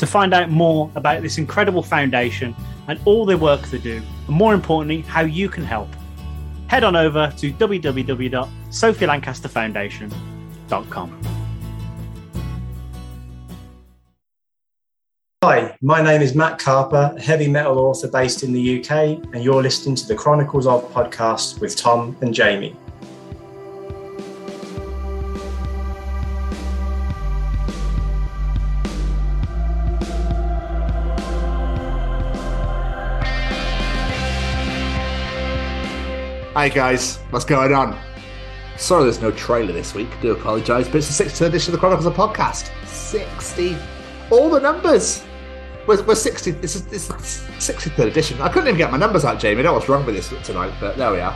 To find out more about this incredible foundation and all the work they do, and more importantly, how you can help, head on over to www.sophielancasterfoundation.com. Hi, my name is Matt Karpe, heavy metal author based in the UK, and you're listening to the Chronicles of podcast with Tom and Jamie. Hi guys, what's going on? Sorry there's no trailer this week, do apologise, but it's the 60th edition of the Chronicles of Podcast. 60. All the numbers! We're, we're 60, this is, this is 63rd edition. I couldn't even get my numbers out, Jamie. I don't know what's wrong with this tonight, but there we are.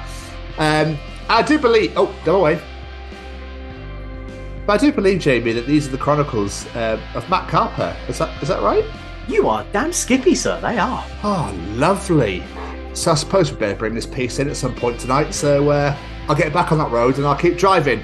Um, I do believe, oh, go away. But I do believe, Jamie, that these are the Chronicles uh, of Matt Karpe. Is that is that right? You are damn skippy, sir. They are. Oh, lovely. So I suppose we better bring this piece in at some point tonight. So uh, I'll get back on that road and I'll keep driving.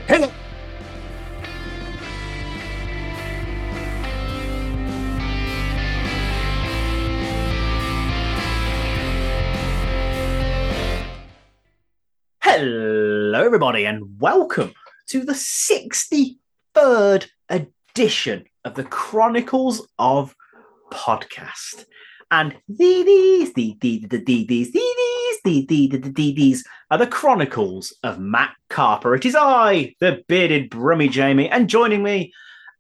Hello, everybody, and welcome to the 63rd edition of the Chronicles of Podcast. And these, these, these, these, these, these, these are the chronicles of Matt Karpe. It is I, the bearded Brummy Jamie, and joining me,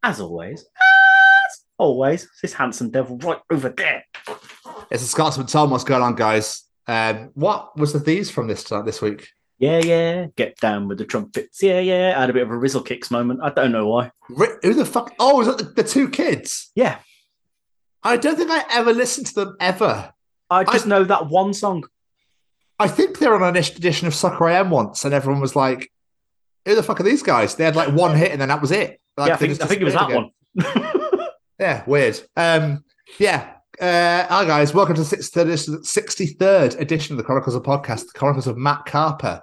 as always, as always, this handsome devil right over there. It's a Scotsman Tom. What's going on, guys? Um, what was the these from this uh, this week? Yeah, yeah, get down with the trumpets. Yeah, yeah. I had a bit of a Rizzle Kicks moment. I don't know why. Who the fuck? Oh, was that the, the two kids? Yeah. I don't think I ever listened to them ever. I just know that one song. I think they were on an edition of Soccer AM once, and everyone was like, "Who the fuck are these guys?" They had like one hit, and then that was it. Like, yeah, I think, I think it was that again. one. Yeah, weird. Um, yeah. Uh, hi guys, welcome to the 63rd edition of the Chronicles of Podcast, the Chronicles of Matt Karpe.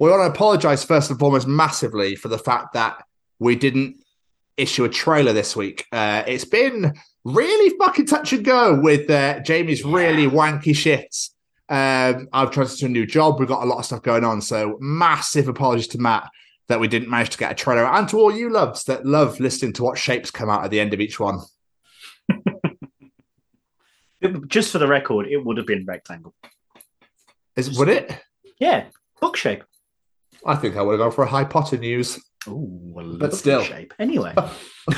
We want to apologize first and foremost massively for the fact that we didn't issue a trailer this week. Uh, it's been really fucking touch and go with uh, Jamie's really wanky shifts. Um, I've transitioned to a new job. We've got a lot of stuff going on. So massive apologies to Matt that we didn't manage to get a trailer and to all you loves that love listening to what shapes come out at the end of each one. Just for the record, it would have been rectangle. Is would it? Yeah, book shape. I think I would have gone for a news. Ooh, But still. shape. Anyway,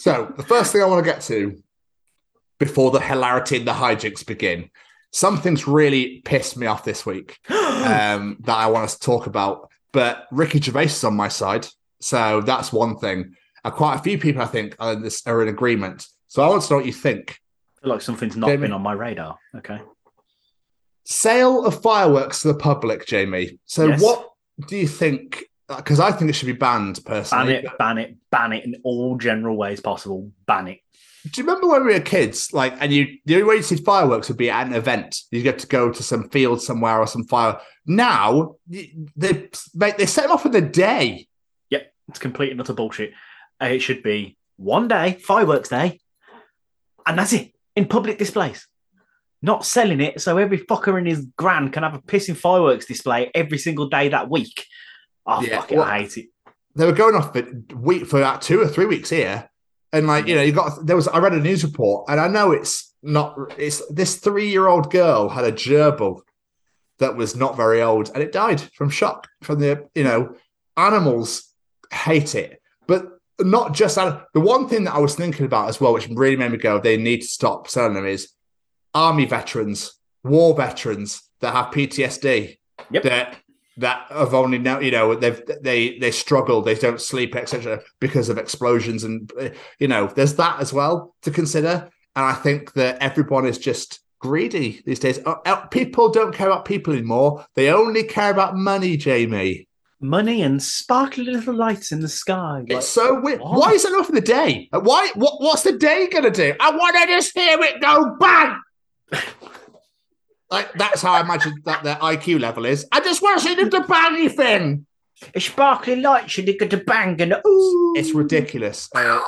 So the first thing I want to get to before the hilarity and the hijinks begin, something's really pissed me off this week um, that I want us to talk about. But Ricky Gervais is on my side, so that's one thing. And quite a few people, I think, are in, this, are in agreement. So I want to know what you think. I feel like something's not Jamie. been on my radar. Okay. Sale of fireworks to the public, Jamie. So Yes. what do you think? Because I think it should be banned personally. Ban it, ban it, ban it in all general ways possible. Ban it. Do you remember when we were kids? Like, and you the only way you see fireworks would be at an event. You get to go to some field somewhere or some fire. Now they make they set them off in the day. Yep, it's complete and utter bullshit. Uh, It should be one day, fireworks day, and that's it in public displays. Not selling it so every fucker in his gran can have a pissing fireworks display every single day that week. Oh, Yeah, well- I hate it. They were going off for week for about two or three weeks here. And like you know, you got there was I read a news report, and I know it's not. It's this three year old girl had a gerbil that was not very old, and it died from shock from the you know animals hate it, but not just that. The one thing that I was thinking about as well, which really made me go, they need to stop selling them, is army veterans, war veterans that have PTSD. Yep. That that have only now you know they've they they struggle they don't sleep etc because of explosions and uh, you know there's that as well to consider. And i think that everyone is just greedy these days. Uh, uh, people don't care about people anymore. They only care about money jamie. Money and sparkly little lights in the sky. Like, it's so weird. what? why is that enough for the day? Why what, what's the day gonna do? I want to just hear it go bang like that's how i imagine that their iq level is i just want to see them do bangy thing a sparkly lights and they get to bang and ooh. it's ridiculous. Uh,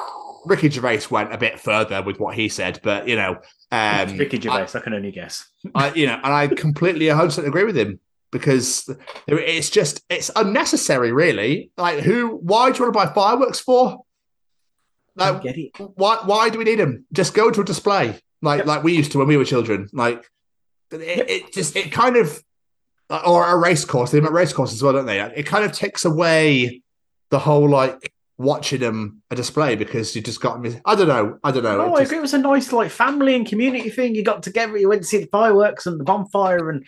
Ricky Gervais went a bit further with what he said, but you know, um, Ricky Gervais, I, can only guess. I, you know, and I completely 100 agree with him because it's just it's unnecessary, really. Like, who? Why do you want to buy fireworks for? I Like, get it. why? Why do we need them? Just go to a display, like Yep. like we used to when we were children. Like, it, it just it kind of or a race course. They a race course as well, don't they? It kind of takes away the whole like watching them a display because you just got. I don't know. I don't know. Oh, It I just- agree. It was a nice like family and community thing. You got together, you went to see the fireworks and the bonfire, and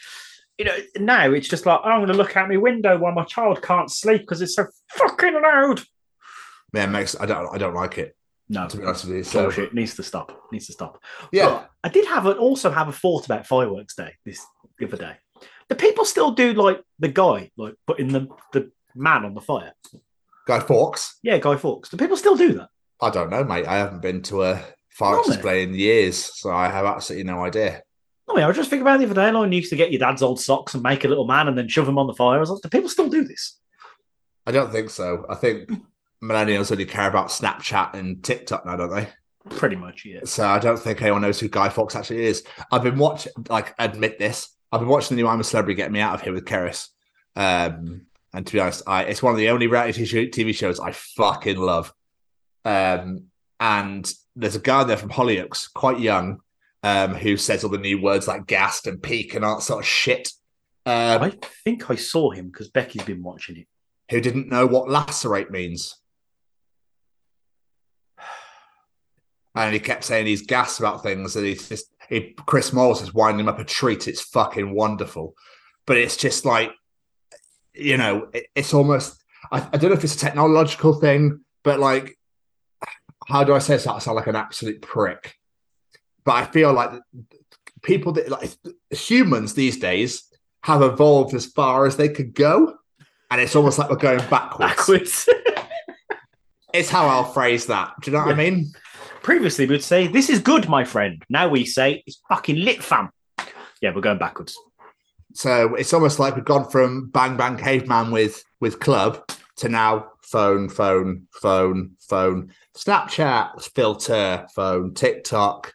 you know now it's just like oh, I'm going to look out my window while my child can't sleep because it's so fucking loud. yeah, it makes I don't I don't like it No, to be honest with you. So bullshit. Needs to stop. Needs to stop. yeah, But I did have an, also have a thought about fireworks day this the other day. Do people still do like the guy like putting the the man on the fire? Guy Fawkes. Yeah, Guy Fawkes. Do people still do that? I don't know, mate. I haven't been to a fireworks display in years, so I have absolutely no idea. I mean, I was just thinking about the other day. Like, you used to get your dad's old socks and make a little man and then shove him on the fire. I was like, do people still do this? I don't think so. I think millennials only care about Snapchat and TikTok now, don't they? Pretty much, yeah. So I don't think anyone knows who Guy Fawkes actually is. I've been watching, like, admit this. I've been watching the new I'm a Celebrity Get Me Out of Here with Keris. Um, and to be honest, I it's one of the only reality TV shows I fucking love. Um, and there's a guy there from Hollyoaks, quite young, um, who says all the new words like gassed and peak and all that sort of shit. Um, I think I saw him because Becky's been watching it. who didn't know what lacerate means. And he kept saying he's gassed about things, and he's just he, Chris Moyles is winding him up a treat. It's fucking wonderful, but it's just like, you know, it, it's almost. I, I don't know if it's a technological thing, but like, how do I say this? I sound like an absolute prick, but I feel like people that like humans these days have evolved as far as they could go, and it's almost like we're going backwards. Backwards. It's how I'll phrase that. Do you know what I mean? Previously, we'd say, This is good, my friend. Now we say, It's fucking lit, fam. Yeah, we're going backwards. So it's almost like we've gone from bang bang caveman with with club to now phone, phone, phone, phone, Snapchat, filter, phone, TikTok.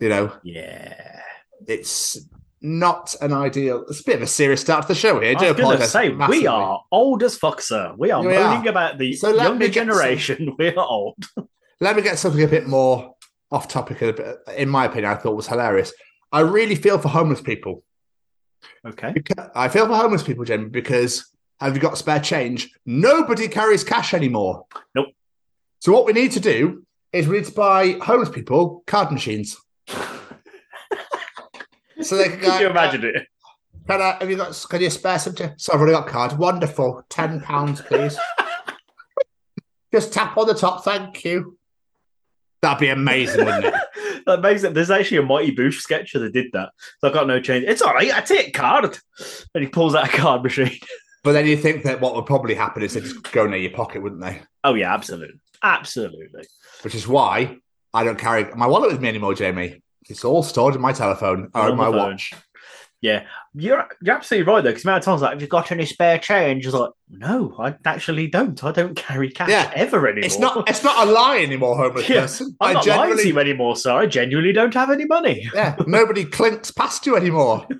You know, Yeah. it's not an ideal. It's a bit of a serious start to the show here. I I do was going to apologize. say, massively. we are old as fuck, sir. We are We moaning about the So younger get some- generation. We are old. Let me get something a bit more off topic. A bit, in my opinion, I thought was hilarious. I really feel for homeless people. Okay. I feel for homeless people, Jim, because have you got spare change? Nobody carries cash anymore. Nope. So what we need to do is we need to buy homeless people card machines. so they can go. Can you imagine it? Can, I, have you got? Can you spare some? To, so I've already got card. Wonderful. Ten pounds, please. Just tap on the top. Thank you. That'd be amazing, wouldn't it? that makes it. There's actually a Mighty Boosh sketcher that did that. So I've got no change. It's all right. I take card. And he pulls out a card machine. But then you think that what would probably happen is they just go near your pocket, wouldn't they? Oh yeah, absolutely, absolutely. Which is why I don't carry my wallet with me anymore, Jamie. It's all stored in my telephone or in my phone. watch. Yeah, you're you're absolutely right though. Because amount of times like, have you got any spare change? It's like, no, I actually don't. I don't carry cash Yeah. ever anymore. It's not. It's not a lie anymore, homeless Yeah, person. I'm I not lying to you anymore, sir. I genuinely don't have any money. Yeah, nobody clinks past you anymore.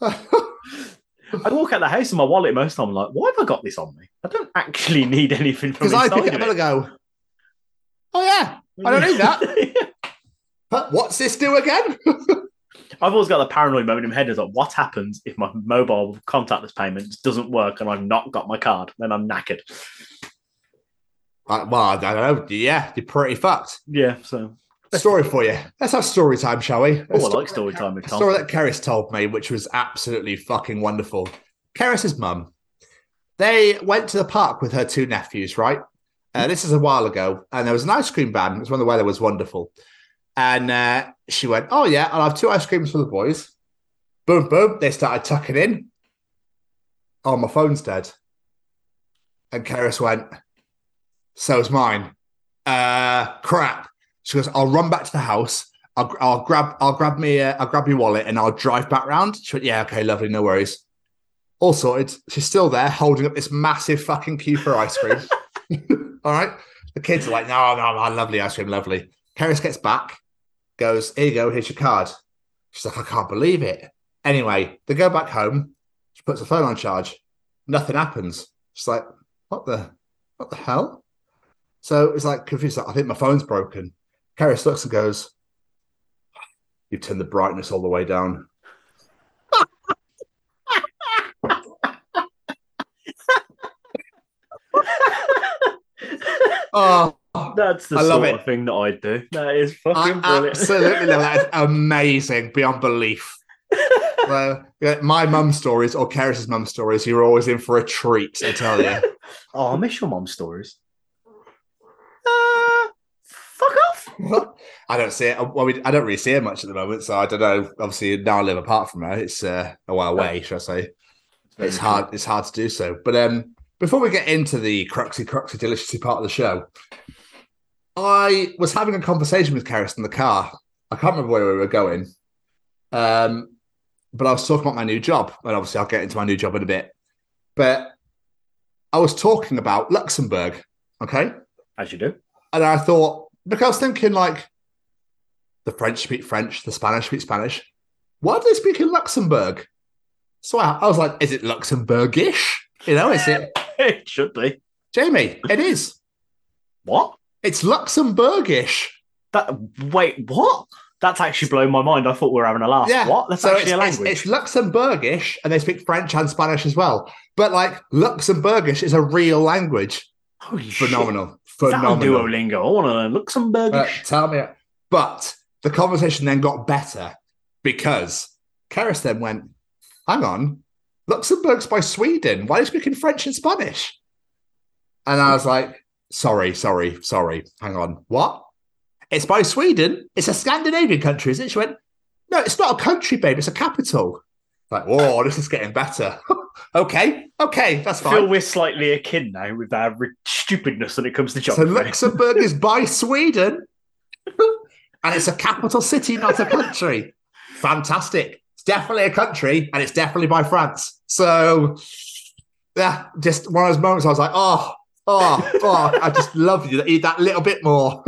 I walk out the house in my wallet most of the time. I'm like, why have I got this on me? I don't actually need anything from Because I pick it up and I go, Oh yeah, I don't need that. But what's this do again? I've always got the paranoid moment in my head is like, what happens if my mobile contactless payment doesn't work and I've not got my card? Then I'm knackered. Uh, well, I don't know. Yeah, you're pretty fucked. Yeah, so Story for you. Let's have story time, shall we? Oh, I like story time with Tom. story that Keris told me, which was absolutely fucking wonderful. Keris's mum, they went to the park with her two nephews, right? Uh, this is a while ago, and there was an ice cream van. It was when the weather was wonderful. And uh, she went, Oh, yeah, I'll have two ice creams for the boys. Boom, boom. They started tucking in. Oh, my phone's dead. And Keris went, So's mine. Uh, crap. She goes, I'll run back to the house. I'll, I'll grab, I'll grab me, uh, I'll grab your wallet, and I'll drive back round. She went, yeah, okay, lovely, no worries. All sorted. She's still there, holding up this massive fucking queue for ice cream. All right. The kids are like, no, no, no, lovely ice cream, lovely. Keris gets back, goes, here you go, here's your card. She's like, I can't believe it. Anyway, they go back home. She puts the phone on charge. Nothing happens. She's like, what the, what the hell? So it's like confused. Like, I think my phone's broken. Keris looks and goes, You've turned the brightness all the way down. oh, That's the I love sort it. of thing that I'd do. That is fucking I brilliant. absolutely love that. Amazing beyond belief. well, yeah, my mum stories or Keris's mum stories, you're always in for a treat, I tell you. oh, I miss your mom's stories. Uh, fuck off. I don't see it. Well, we, I don't really see her much at the moment, so I don't know. Obviously, now I live apart from her. It's uh, a while away, should I say? It's hard. It's hard to do so. But um, before we get into the cruxy, cruxy, deliciously part of the show, I was having a conversation with Keris in the car. I can't remember where we were going, um, but I was talking about my new job, and obviously I'll get into my new job in a bit. But I was talking about Luxembourg, okay? As you do. And I thought, because I was thinking, like, the French speak French, the Spanish speak Spanish. Why do they speak in Luxembourg? So I, I was like, is it Luxembourgish? You know, is it? it should be. Jamie, it is. What? It's Luxembourgish. That wait, what? That's actually blown my mind. I thought we were having a laugh. Yeah. What? That's so actually it's, a language. It's, Luxembourgish, and they speak French and Spanish as well. But like Luxembourgish is a real language. Holy shit. Phenomenal. On Phenomenal. Duolingo? I want to learn Luxembourgish. Uh, tell me. But the conversation then got better because Keris then went, hang on, Luxembourg's by Sweden. Why are you speaking French and Spanish? And I was like, sorry, sorry, sorry. Hang on. What? It's by Sweden. It's a Scandinavian country, isn't it? She went, no, it's not a country, babe. It's a capital. Like, whoa, this is getting better. okay, okay, that's fine. I feel we're slightly akin now with our stupidness when it comes to So geography. Luxembourg is by Sweden, and it's a capital city, not a country. Fantastic. It's definitely a country, and it's definitely by France. So, yeah, just one of those moments. I was like, oh, oh, oh, I just love you. Eat that little bit more.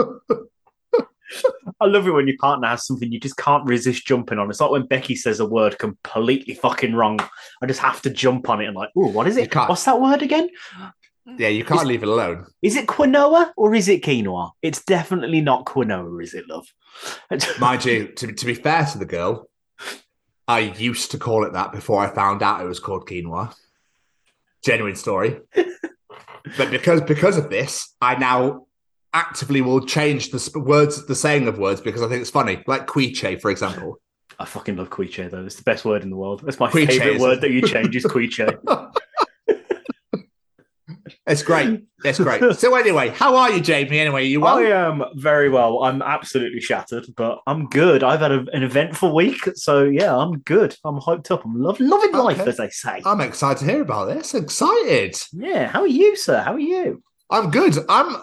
I love it when your partner has something you just can't resist jumping on. It's like when Becky says a word completely fucking wrong. I just have to jump on it and like, oh, what is it? What's that word again? yeah, you can't Is- leave it alone. Is it quinoa or is it quinoa? It's definitely not quinoa, is it, love? Mind you, to, to be fair to the girl, I used to call it that before I found out it was called quinoa. Genuine story. But because because of this, I now actively will change the sp- words, the saying of words, because I think it's funny. Like quiche, for example. I fucking love quiche though. It's the best word in the world. That's my Quiche favorite is- word that you change is quiche. It's great. That's great. so anyway, how are you, Jamie? Anyway, you well? I am very well. I'm absolutely shattered, but I'm good. I've had a, an eventful week, so yeah, I'm good. I'm hyped up. I'm loving life, Okay. as they say. I'm excited to hear about this. Excited. yeah. How are you, sir? How are you? I'm good. I'm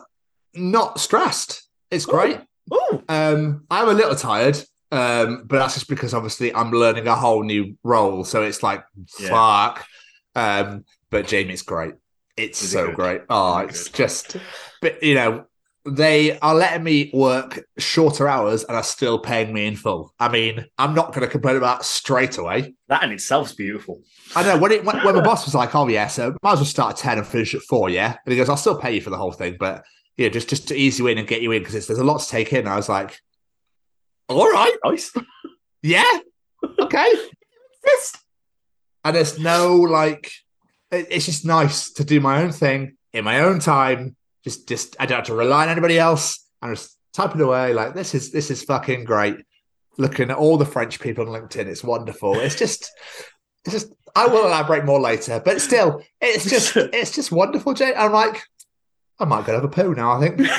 not stressed. It's great. Oh, Um, I'm a little tired, um, but that's just because obviously I'm learning a whole new role. So it's like Yeah. fuck. Um, but Jamie's great. It's Is so great. Oh, Is it it's just, but you know, they are letting me work shorter hours and are still paying me in full. I mean, I'm not going to complain about straight away. that in itself's beautiful. I know when it when, when my boss was like, "Oh yeah, so might as well start at ten and finish at four, yeah," and he goes, "I'll still pay you for the whole thing, but yeah, just just to ease you in and get you in because there's a lot to take in. I was like, all right, Nice. yeah, okay. And there's no like it's just nice to do my own thing in my own time. Just just i don't have to rely on anybody else. I'm just typing away like this is this is fucking great. Looking at all the french people on linkedin it's wonderful. It's just it's just i will elaborate more later but still it's just it's just wonderful jay. I'm like i might go have a poo now i think.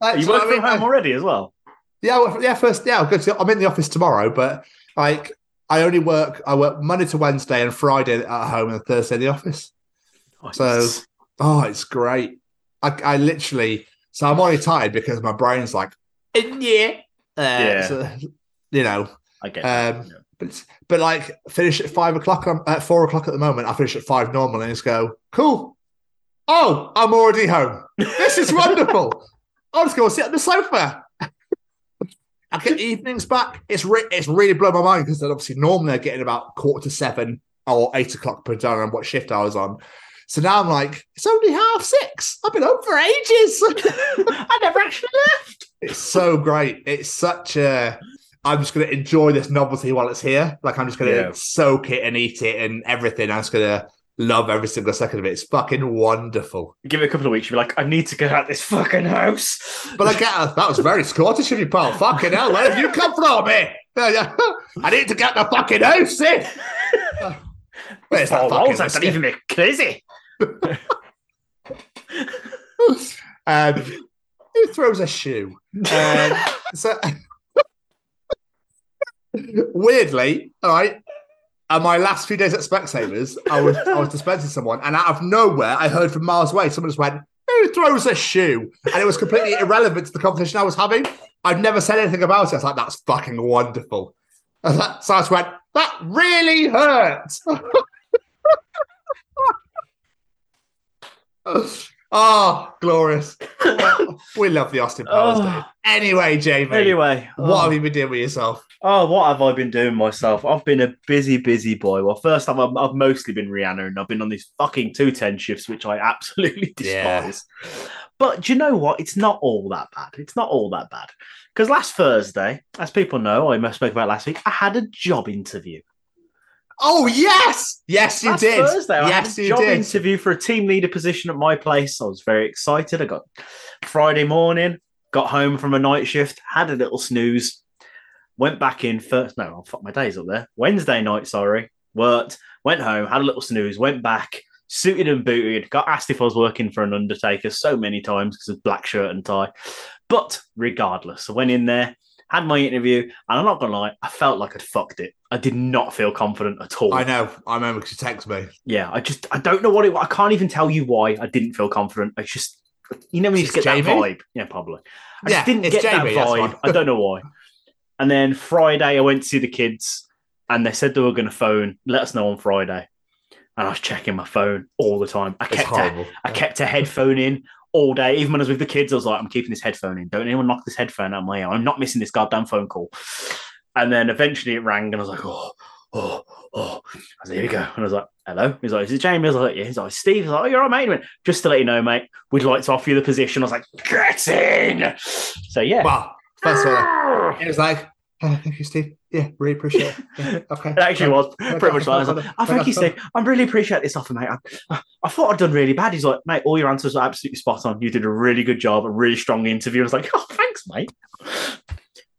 Like, you so, I mean, from home I- already as well? yeah, well, yeah. First, yeah, I'll go to, I'm in the office tomorrow, but like I only work. I work Monday to Wednesday and Friday at home, and Thursday in the office. So- Oh, it's great. I, I literally. So I'm already tired because my brain's like, yeah, uh, Yeah. so, you know. I get that. Um, but but like finish at five o'clock. I'm at four o'clock at the moment. I finish at five normally, and just go cool. Oh, I'm already home. This is wonderful. I'll just go and sit on the sofa. I get evenings back. It's re- it's really blown my mind because then obviously normally I get in about quarter to seven or eight o'clock per depending on what shift I was on. So now I'm like, it's only half six. I've been home for ages. I never actually left. it's so great. It's such a. I'm just going to enjoy this novelty while it's here. Like I'm just going to Yeah. soak it and eat it and everything. I'm just going to love every single second of it. It's fucking wonderful. Give it a couple of weeks, you'll be like, I need to get out this fucking house. But I get that was very Scottish of you, pal. Fucking hell, where have you come from, eh? I need to get the fucking house, eh? Where's that fucking walls, even me crazy. um, who throws a shoe? Um, so weirdly, all right. And my last few days at Specsavers, I was I was dispensing someone, and out of nowhere, I heard from miles away, someone just went, "Who throws a shoe?" And it was completely irrelevant to the conversation I was having. I'd never said anything about it. I was like, "That's fucking wonderful." Like- So I just went, "That really hurt." oh, glorious! we love the Austin Powers. Oh. Anyway, Jamie, Anyway, what oh. have you been doing with yourself? Oh, what have I been doing myself? I've been a busy, busy boy. Well, first time I've, I've mostly been Rihanna, and I've been on these fucking two ten shifts, which I absolutely Yeah. despise. But do you know what? It's not all that bad. It's not all that bad. Because last Thursday, as people know, I must spoke about last week, I had a job interview. Oh yes, yes you Last did. Thursday, I yes you job did. interview for a team leader position at my place. I was very excited. I got Friday morning, got home from a night shift, had a little snooze, went back in first. No, I'll fuck my days up there. Wednesday night, sorry, worked, went home, had a little snooze, went back, suited and booted. Got asked if I was working for an Undertaker so many times because of black shirt and tie. But regardless, I went in there. Had my interview, and I'm not gonna lie, I felt like I'd fucked it. I did not feel confident at all. I know. I remember because you texted me. Yeah, I just I don't know what it. I can't even tell you why I didn't feel confident. I just you know when you just get that vibe. Yeah, probably. I Yeah, just didn't get Jamie, that vibe. I don't know why. And then Friday I went to see the kids, and they said they were going to phone, let us know on Friday. And I was checking my phone all the time. I It's kept a. I kept a headphone in all day. Even when I was with the kids, I was like, I'm keeping this headphone in. Don't anyone knock this headphone out of my ear. I'm not missing this goddamn phone call. And then eventually it rang, and I was like, oh, oh, oh. I was like, here we go. And I was like, hello. He's like, is it Jamie? I was like, yeah. He's like, Steve. He's like, oh, you're all right, mate. He went, Just to let you know, mate, we'd like to offer you the position. I was like, get in. So yeah. Well, first of all, ah! it was like, oh, thank you, Steve. Yeah, really appreciate it. Yeah, okay. It actually was pretty much like, I like, oh, thank you, Steve. I really appreciate this offer, mate. I, I thought I'd done really bad. He's like, mate, all your answers are absolutely spot on. You did a really good job, a really strong interview. I was like, oh, thanks, mate.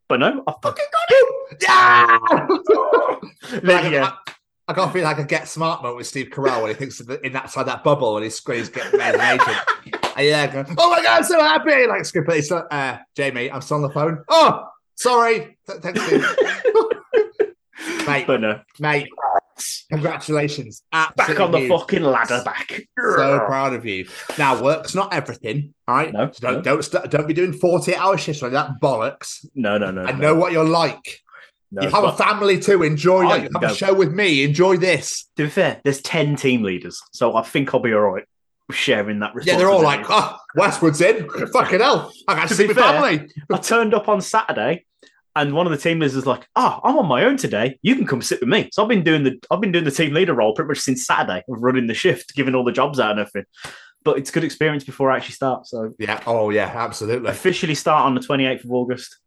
But no, I fucking got it. Like, yeah. I, I got to feel like a get smart moment with Steve Carell when he thinks in that side that bubble and he's getting made an agent. And yeah, going, oh my god, I'm so happy! Like skip it. It's like, uh, Jamie, I'm still on the phone. Oh, sorry. Th- Thanks, Steve. mate, But no, mate. Congratulations. back on the huge. fucking ladder, back. So proud of you. Now, work's not everything, all right? No, So don't no. don't st- don't be doing forty hour shifts like that bollocks. No, no, no. I no, know what you're like. no. you have But a family too. Enjoy I that. You have go- a show with me. Enjoy this. to be fair, there's 10 team leaders. So I think I'll be all right with sharing that Yeah, they're all like, oh, Westwood's in. Fucking hell. I got to To see my fair- family. I turned up on Saturday, and one of the team leaders was like, "Oh, I'm on my own today. You can come sit with me." So I've been doing the I've been doing the team leader role pretty much since Saturday, of running the shift, giving all the jobs out and everything. but it's a good experience before I actually start. So Yeah. Oh, yeah. Absolutely. officially start on the 28th of August.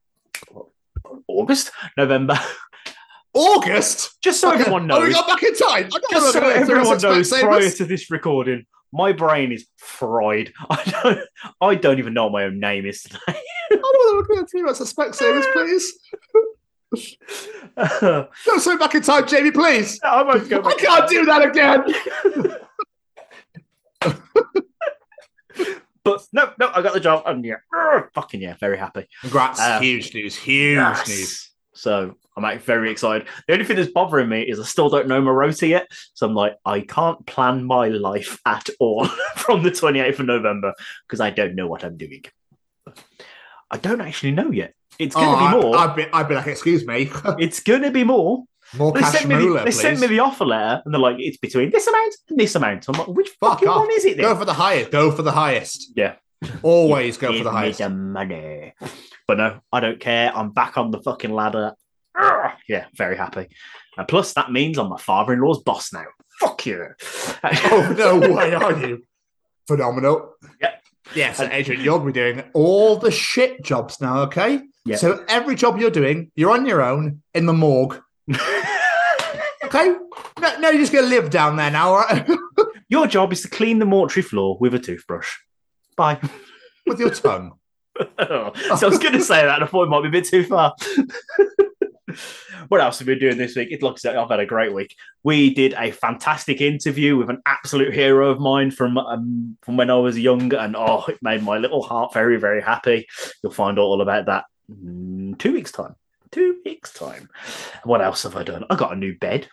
August? November. August. Just so Okay. everyone knows. Oh, we got back in time. Just so everyone knows prior to this recording, my brain is fried. I don't I don't even know what my own name is today. I don't know what we're going to do. That's a Specsavers, please. I Go so back in time, Jamie, please. won't go I can't do that again. But no, no, I got the job. And yeah, Urgh, fucking yeah, very happy. Congrats. Um, huge news. Huge Yes. news. So I'm like very excited. The only thing that's bothering me is I still don't know my rota yet. So I'm like, I can't plan my life at all from the 28th of November because I don't know what I'm doing. I don't actually know yet. It's Oh, going to I, be more. I'd be, I'd be like, excuse me. it's going to be more. More They cash sent, me the, they please. sent me the offer letter and they're like, it's between this amount and this amount. I'm like, which Fuck fucking off. one is it then? Go for the highest. Go for the highest. Yeah. Always go for the me highest. the money. But no, I don't care. I'm back on the fucking ladder. Ugh. Yeah, very happy. And plus, that means I'm my father-in-law's boss now. Fuck you. Oh, no way are you? Phenomenal. Yeah. Yeah, so Adrian, you'll be doing all the shit jobs now, okay? Yeah. So every job you're doing, you're on your own in the morgue, okay? No, no you're just going to live down there now, all right? Your job is to clean the mortuary floor with a toothbrush. Bye. With your tongue. so I was going to say that, and I thought it might be a bit too far. what else have we been doing this week? It looks like I've had a great week. We did a fantastic interview with an absolute hero of mine from um, from when I was young, and oh, it made my little heart very, very happy. You'll find out all about that in two weeks' time. Two weeks' time. What else have I done? I got a new bed.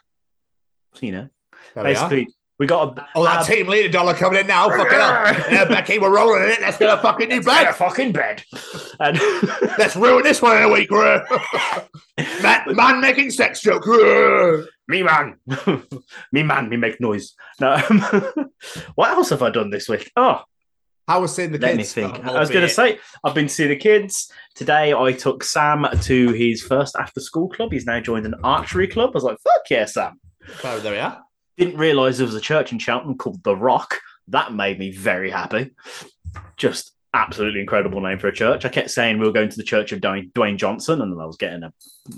You know, There basically, we got a Oh, that team leader dollar coming in now. Fucking hell. Yeah, Becky, we're rolling in it. Let's get a fucking new Let's get a fucking bed. And Let's ruin this one in a week. man, man making sex joke. me man, me man, me make noise. No, um, what else have I done this week? Oh, How was seeing the let kids? me think. I was going to say I've been to see the kids today. I took Sam to his first after school club. He's now joined an archery club. I was like, "Fuck yeah, Sam!" Oh, there we are. Didn't realise there was a church in Cheltenham called The Rock. That made me very happy. Just absolutely incredible name for a church. I kept saying we were going to the church of Dwayne, Dwayne Johnson, and I was getting a,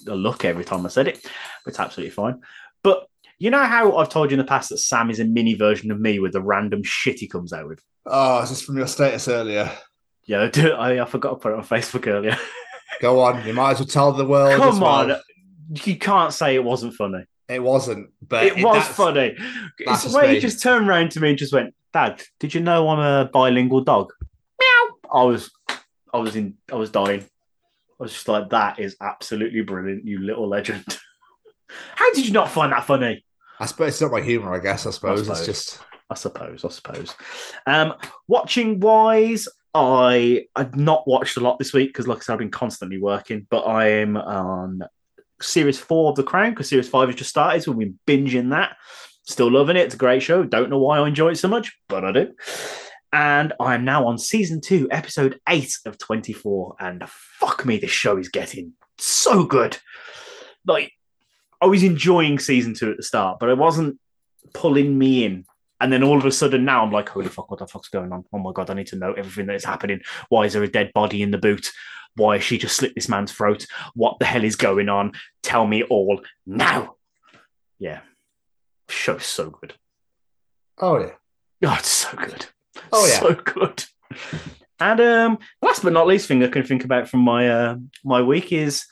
a look every time I said it. But it's absolutely fine. But you know how I've told you in the past that Sam is a mini version of me with the random shit he comes out with? Ah, oh, is this from your status earlier? Yeah, I, I, forgot to put it on Facebook earlier. Go on. You might as well tell the world. Come well. on. You can't say it wasn't funny. It wasn't, but it was funny. It's the way me. he just turned around to me and just went, Dad, did you know I'm a bilingual dog? Meow. I was I was in I was dying. I was just like, that is absolutely brilliant, you little legend. How did you not find that funny? I suppose it's not my humour. I guess. I suppose, suppose. it's just. I suppose, I suppose. Um, watching wise, I I've not watched a lot this week because, like I said, I've been constantly working. But I am on series four of The Crown because series five has just started, so we've been binging that. Still loving it. It's a great show. Don't know why I enjoy it so much, but I do. And I am now on season two, episode eight of 24. And fuck me, this show is getting so good. Like, I was enjoying season two at the start, but it wasn't pulling me in. And then all of a sudden now I'm like, holy fuck, what the fuck's going on? Oh my god, I need to know everything that is happening. Why is there a dead body in the boot? Why has she just slit this man's throat? What the hell is going on? Tell me all now. Yeah. Show's so good. Oh yeah. Oh, it's so good. Oh, yeah. So good. And um last but not least thing I can think about from my uh my week is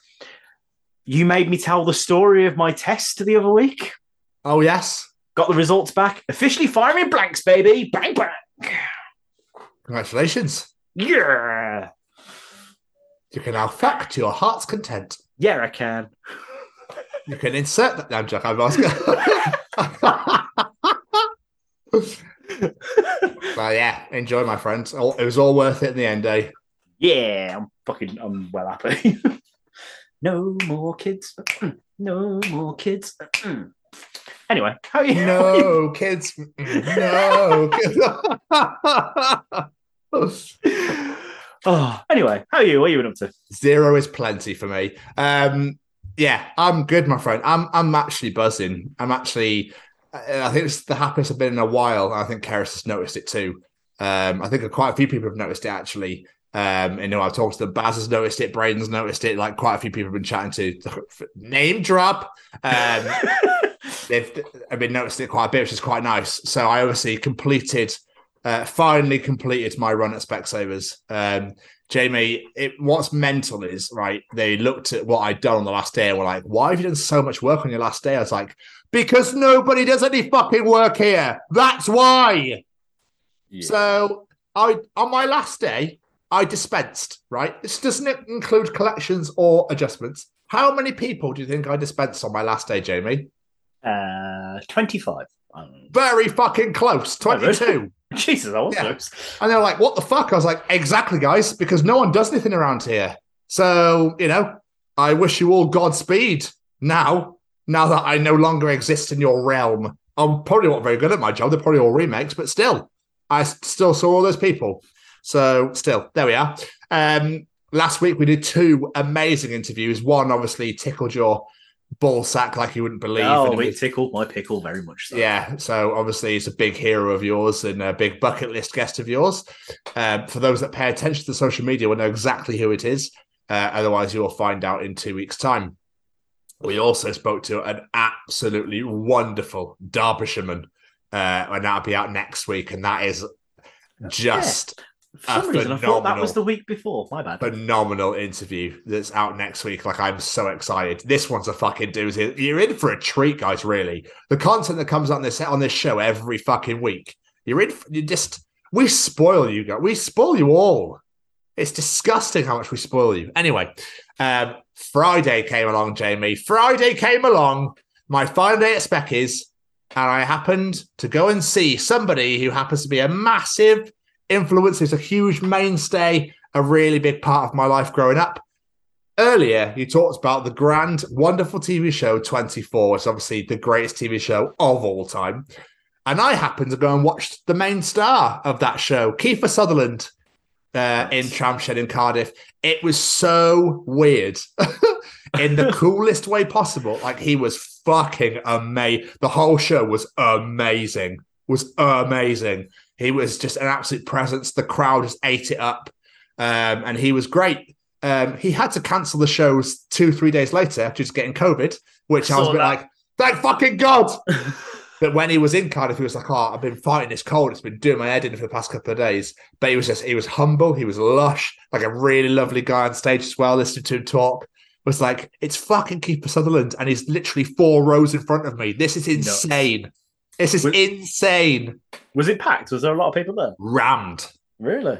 you made me tell the story of my test the other week. Oh yes. Got the results back. Officially firing blanks, baby. Bang bang. Congratulations. Yeah. You can now fuck to your heart's content. Yeah, I can. You can insert that. No, I'm joking. I'm asking. well, yeah. Enjoy, my friends. It was all worth it in the end, eh? Yeah, I'm fucking I'm well happy. no more kids. No more kids. Anyway, how are you? No kids. No kids. Oh, anyway, how are you? What are you been up to? Zero is plenty for me. Um, yeah, I'm good, my friend. I'm I'm actually buzzing. I'm actually. I I think it's the happiest I've been in a while. I think Keris has noticed it too. Um, I think quite a few people have noticed it actually. Um, and you know, I've talked to them. Baz has noticed it. Braden's noticed it. Like quite a few people have been chatting to. Name drop. Um, they've I've been noticed it quite a bit, which is quite nice. So I obviously completed, uh, finally completed my run at Specsavers. Um, Jamie, it, what's mental is right. They looked at what I'd done on the last day and were like, "Why have you done so much work on your last day?" I was like, "Because nobody does any fucking work here. That's why." Yeah. So I on my last day, I dispensed, right? This doesn't include collections or adjustments. How many people do you think I dispensed on my last day, Jamie? Uh, 25. Um, Very fucking close, Oh, 22. Jesus, I was Yeah. close. And they're like, what the fuck? I was like, exactly, guys, because no one does anything around here. So, you know, I wish you all Godspeed now, now that I no longer exist in your realm. I'm probably not very good at my job. They're probably all remakes, but still, I still saw all those people. So, still, there we are. Um, last week we did two amazing interviews. One obviously tickled your ball sack like you wouldn't believe. Oh, and it it was- tickled my pickle very much. So. yeah, so obviously he's a big hero of yours and a big bucket list guest of yours. Um, for those that pay attention to social media, will know exactly who it is. Uh, otherwise, you will find out in two weeks' time. We also spoke to an absolutely wonderful Derbyshireman, uh, and that'll be out next week. And that is just For some reason, I thought that was the week before. My bad. phenomenal interview that's out next week. Like I'm so excited. This one's a fucking doozy. You're in for a treat, guys. Really, the content that comes on this on this show every fucking week. You're in. You just we spoil you guys. We spoil you all. It's disgusting how much we spoil you. Anyway, um, Friday came along, Jamie. Friday came along. My final day at Speckies, and I happened to go and see somebody who happens to be a massive influence. Who's a huge mainstay a really big part of my life growing up. Earlier, you talked about the grand, wonderful TV show 24, which is obviously the greatest TV show of all time. And I happened to go and watch the main star of that show, Kiefer Sutherland, uh, in Tramshed in Cardiff. It was so weird in the coolest way possible. Like he was fucking amazing. The whole show was amazing. Was amazing. He was just an absolute presence. The crowd just ate it up. Um, and he was great. Um, he had to cancel the shows two, three days later after just getting COVID, which I was a bit that. like, thank fucking God. but when he was in Cardiff, he was like, oh, I've been fighting this cold. It's been doing my head in for the past couple of days. But he was just, he was humble. He was lush, like a really lovely guy on stage as well, listening to him talk. Was like, it's fucking Kiefer Sutherland, and he's literally four rows in front of me. This is insane. This is Was- insane. Was it packed? Was there a lot of people there? Rammed. Really?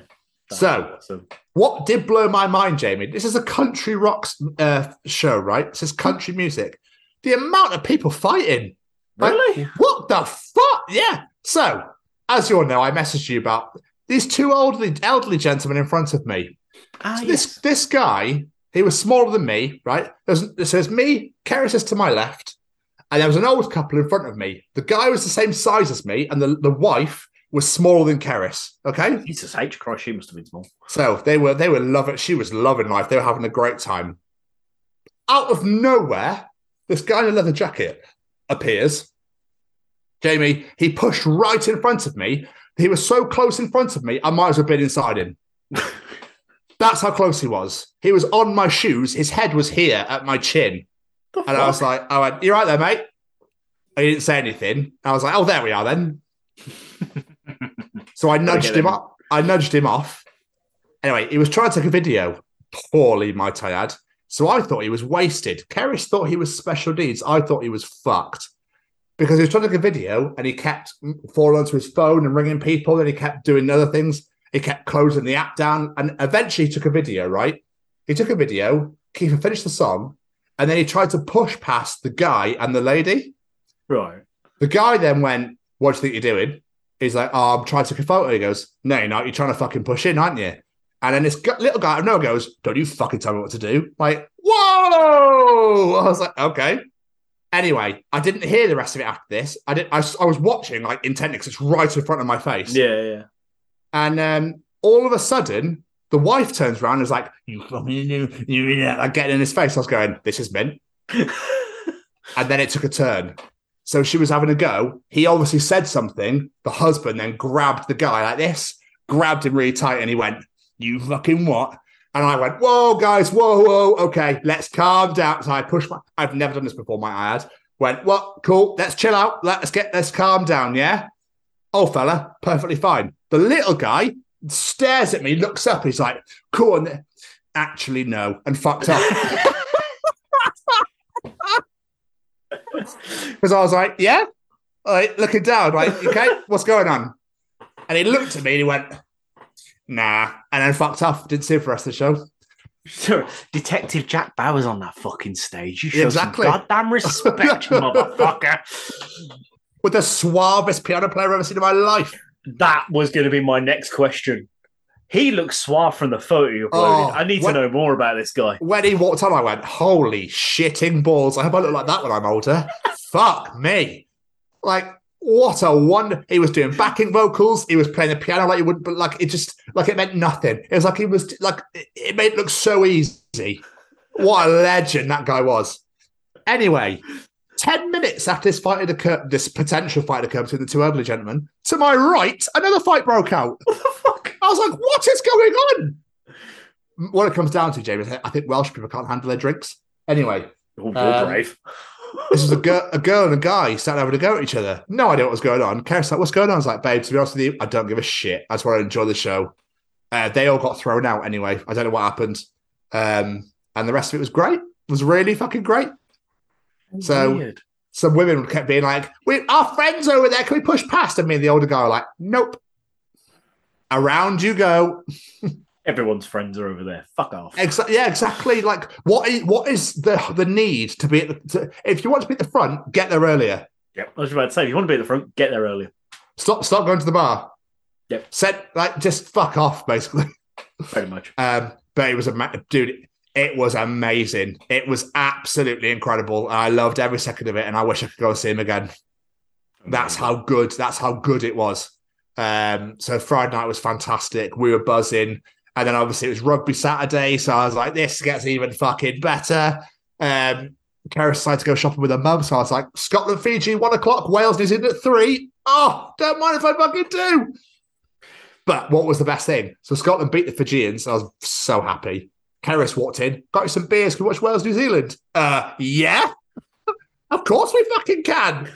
So- Awesome. What did blow my mind, Jamie? This is a country rock uh, show, right? This is country music. The amount of people fighting. Like, Really? What the fuck? Yeah. So, as you all know, I messaged you about these two elderly, elderly gentlemen in front of me. Ah, So this this guy, he was smaller than me, right? There's, there's, there's me, Keris is to my left, and there was an old couple in front of me. The guy was the same size as me, and the, the wife was smaller than Keris. Okay. Jesus H. Christ, she must have been small. So they were they were loving. She was loving life. They were having a great time. Out of nowhere, this guy in a leather jacket appears. Jamie, he pushed right in front of me. He was so close in front of me, I might as well have been inside him. That's how close he was. He was on my shoes. His head was here at my chin. The And I was like, I went, you right there, mate? He didn't say anything. I was like, oh, there we are then. so I nudged him up. I nudged him off. Anyway, he was trying to take a video. Poorly, might I add. So I thought he was wasted. Keris thought he was special needs. I thought he was fucked. Because he was trying to take a video and he kept falling onto his phone and ringing people and he kept doing other things. He kept closing the app down and eventually he took a video, right? He took a video, Kiefer finished the song, and then he tried to push past the guy and the lady. right. The guy then went, What do you think you're doing? He's like, Oh, I'm trying to take a photo. He goes, No, you're not. You're trying to fucking push in, aren't you? And then this little guy out of nowhere goes, Don't you fucking tell me what to do. Like, whoa! I was like, Okay. Anyway, I didn't hear the rest of it after this. I did i was watching like intently because it's right in front of my face. Yeah, yeah. And um, all of a sudden, the wife turns around and is like, "You fucking, you, you, like getting in his face." I was going, "This is mint." And then it took a turn. So she was having a go. He obviously said something. The husband then grabbed the guy like this grabbed him really tight, and he went, "You fucking what?" And I went, "Whoa, guys, whoa, whoa, okay, let's calm down." So I pushed my. I've never done this before. My ad went, "What? Cool. Let's chill out. Let's get let's calm down. Yeah." Oh, fella, perfectly fine. The little guy stares at me, looks up, he's like, "Cool." And actually, no, and fucked up. Because I was like, yeah, like looking down, like, okay, what's going on? And he looked at me and he went, nah, and then fucked off. Didn't see him for the rest of the show. So, Detective Jack Bauer's on that fucking stage. You show Exactly. some goddamn respect, motherfucker. With the suavest piano player I've ever seen in my life. That was going to be my next question. He looks suave from the photo you uploaded. Oh, I need what- to know more about this guy. When he walked on, I went, holy shitting balls. I hope I look like that when I'm older. Fuck me. Like, what a wonder. He was doing backing vocals. He was playing the piano like he wouldn't. but like it just, like it meant nothing. It was like he was, like, it- it made it look so easy. What a legend that guy was. Anyway, 10 minutes after this fight had occurred, this potential fight had occurred between the two elderly gentlemen, to my right, another fight broke out. What the fuck? I was like, what is going on? What it comes down to, James, I think Welsh people can't handle their drinks. Anyway, Oh, you're Um, brave. this was a girl, a girl and a guy starting having a go at each other. No idea what was going on. Karen's like, what's going on? I was like, babe, to be honest with you, I don't give a shit. I just want to enjoy the show. Uh, they all got thrown out anyway. I don't know what happened. Um, and the rest of it was great. It was really fucking great. So- Weird. Some women kept being like, we our friends over there, can we push past? And me and the older guy were like, nope. Around you go. Everyone's friends are over there. Fuck off. Exa- yeah, exactly. Like, what is what is the the need to be at the? To, if you want to be at the front, get there earlier. Yep. I was about to say, if you want to be at the front, get there earlier. Stop, stop going to the bar. Yep. Set like just fuck off, basically. Pretty much. Um, but it was a ma- dude. It was amazing. It was absolutely incredible. I loved every second of it, and I wish I could go and see him again. That's how good. That's how good it was. Um, so Friday night was fantastic. We were buzzing, and then obviously it was rugby Saturday. So I was like, this gets even fucking better. Um, Kara decided to go shopping with her mum, so I was like, Scotland, Fiji, one o'clock. Wales, New in at three. Oh, don't mind if I fucking do. But what was the best thing? So Scotland beat the Fijians. I was so happy. Keris walked in, got you some beers. Can we watch Wales, New Zealand? Uh, yeah, of course we fucking can.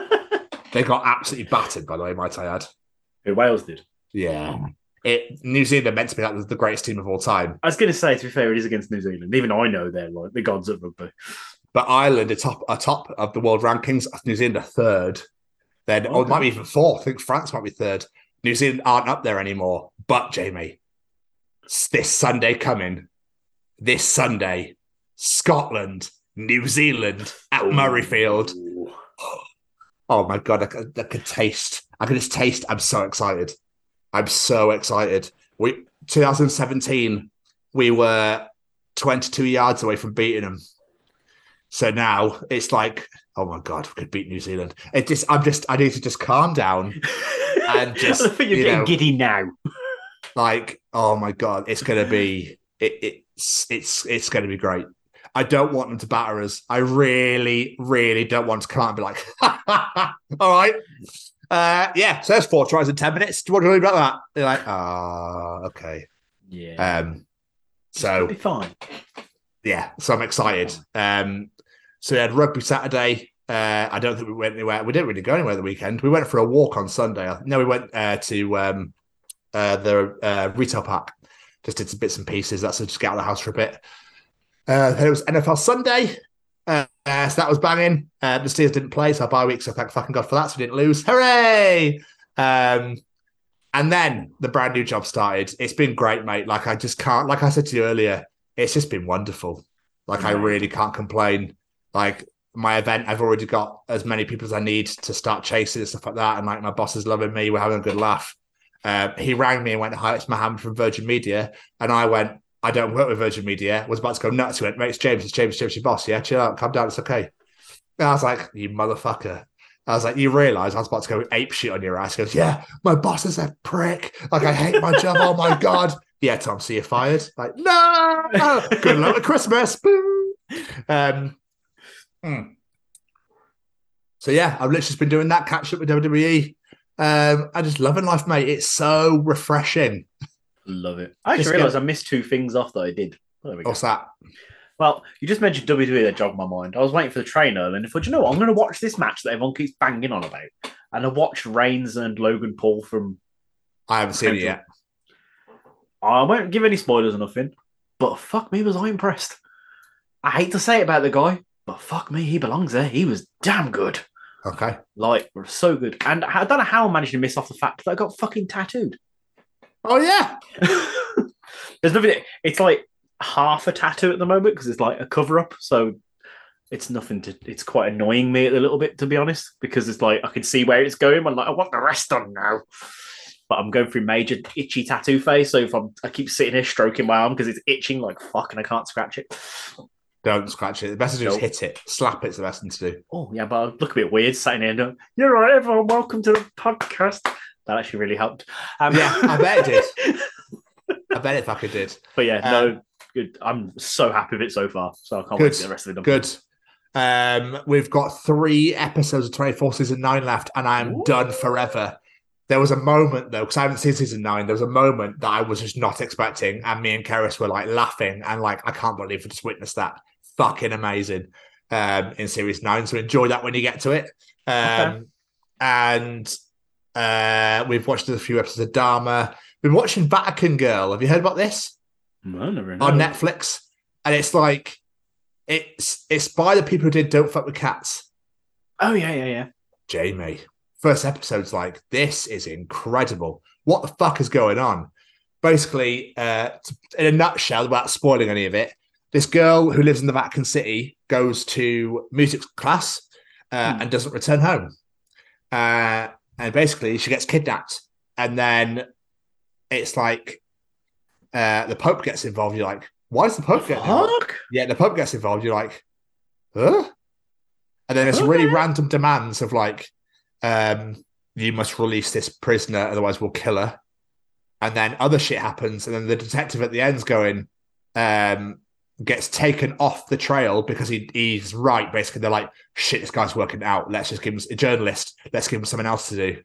they got absolutely battered, by the way, might I add. Who Wales did. Yeah. It New Zealand are meant to be like the greatest team of all time. I was going to say, to be fair, it is against New Zealand. Even I know they're like the gods of rugby. But Ireland are top are top of the world rankings. New Zealand are third. Then or it might be even fourth. I think France might be third. New Zealand aren't up there anymore. But Jamie, this Sunday coming, this Sunday, Scotland, New Zealand at Murrayfield. Oh my god, I could, I could taste. I can just taste. I'm so excited. I'm so excited. We 2017, we were 22 yards away from beating them. So now it's like, oh my god, we could beat New Zealand. It just, I'm just, I need to just calm down. And just, I think you're you getting know- giddy now. Like, oh my god, it's gonna be, it, it's, it's, it's gonna be great. I don't want them to batter us. I really, really don't want to come out and be like, all right. Uh, yeah, so there's four tries in 10 minutes. Do you want to read about that? They're like, ah, okay. Yeah. Um, It'll so be fine. yeah, so I'm excited. Um, so we had rugby Saturday. Uh, I don't think we went anywhere. We didn't really go anywhere the weekend. We went for a walk on Sunday. No, we went uh, to um, uh, the uh, retail park. Just did some bits and pieces. That's just get out of the house for a bit. Uh, then it was NFL Sunday. Uh, uh, so that was banging. Uh, the Steelers didn't play, so bye week. So thank fucking God for that. So we didn't lose. Hooray! Um, and then the brand new job started. It's been great, mate. Like I just can't. Like I said to you earlier, it's just been wonderful. Like I really can't complain. Like my event, I've already got as many people as I need to start chasing and stuff like that. And like my boss is loving me. We're having a good laugh. Um, he rang me and went, "Hi, it's Mohammed from Virgin Media," and I went, "I don't work with Virgin Media." Was about to go nuts. He went, "Mate, it's James. It's James. James, your boss. Yeah, chill out. Calm down. It's okay." And I was like, "You motherfucker." I was like, you realise I was about to go ape shit on your ass. He goes, yeah, my boss is a prick. Like, I hate my job. Oh my God. Yeah, Tom, so you're fired. Like, no, good luck with Christmas. Um, hmm. So yeah, I've literally just been doing that catch up with WWE. Um, I just loving life, mate. It's so refreshing. Love it. I Just actually realised go- I missed two things off that I did. There we go. What's that? Well, you just mentioned WWE that jogged my mind. I was waiting for the train earlier, and I thought, you know what, I'm going to watch this match that everyone keeps banging on about. And I watched Reigns and Logan Paul from. I haven't seen it yet. I won't give any spoilers or nothing, but fuck me, was I impressed. I hate to say it about the guy, but fuck me, he belongs there. He was damn good. Okay. Like, we're so good. And I don't know how I managed to miss off the fact that I got fucking tattooed. Oh yeah. There's nothing. It's like half a tattoo at the moment because it's like a cover up. So it's nothing to. It's quite annoying me a little bit to be honest because it's like I can see where it's going. I'm like I want the rest done now. But I'm going through major itchy tattoo phase. So if I'm, I keep sitting here stroking my arm because it's itching like fuck and I can't scratch it. Don't scratch it. The best is just Nope. hit it. Slap it's the best thing to do. Oh yeah, but I look a bit weird sitting here. And You're right, everyone. Welcome to the podcast. That actually really helped. Um, Yeah, I bet it did. I bet it fucking did. But yeah, Um, no, good. I'm so happy with it so far. So I can't wait Good. to get the rest of it done. Good. Um, we've got three episodes of 24 season nine left, and I'm Ooh. done forever. There was a moment though, because I haven't seen season nine. There was a moment that I was just not expecting, and me and Keris were like laughing and like, I can't believe we just witnessed that. Fucking amazing um, in series nine. So enjoy that when you get to it. Um, And uh, we've watched a few episodes of Dahmer. We've been watching Vatican Girl. Have you heard about this? No, never on know. Netflix, and it's like it's it's by the people who did Don't Fuck with Cats. Oh yeah, yeah, yeah. Jamie, first episode's like this is incredible. What the fuck is going on? Basically, uh, in a nutshell, without spoiling any of it, this girl who lives in the Vatican City goes to music class uh, Hmm. and doesn't return home, uh, and basically she gets kidnapped, and then it's like uh, the Pope gets involved. You're like, why does the Pope get involved? Yeah, the Pope gets involved. You're like, huh? And then it's really random demands of like, um, you must release this prisoner, otherwise we'll kill her. And then other shit happens, and then the detective at the end's going, um, gets taken off the trail because he he's right. Basically, they're like, shit, this guy's working out. Let's just give him a journalist. Let's give him something else to do.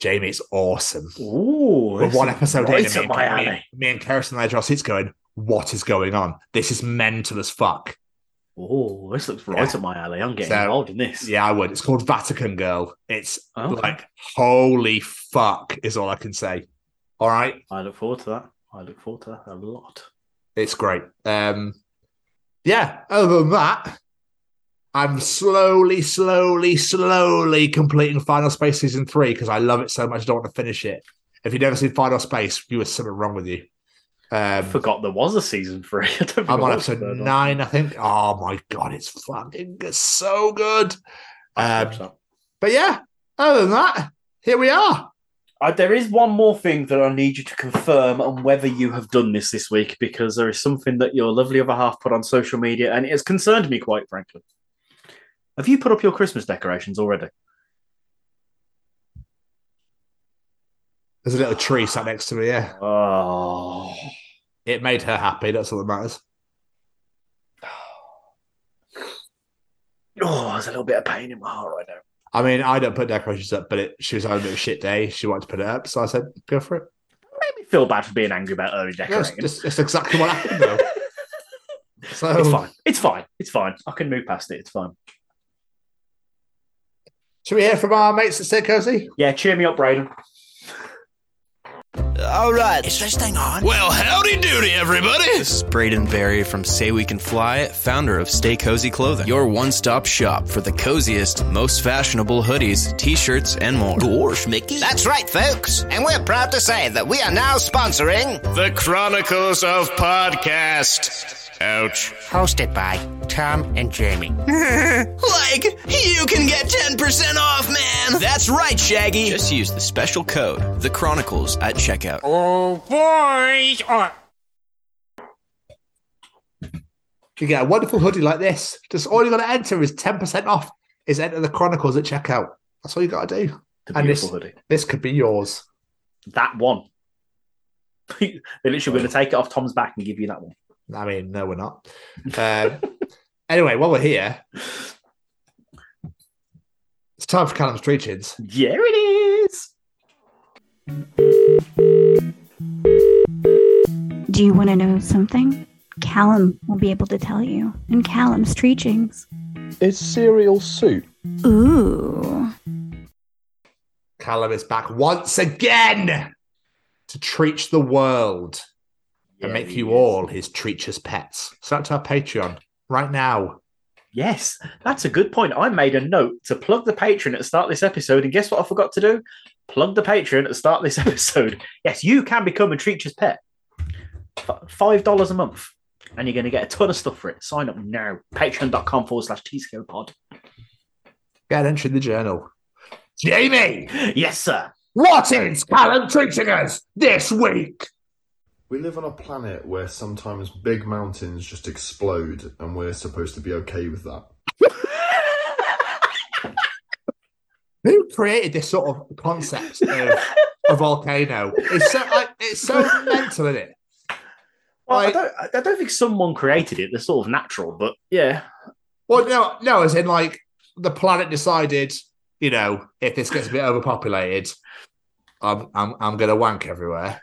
Jamie, it's awesome. Ooh, We're one is episode in, and me, and- me, me and Kirsten and our seats going, what is going on? This is mental as fuck. Oh, this looks right Yeah. up my alley. I'm getting So, involved in this. Yeah, I would. It's called Vatican Girl. It's Okay. like holy fuck is all I can say. All right, I look forward to that. I look forward to that a lot. It's great. Um, yeah. Other than that, I'm slowly, slowly, slowly completing Final Space season three because I love it so much. I don't want to finish it. If you've never seen Final Space, you was something wrong with you. I Um, forgot there was a season three. I I'm on episode nine, I think. Oh my god, it's fucking so good. Um, so. but yeah, other than that, here we are. Uh, there is one more thing that I need you to confirm on whether you have done this this week because there is something that your lovely other half put on social media and it has concerned me quite frankly. Have you put up your Christmas decorations already? There's a little tree sat next to me. Yeah, Oh, it made her happy. That's all that matters. oh, there's a little bit of pain in my heart right now. I mean, I don't put decorations up, but it, she was having a bit of a shit day. She wanted to put it up, so I said, "Go for it." Made me feel bad for being angry about early decorating. that's, that's exactly what happened, though. So It's fine. It's fine. It's fine. I can move past it. It's fine. Should we hear from our mates at Stay Cozy? Yeah, cheer me up, Braden. All right. Is this thing on? Well, howdy doody, everybody. This is Braden Barrie from Say We Can Fly, founder of Stay Cozy Clothing, your one stop shop for the coziest, most fashionable hoodies, t shirts, and more. Gosh, Mickey. That's right, folks. And we're proud to say that we are now sponsoring, The Chronicles of Podcast. Ouch. hosted by Tom and Jamie. Like, you can get 10% off, man! That's right, Shaggy! Just use the special code, The Chronicles, at checkout. Oh, boys. Oh, You get a wonderful hoodie like this. Just all you got to enter is ten percent off. Is enter the Chronicles at checkout. That's all you got to do. The And beautiful this- hoodie. This could be yours. That one. They're literally going to take it off Tom's back and give you that one. I mean, no, we're not. Um, anyway, while we're here, it's time for Callum's Treachings. Yeah, it is. Do you want to know something? Callum will be able to tell you in Callum's Treachings. Is cereal soup? Ooh. Callum is back once again to treach the world and Yeah, make you is. all his treacherous pets. So that's our Patreon right now. Yes, that's a good point. I made a note to plug the Patreon at the start of this episode, and guess what I forgot to do? Plug the Patreon at the start of this episode. Yes, you can become a treacherous Pet. Five dollars a month, and you're going to get a ton of stuff for it. Sign up now. Patreon.com forward slash TSCO pod. Get an entry in the journal. Jamie, Yes, sir. what is Callum treating us this week? We live on a planet where sometimes big mountains just explode, and we're supposed to be okay with that. Who created this sort of concept of a volcano? It's so like, it's so mental, isn't it? Well, Like- I, don't, I don't think someone created it. They're sort of natural, but yeah. Well, no, no, as in like the planet decided, you know, if this gets a bit overpopulated, I'm I'm I'm gonna wank everywhere.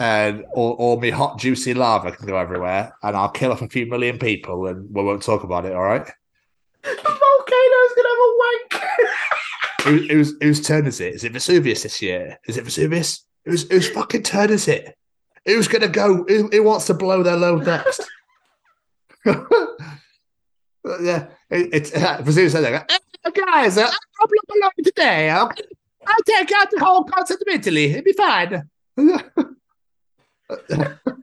And or or me hot juicy lava can go everywhere and I'll kill off a few million people and we won't talk about it, all right? The volcano's going to have a wank. Who, whose whose turn is it? Is it Vesuvius this year? Is it Vesuvius? Whose whose fucking turn is it? Who's gonna go? Who, who wants to blow their load next? yeah, it, it's uh, Vesuvius "Eh, guys, uh, I'll blow my load today. I'll, I'll take out the whole continent of Italy. It'll be fine.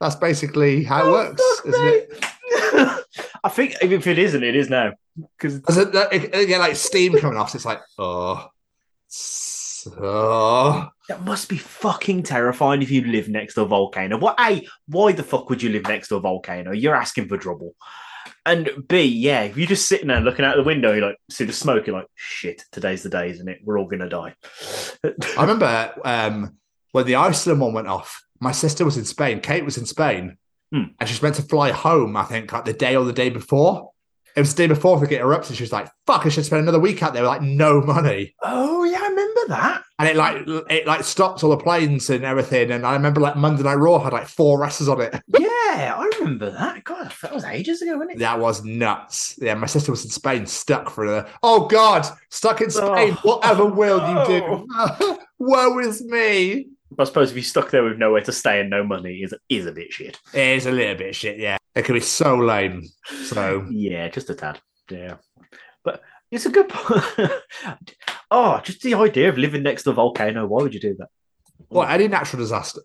That's basically how it oh, works, isn't it? I think even if it isn't, it is now. Because get like steam coming off. So it's like, oh, s- oh. That must be fucking terrifying if you live next to a volcano. What? A, why the fuck would you live next to a volcano? You're asking for trouble. And B, yeah, if you're just sitting there looking out the window, you like see the smoke, you're like, shit, today's the day, isn't it? We're all gonna die. I remember um, when the Iceland one went off. My sister was in Spain. Kate was in Spain, Hmm. and she was meant to fly home. I think like the day or the day before. It was the day before to get erupted. She was like, "Fuck! I should spend another week out there with like no money." oh yeah, I remember that. And it like it like stopped all the planes and everything. And I remember like Monday Night Raw had like four wrestlers on it. Yeah, I remember that. God, that was ages ago, wasn't it? That was nuts. Yeah, my sister was in Spain, stuck for the. Oh God, stuck in Spain. Oh. Whatever will you do? Oh. Woe is me. I suppose if you're stuck there with nowhere to stay and no money, is is a bit shit. It is a little bit shit. Yeah, it can be so lame. So Yeah, just a tad. Yeah, but it's a good. oh, just the idea of living next to a volcano. Why would you do that? Well, any natural disaster.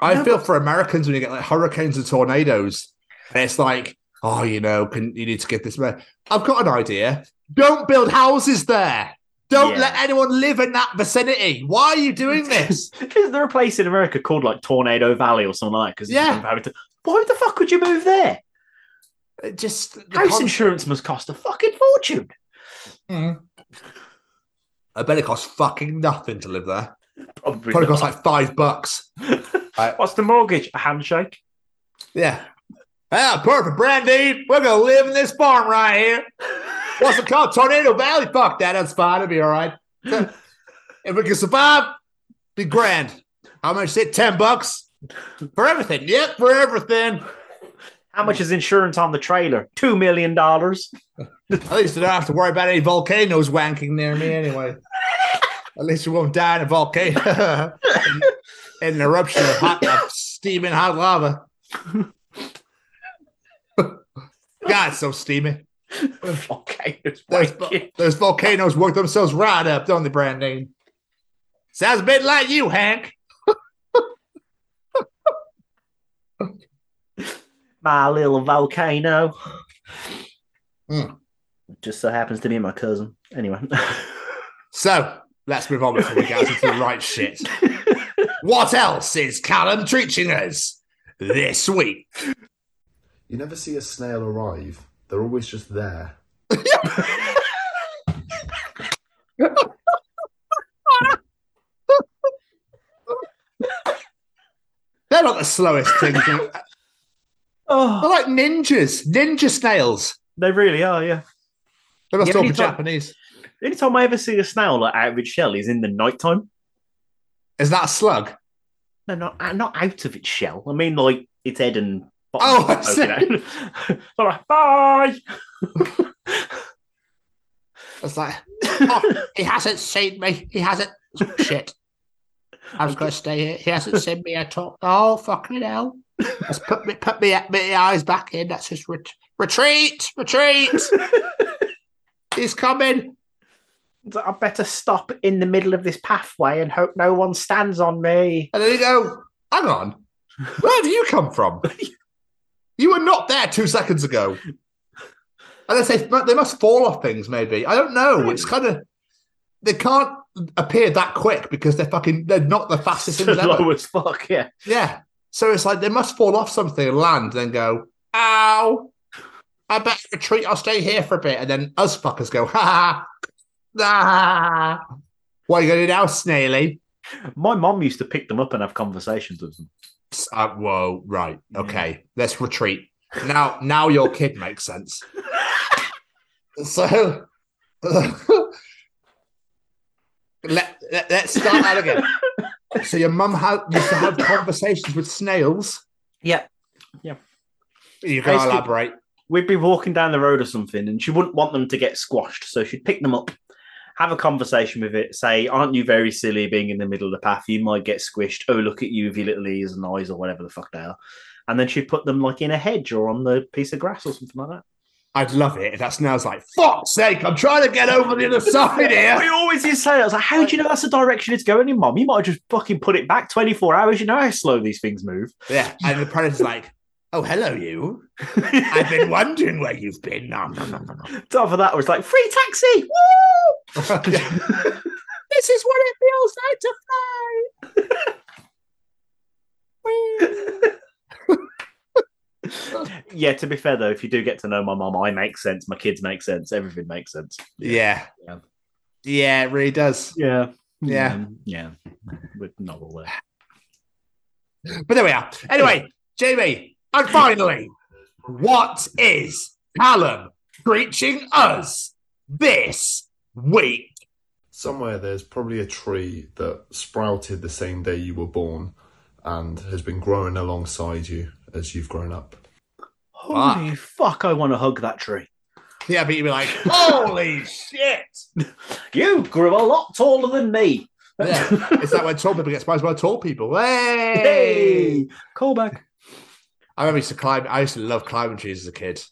I No, feel but- for Americans when you get like hurricanes and tornadoes, and it's like, oh, you know, can you need to get this? Way. I've got an idea. Don't build houses there. Don't Yeah. let anyone live in that vicinity. Why are you doing this? Is there a place in America called like Tornado Valley or something like that? Because Yeah. Why the fuck would you move there? Just the House con- insurance must cost a fucking fortune. I bet it costs fucking nothing to live there. Probably Probably costs like five bucks. What's the mortgage? A handshake? Yeah. Ah, perfect, Brandy. We're gonna live in this farm right here. What's it called? Tornado Valley. Fuck that. That's fine. It'll be all right. if we can survive, be grand. How much? Is it ten bucks for everything. Yep, for everything. How much is insurance on the trailer? Two million dollars. At least I don't have to worry about any volcanoes wanking near me anyway. At least we won't die in a volcano. in, in an eruption of hot, of steaming hot lava. God, so steamy. Volcanoes. Those, those volcanoes work themselves right up, don't they, Brandon? Sounds a bit like you, Hank. My little volcano. Hmm. Just so happens to be my cousin. Anyway. So let's move on before we get into the right shit. What else is Callum teaching us this week? You never see a snail arrive, they're always just there. They're not the slowest things. They're oh, like ninjas, ninja snails. they really are, yeah. They must Yeah, all be you Japanese. The only time I ever see a snail like out of its shell is in the nighttime. Is that a slug? No, not uh, not out of its shell. I mean, like its head and Oh, I bottom see. poking out. All right, bye. It's like, oh, he hasn't seen me. He hasn't. Shit. I was going to stay here. He hasn't seen me at all. Oh, fucking hell. Let's put me, put me, me eyes back in. That's just ret- retreat, retreat. He's coming. I better stop in the middle of this pathway and hope no one stands on me. And then you go, hang on. Where have you come from? You were not there two seconds ago. And they, say they must fall off things, maybe. I don't know. It's kind of they can't appear that quick because they're fucking they're not the fastest things ever. Low as fuck, yeah. Yeah. So it's like they must fall off something and land, then go, ow. I better retreat, I'll stay here for a bit. And then us fuckers go, ha ha. Ah. What are you gonna do now, Snaily? My mom used to pick them up and have conversations with them. Uh, whoa, right. Okay. Let's retreat. Now now your kid makes sense. So let, let, us start that again. So your mum had used to have conversations with snails. Yeah. Yeah. You can I elaborate. We'd be walking down the road or something, and she wouldn't want them to get squashed. So she'd pick them up, have a conversation with it, say, Aren't you very silly being in the middle of the path? You might get squished. Oh, look at you with your little ears and eyes, or whatever the fuck they are. And then she'd put them like in a hedge or on the piece of grass or something like that. I'd love it if that snail's like, fuck's sake, I'm trying to get over the other side here. We always used to say that. I was like, How do you know that's the direction it's going in, Mum? You might have just fucking put it back 24 hours. You know how slow these things move. Yeah. And the predator's like, oh, hello, you. I've been wondering where you've been. Nom, nom, nom, nom. Top of that was like, Free taxi! Woo! this is what it feels like to fly. Yeah, to be fair though, if you do get to know my mom, I make sense. My kids make sense. Everything makes sense. Yeah. Yeah. Yeah, it really does. Yeah. Yeah. Yeah. With novel there. But there we are. Anyway, Jamie, and finally, what is Callum preaching us this week? Somewhere there's probably a tree that sprouted the same day you were born and has been growing alongside you as you've grown up. Holy fuck, I want to hug that tree. Yeah, but you'd be like, holy shit. You grew a lot taller than me. Yeah. it's like when tall people get surprised by tall people. Hey! Hey! Callback. I remember I used to climb, I used to love climbing trees as a kid.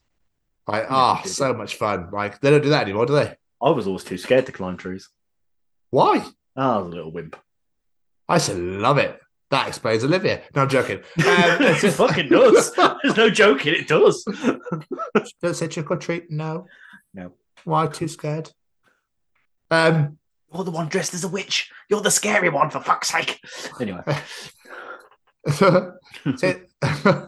Like, ah, so much fun. Like, they don't do that anymore, do they? I was always too scared to climb trees. Why? I was a little wimp. I used to love it. That explains Olivia. No, I'm joking. Um, it fucking does. There's no joking, it does. Don't say trick or treat. No. No. Why? Too scared. Um, You're the one dressed as a witch. You're the scary one, for fuck's sake. Anyway. say,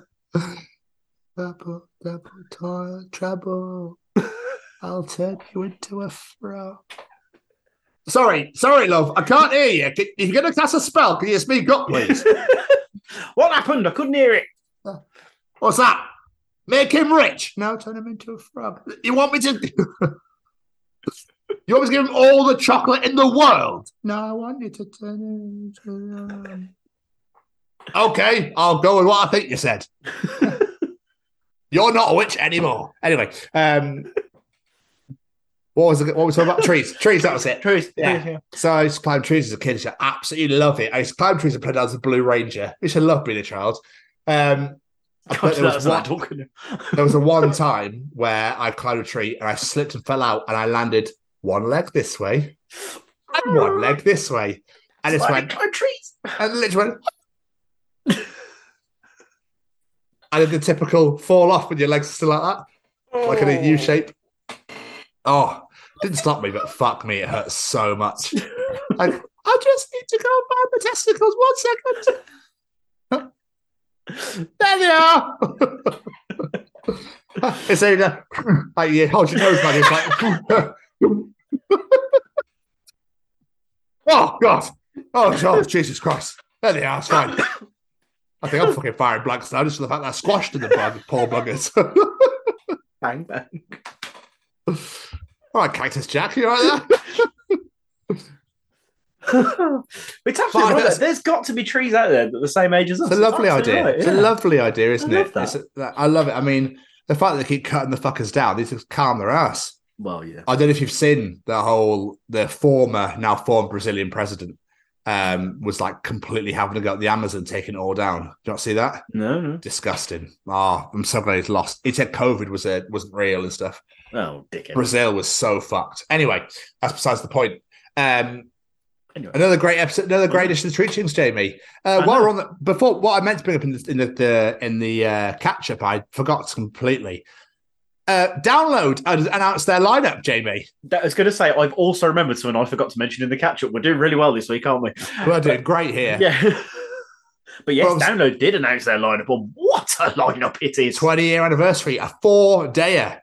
double, double toil trouble. I'll turn you into a frog. Sorry, sorry, love. I can't hear you. Can- If you're going to cast a spell, can you speak up, please? what happened? I couldn't hear it. What's that? Make him rich. Now turn him into a frog. You want me to? you want me to give him all the chocolate in the world? No, I want you to turn him into. Um... Okay, I'll go with what I think you said. You're not a witch anymore. Anyway, um, what was it? What was we talking about? Trees. Trees. That was it. Trees. Yeah. trees, yeah. So I used to climb trees as a kid. I used to absolutely love it. I used to climb trees and play down as a Blue Ranger. I used to love being a child. Um, God, there was one- there was a one time where I climbed a tree and I slipped and fell out and I landed one leg this way and one leg this way. And it's went, climb trees. and it literally went. and the typical fall off when your legs are still like that, like in a U shape. Oh, didn't stop me, but fuck me, it hurts so much. Like, I just need to go find my testicles. One second. There they are. it's a uh, like you hold your nose back. It's like, oh god, oh, oh Jesus Christ! There they are. It's fine. I think I'm fucking firing blanks now just for the fact that I squashed in the bug, poor buggers. Bang, bang. All right, Cactus Jack, you all right there? it's absolutely right. that's- There's got to be trees out there that are the same age as us. It's a lovely absolutely idea. right, It's a lovely idea, isn't I it? love that. It's a- I love it. I mean, the fact that they keep cutting the fuckers down, they just calm their ass. Well, yeah. I don't know if you've seen the whole the former now former Brazilian president um was like completely having to go at the Amazon taking it all down. Do you not see that? No, no. Disgusting. Oh, I'm so glad he's lost. He said COVID was a, wasn't real and stuff. Oh, dickhead. Brazil was so fucked. Anyway, that's besides the point. Um Anyway. Another great episode, another great edition of the Treachings, Jamie. Uh, while we're on the before, what I meant to bring up in the in the, in the uh, catch up, I forgot completely. Uh, Download announced their lineup, Jamie. That- I was going to say, I've also remembered something I forgot to mention in the catch up. We're doing really well this week, aren't we? We're doing great here. Yeah. but yes, Well, Download did announce their lineup. Well, what a lineup it is! 20 year anniversary, a four dayer.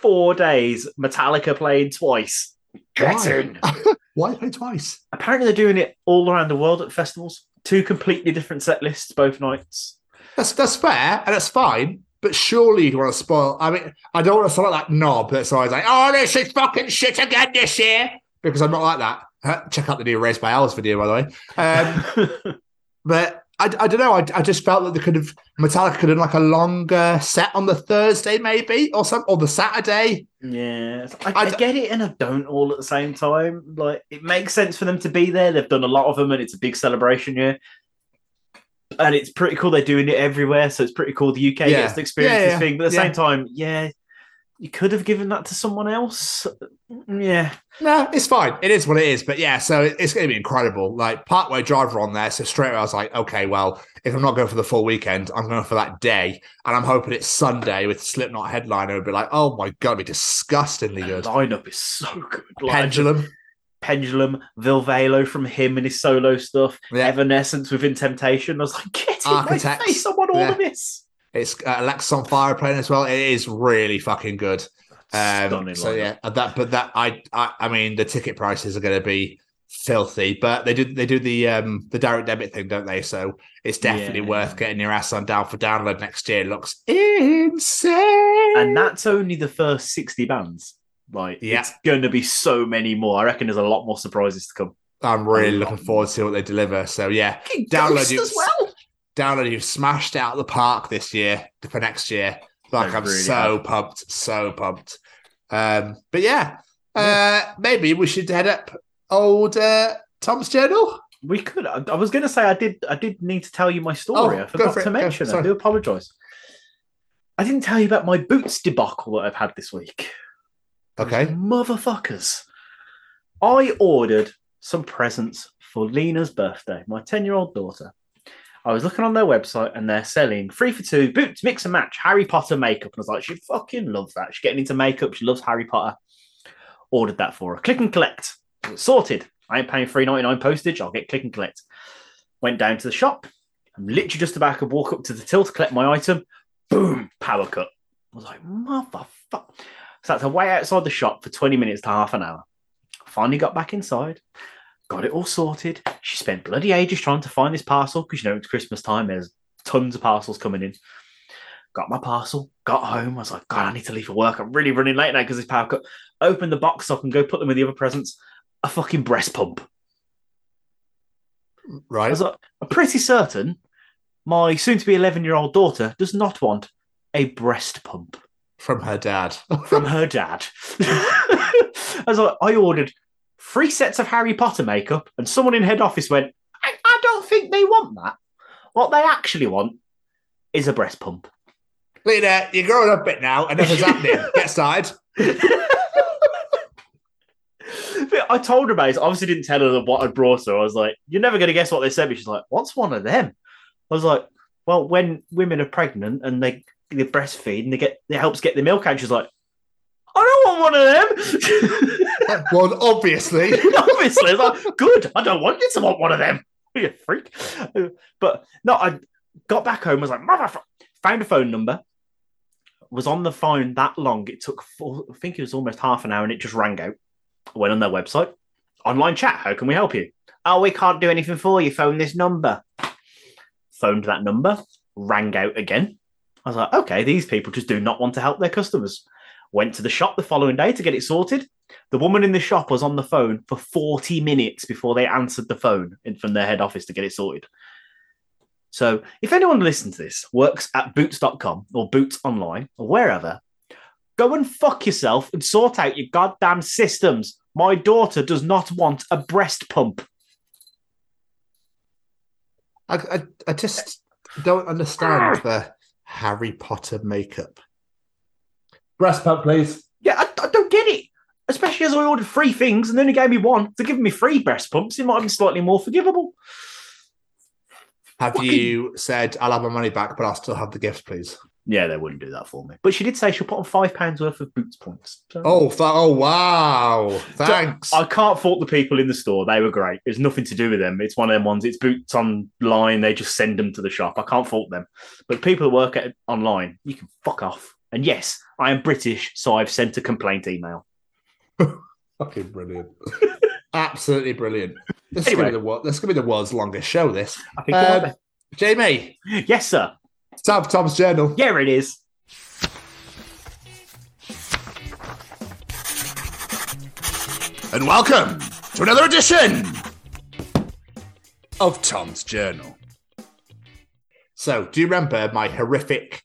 Four days, Metallica playing twice. Get Why? in. Why play twice? Apparently, they're doing it all around the world at festivals. Two completely different set lists both nights. That's that's fair and that's fine. But surely you'd want to spoil. I mean, I don't want to sound like that knob that's always like, "Oh, this is fucking shit again this year," because I'm not like that. Uh, Check out the new Raised by Owls video, by the way. Um, but I, I don't know. I, I just felt that they could have Metallica could have done like a longer set on the Thursday, maybe, or some, or the Saturday. Yeah, I get it and I don't all at the same time. Like it makes sense for them to be there. They've done a lot of them, and it's a big celebration year. And it's pretty cool. They're doing it everywhere, so it's pretty cool. The UK Yeah. gets to experience Yeah, this thing, but at the yeah. same time, yeah, you could have given that to someone else. Yeah, No, it's fine. It is what it is. But yeah, so it's going to be incredible. Like Parkway Drive on there, so straight away I was like, okay, well, if I'm not going for the full weekend, I'm going for that day, and I'm hoping it's Sunday with Slipknot headliner. It'd be like, oh my god, it'd be disgustingly the good. lineup is so good. Like, Pendulum, Pendulum, Ville Valo from him and his solo stuff, Yeah. Evanescence Within Temptation. I was like, get in my face! I want all Yeah. of this. it's uh, Alexisonfire playing as well. It is really fucking good. Um, so lineup. yeah, that but that I, I I mean the ticket prices are going to be filthy, but they do they do the um the direct debit thing, don't they? So it's definitely Yeah. worth getting your ass on down for Download next year. It looks insane. and that's only the first 60 bands. Like, Yeah. it's going to be so many more. I reckon there's a lot more surprises to come. I'm really a looking lot forward to see what they deliver. So yeah, Fucking Download you- as well. Download you've smashed out of the park this year for next year. Like I'm really so pumped, so pumped. Um, but yeah, uh, maybe we should head up old uh, Tom's journal. We could. I, I was going to say I did. I did need to tell you my story. Oh, I forgot for it, to go, mention. it. I do apologise. I didn't tell you about my boots debacle that I've had this week. Okay. Motherfuckers. I ordered some presents for Lena's birthday, my 10 year old daughter. I was looking on their website and they're selling three for two boots, mix and match, Harry Potter makeup. And I was like, she fucking loves that. She's getting into makeup. She loves Harry Potter. Ordered that for her. Click and collect. Sorted. I ain't paying three ninety nine postage. I'll get click and collect. Went down to the shop. I'm literally just about to walk up to the till to collect my item. Boom, power cut. I was like, motherfucker. So that's to wait outside the shop for 20 minutes to half an hour. Finally got back inside, got it all sorted. She spent bloody ages trying to find this parcel because you know it's Christmas time. There's tons of parcels coming in. Got my parcel, got home. I was like, God, I need to leave for work. I'm really running late now because this power cut. Open the box so I can go put them in the other presents. A fucking breast pump. I Right. was like, I'm pretty certain my soon to be 11 year old daughter does not want a breast pump From her dad. from her dad. I was like, I ordered three sets of Harry Potter makeup, and someone in head office went, I, I don't think they want that. What they actually want is a breast pump. Lena, you're growing up a bit now, and nothing's happening. Get started. I told her about it. I obviously didn't tell her what I'd brought her. I was like, You're never going to guess what they said. But she's like, What's one of them? I was like, Well, when women are pregnant and they, they breastfeed and they get it helps get the milk out, she's like, I don't want one of them. well, obviously. Obviously, like, good. I don't want you to want one of them. You freak. But no, I got back home. Was like, motherfucker. Found a phone number. Was on the phone that long. It took, four, I think it was almost half an hour, and it just rang out. Went on their website. Online chat. How can we help you? Oh, we can't do anything for you. Phone this number. Phoned that number. Rang out again. I was like, okay, these people just do not want to help their customers. Went to the shop the following day to get it sorted. The woman in the shop was on the phone for 40 minutes before they answered the phone in, from their head office to get it sorted. So if anyone listening to this works at boots.com or boots online or wherever, go and fuck yourself and sort out your goddamn systems. My daughter does not want a breast pump. I, I, I just don't understand the Harry Potter makeup. Breast pump, please. Yeah, I, I don't get it. Especially as I ordered three things and then he gave me one. They're giving me free breast pumps. It might have been slightly more forgivable. Have Fucking- you said I'll have my money back, but I'll still have the gift, please? Yeah, they wouldn't do that for me. But she did say she'll put on five pounds worth of boots points. So- Oh, th- oh wow! Thanks. I can't fault the people in the store. They were great. It's nothing to do with them. It's one of them ones. It's boots online. They just send them to the shop. I can't fault them. But people who work at online, you can fuck off. And yes, I am British, so I've sent a complaint email. Fucking brilliant. Absolutely brilliant. This is Anyway. gonna be the wor- this is gonna be the world's longest show. This. I think Um, Jamie, yes, sir. Tom Tom's journal. Yeah, it is. And welcome to another edition of Tom's Journal. So, do you remember my horrific,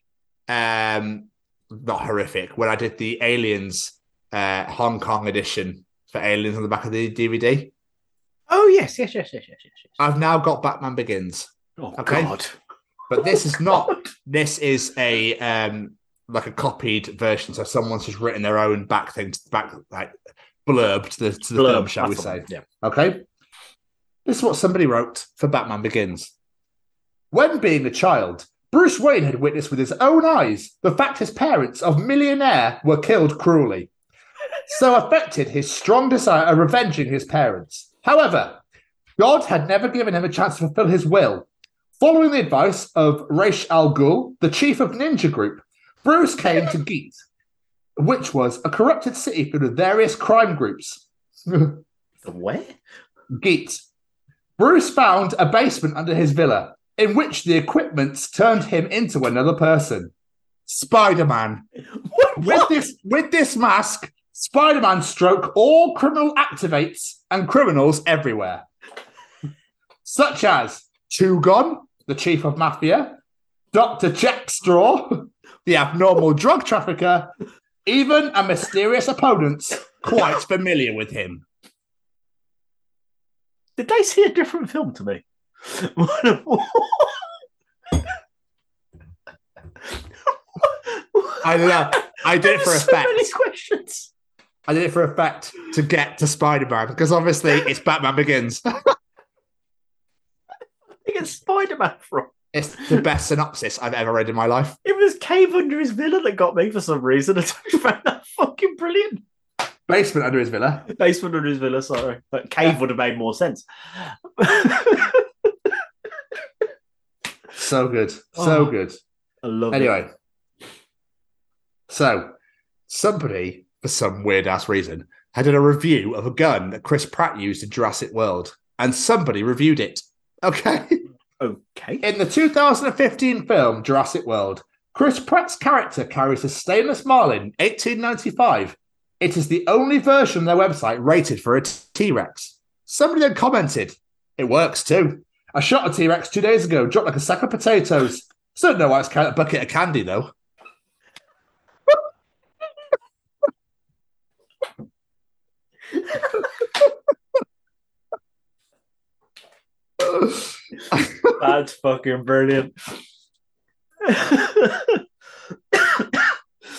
um, not horrific, when I did the Aliens uh, Hong Kong edition for Aliens on the back of the DVD? Oh yes, yes, yes, yes, yes, yes. yes. I've now got Batman Begins, Oh Okay. God. but this is not. this is a um, like a copied version. So someone's just written their own back thing, back like blurb to the to the Blurb, film, shall we say? one, Yeah. Okay. This is what somebody wrote for Batman Begins. When being a child, Bruce Wayne had witnessed with his own eyes the fact his parents of millionaire were killed cruelly. So affected his strong desire of revenging his parents. However, God had never given him a chance to fulfill his will. Following the advice of Raish Al Ghul, the chief of Ninja Group, Bruce came to Geet, which was a corrupted city filled with various crime groups. Where? Geet. Bruce found a basement under his villa in which the equipment turned him into another person. Spider-Man. With this with this mask, Spider-Man stroke all criminal activates and criminals everywhere. Such as Two Gun, the chief of mafia, Dr. Jack Straw, the abnormal drug trafficker, even a mysterious opponent quite familiar with him. Did they see a different film to me? I love. I did it for so many questions. I did it for effect to get to Spider-Man because obviously it's Batman Begins. I think it's Spider Man from. It's the best synopsis I've ever read in my life. It was Cave Under His Villa that got me for some reason. I just found that fucking brilliant. Basement under his villa. Basement Under His Villa, sorry. But Cave would have made more sense. So good. So Oh, good. I love it. Anyway. So somebody, for some weird ass reason, had done a review of a gun that Chris Pratt used in Jurassic World. And somebody reviewed it. Okay. Okay. In the 2015 film Jurassic World, Chris Pratt's character carries a stainless Marlin 1895. It is the only version on their website rated for a T Rex. Somebody then commented, It works too. I shot a T Rex two days ago, dropped like a sack of potatoes. Still don't know why it's kind of a bucket of candy though. That's fucking brilliant.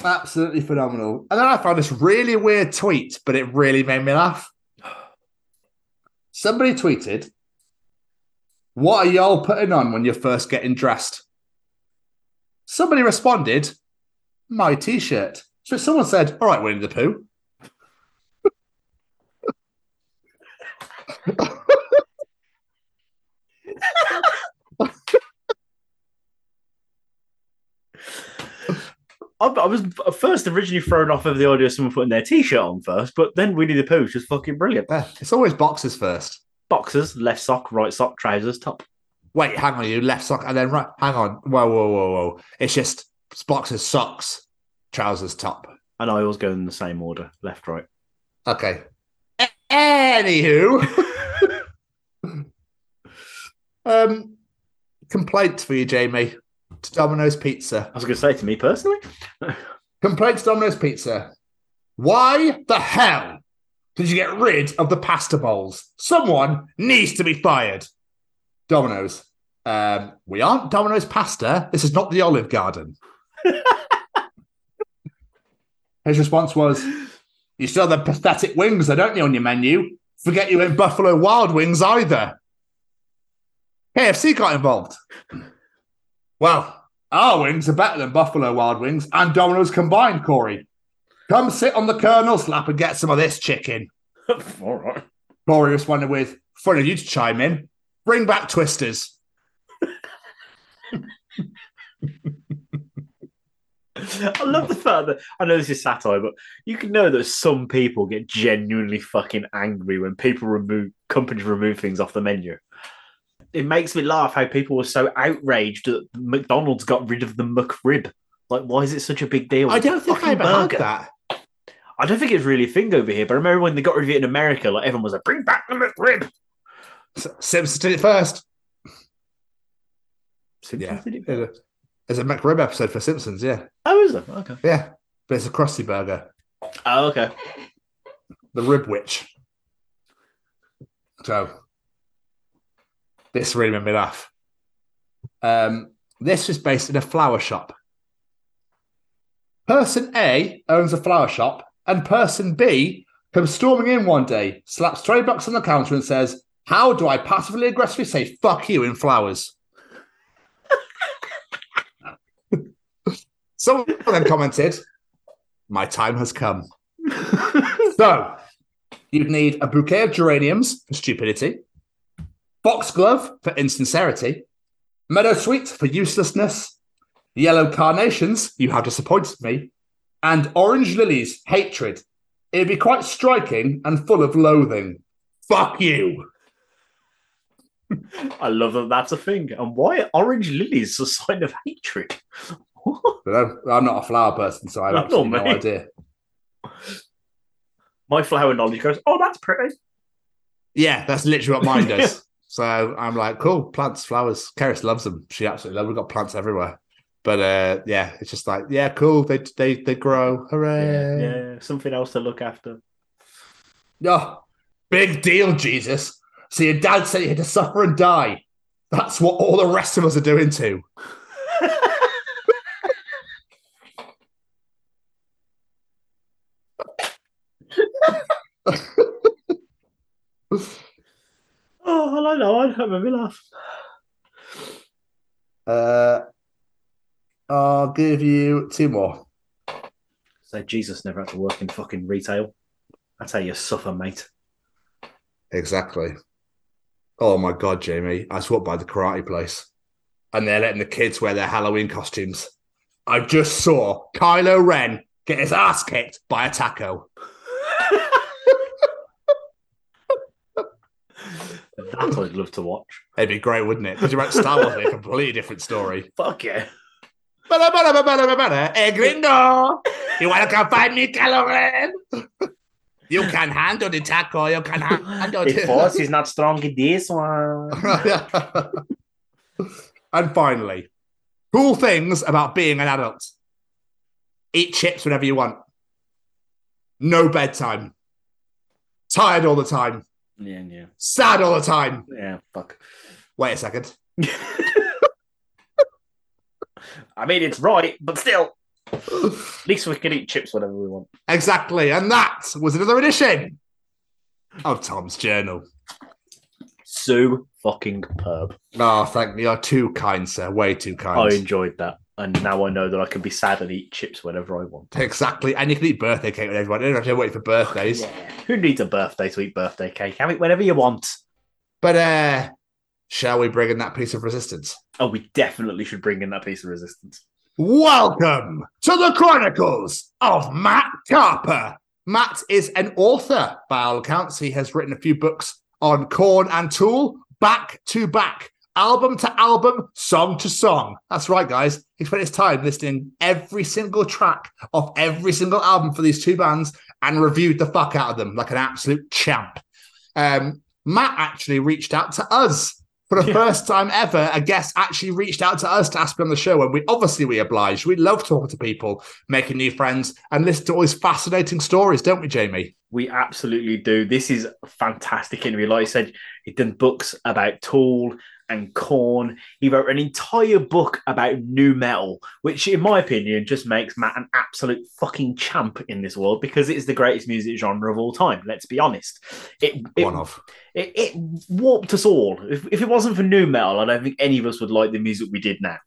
Absolutely phenomenal. And then I found this really weird tweet, but it really made me laugh. Somebody tweeted, What are y'all putting on when you're first getting dressed? Somebody responded, My t shirt. So someone said, All right, Winnie the Pooh. I, I was first originally thrown off of the idea of someone putting their t-shirt on first, but then Winnie the Pooh was just fucking brilliant. Yeah, it's always boxes first. Boxers, left sock, right sock, trousers, top. Wait, hang on, you left sock and then right. Hang on. Whoa, whoa, whoa, whoa. It's just boxers, socks, trousers, top. And I always go in the same order, left, right. Okay. Anywho, um, complaint for you, Jamie, to Domino's Pizza. I was going to say to me personally. complaints to Domino's Pizza. Why the hell did you get rid of the pasta bowls? Someone needs to be fired. Domino's. Um, we aren't Domino's Pasta. This is not the Olive Garden. His response was, You still have the pathetic wings, though, don't you, on your menu? Forget you in Buffalo Wild Wings either. KFC got involved. Well, our wings are better than Buffalo Wild Wings and Domino's combined, Corey. Come sit on the Colonel's lap and get some of this chicken. All right. Corey responded with, Funny you to chime in. Bring back Twisters. I love the fact that I know this is satire, but you can know that some people get genuinely fucking angry when people remove companies remove things off the menu. It makes me laugh how people were so outraged that McDonald's got rid of the McRib. Like, why is it such a big deal? I don't think I ever burger. that. I don't think it's really a thing over here, but I remember when they got rid of it in America, like everyone was like, "Bring back the McRib." Simpsons did it first. Simpsons Yeah. did it? There's a McRib episode for Simpsons, yeah. Oh, is it? Okay. Yeah. But it's a Krusty Burger. Oh, okay. The Ribwich. So, this really made me laugh. Um, this was based in a flower shop. Person A owns a flower shop, and person B comes storming in one day, slaps 20 bucks on the counter, and says, How do I passively aggressively say fuck you in flowers? Someone then commented, My time has come. so, you'd need a bouquet of geraniums for stupidity, foxglove for insincerity, meadow sweet for uselessness, yellow carnations, you have disappointed me, and orange lilies, hatred. It'd be quite striking and full of loathing. Fuck you. I love that that's a thing. And why are orange lilies a sign of hatred? But I'm, I'm not a flower person, so I have Not absolutely no idea. My flower knowledge goes, oh, that's pretty. Yeah, that's literally what mine does. so I'm like, cool, plants, flowers. Keris loves them. She absolutely loves. We've got plants everywhere. But uh, yeah, it's just like, yeah, cool. They they they grow. Hooray! Yeah, something else to look after. Oh, big deal, Jesus. So your dad said you had to suffer and die. That's what all the rest of us are doing too. Oh, I like that one. That made me laugh. Uh, I'll give you two more. So Jesus never had to work in fucking retail. That's how you suffer, mate. Exactly. Oh my god, Jamie! I just walked by the karate place, and they're letting the kids wear their Halloween costumes. I just saw Kylo Ren get his ass kicked by a taco. That I'd love to watch. It'd be great, wouldn't it? Because you went Star Wars, a completely different story. Fuck yeah. Hey, gringo! You want to come find me, Kylo You can handle the taco. You can ha- handle The force is not strong in this one. and finally, cool things about being an adult. Eat chips whenever you want. No bedtime. Tired all the time. Yeah, yeah. Sad all the time. Yeah, fuck. Wait a second. I mean, it's right, but still. At least we can eat chips whenever we want. Exactly. And that was another edition of Tom's Journal. So fucking perb. Oh, ah, thank you. You're too kind, sir. Way too kind. I enjoyed that. And now I know that I can be sad and eat chips whenever I want. Exactly. And you can eat birthday cake with everyone. You don't have to wait for birthdays. Who needs a birthday to eat birthday cake? Have it whenever you want. But uh shall we bring in that piece of resistance? Oh, we definitely should bring in that piece of resistance. Welcome to the Chronicles of Matt Karpe. Matt is an author, by all accounts. He has written a few books on Korn and Tool, back to back, album to album, song to song. That's right, guys. He spent his time listening every single track of every single album for these two bands and reviewed the fuck out of them like an absolute champ. Um, Matt actually reached out to us for the first time ever. A guest actually reached out to us to ask me on the show, and we obviously we obliged. We love talking to people, making new friends, and listen to all these fascinating stories, don't we, Jamie? We absolutely do. This is a fantastic interview. Like I said, he's done books about Tool and Korn. He wrote an entire book about nu metal, which, in my opinion, just makes Matt an absolute fucking champ in this world because it is the greatest music genre of all time. Let's be honest. It, it One of. it, it warped us all. If, if it wasn't for nu metal, I don't think any of us would like the music we did now.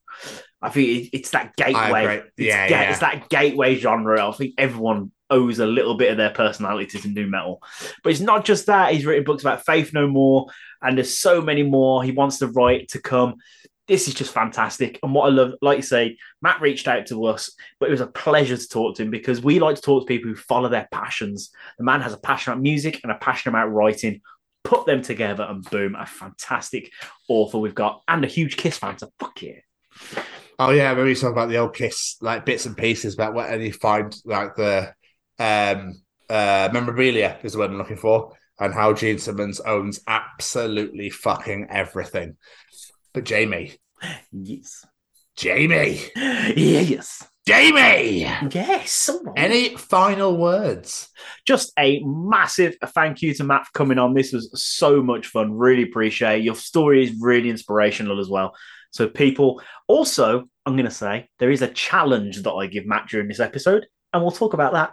I think it, it's that gateway. It's, Yeah, ga- yeah. it's that gateway genre. I think everyone owes a little bit of their personality to nu metal. But it's not just that. He's written books about Faith No More, and there's so many more he wants to write to come. This is just fantastic. And what I love, like you say, Matt reached out to us, but it was a pleasure to talk to him because we like to talk to people who follow their passions. The man has a passion about music and a passion about writing. Put them together, and boom, a fantastic author we've got, and a huge Kiss fan. So fuck yeah. Oh yeah, maybe talk about the old Kiss, like bits and pieces about what and you find like the um uh memorabilia is the what I'm looking for, and how Gene Simmons owns absolutely fucking everything. But Jamie, Yes. Jamie, Yes. Jamie, Yes. any final words? just a massive thank you to Matt for coming on. This was so much fun. Really appreciate it. Your story is really inspirational as well. So, people, also, I'm going to say there is a challenge that I give Matt during this episode, and we'll talk about that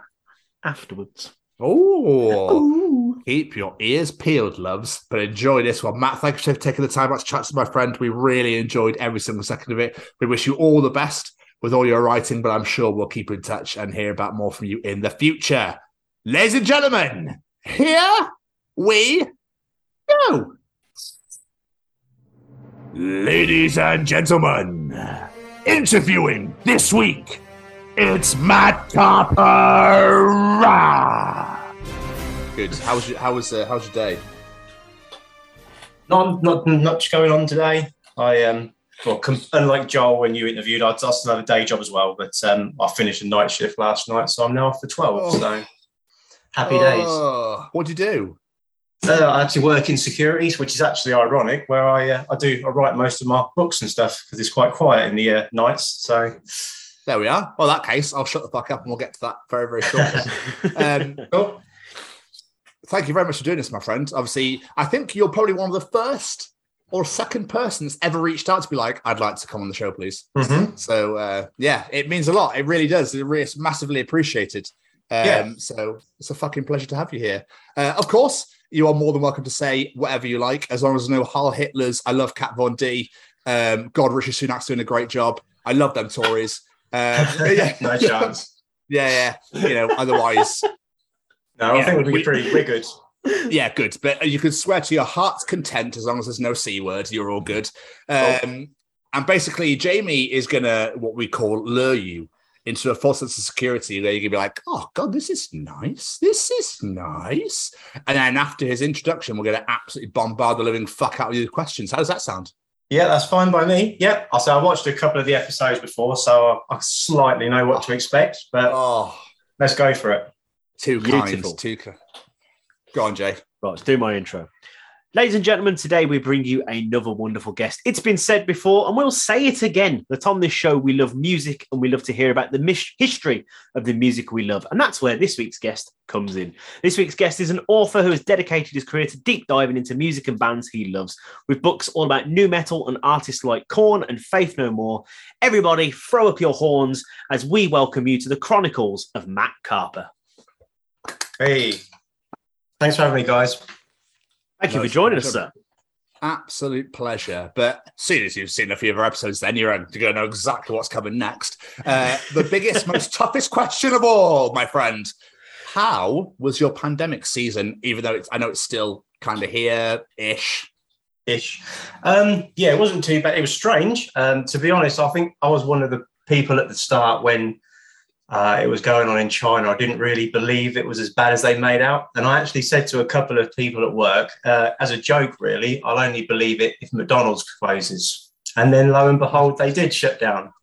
afterwards. Oh, keep your ears peeled, loves, but enjoy this one. Matt, thank you for taking the time out to chat to my friend. We really enjoyed every single second of it. We wish you all the best with all your writing, but I'm sure we'll keep in touch and hear about more from you in the future. Ladies and gentlemen, here we go. Ladies and gentlemen, interviewing this week, it's Matt Karpe. Good. How was your, how was uh, how's your day? Not not not much going on today. I um well, com- unlike Joel when you interviewed, I, I still have a day job as well. But um, I finished a night shift last night, so I'm now off for twelve. Oh. So happy days. Oh, what'd you do? Uh, I actually work in securities, which is actually ironic. Where I uh, I do I write most of my books and stuff because it's quite quiet in the uh, nights. So There we are. Well, in that case, I'll shut the fuck up and we'll get to that very, very shortly. um, cool. Thank you very much for doing this, my friend. Obviously, I think you're probably one of the first or second person that's ever reached out to be like, I'd like to come on the show, please. Mhm. So, uh, yeah, it means a lot. It really does. It's massively appreciated. Um, Yeah. So, it's a fucking pleasure to have you here. Uh, of course, you are more than welcome to say whatever you like, as long as no Hal Hitlers. I love Kat Von D. Um, God, Richard Sunak's doing a great job. I love them Tories. Um, yeah, no chance. yeah, yeah. You know, otherwise, No, I Yeah, think we'll be pretty we're good. yeah, good. But you can swear to your heart's content as long as there's no c word. You're all good. Um, and basically, Jamie is gonna what we call lure you into a false sense of security. Where you're gonna be like, "Oh God, this is nice. This is nice." And then after his introduction, we're gonna absolutely bombard the living fuck out of you with questions. How does that sound? Yeah, that's fine by me. Yeah, I say I watched a couple of the episodes before, so I, I slightly know what to expect. But Oh, let's go for it. Too Beautiful. kind. Too. Go on, Jay. Right, let's do my intro. Ladies and gentlemen, today we bring you another wonderful guest. It's been said before, and we'll say it again that on this show we love music and we love to hear about the mis- history of the music we love. And that's where this week's guest comes in. This week's guest is an author who has dedicated his career to deep diving into music and bands he loves, with books all about nu metal and artists like Korn and Faith No More. Everybody, throw up your horns as we welcome you to the Chronicles of Matt Karpe. Hey, thanks for having me, guys. Thank you for joining us, sir. Absolute pleasure. But as soon as you've seen a few of our episodes, then you're going to know exactly what's coming next. Uh, the biggest, most toughest question of all, my friend. How was your pandemic season? Even though it's, I know it's still kind of here ish. Ish. Um, yeah, it wasn't too bad. It was strange. Um, to be honest, I think I was one of the people at the start when uh, it was going on in China. I didn't really believe it was as bad as they made out. And I actually said to a couple of people at work, uh, as a joke, really, I'll only believe it if McDonald's closes. And then lo and behold, they did shut down.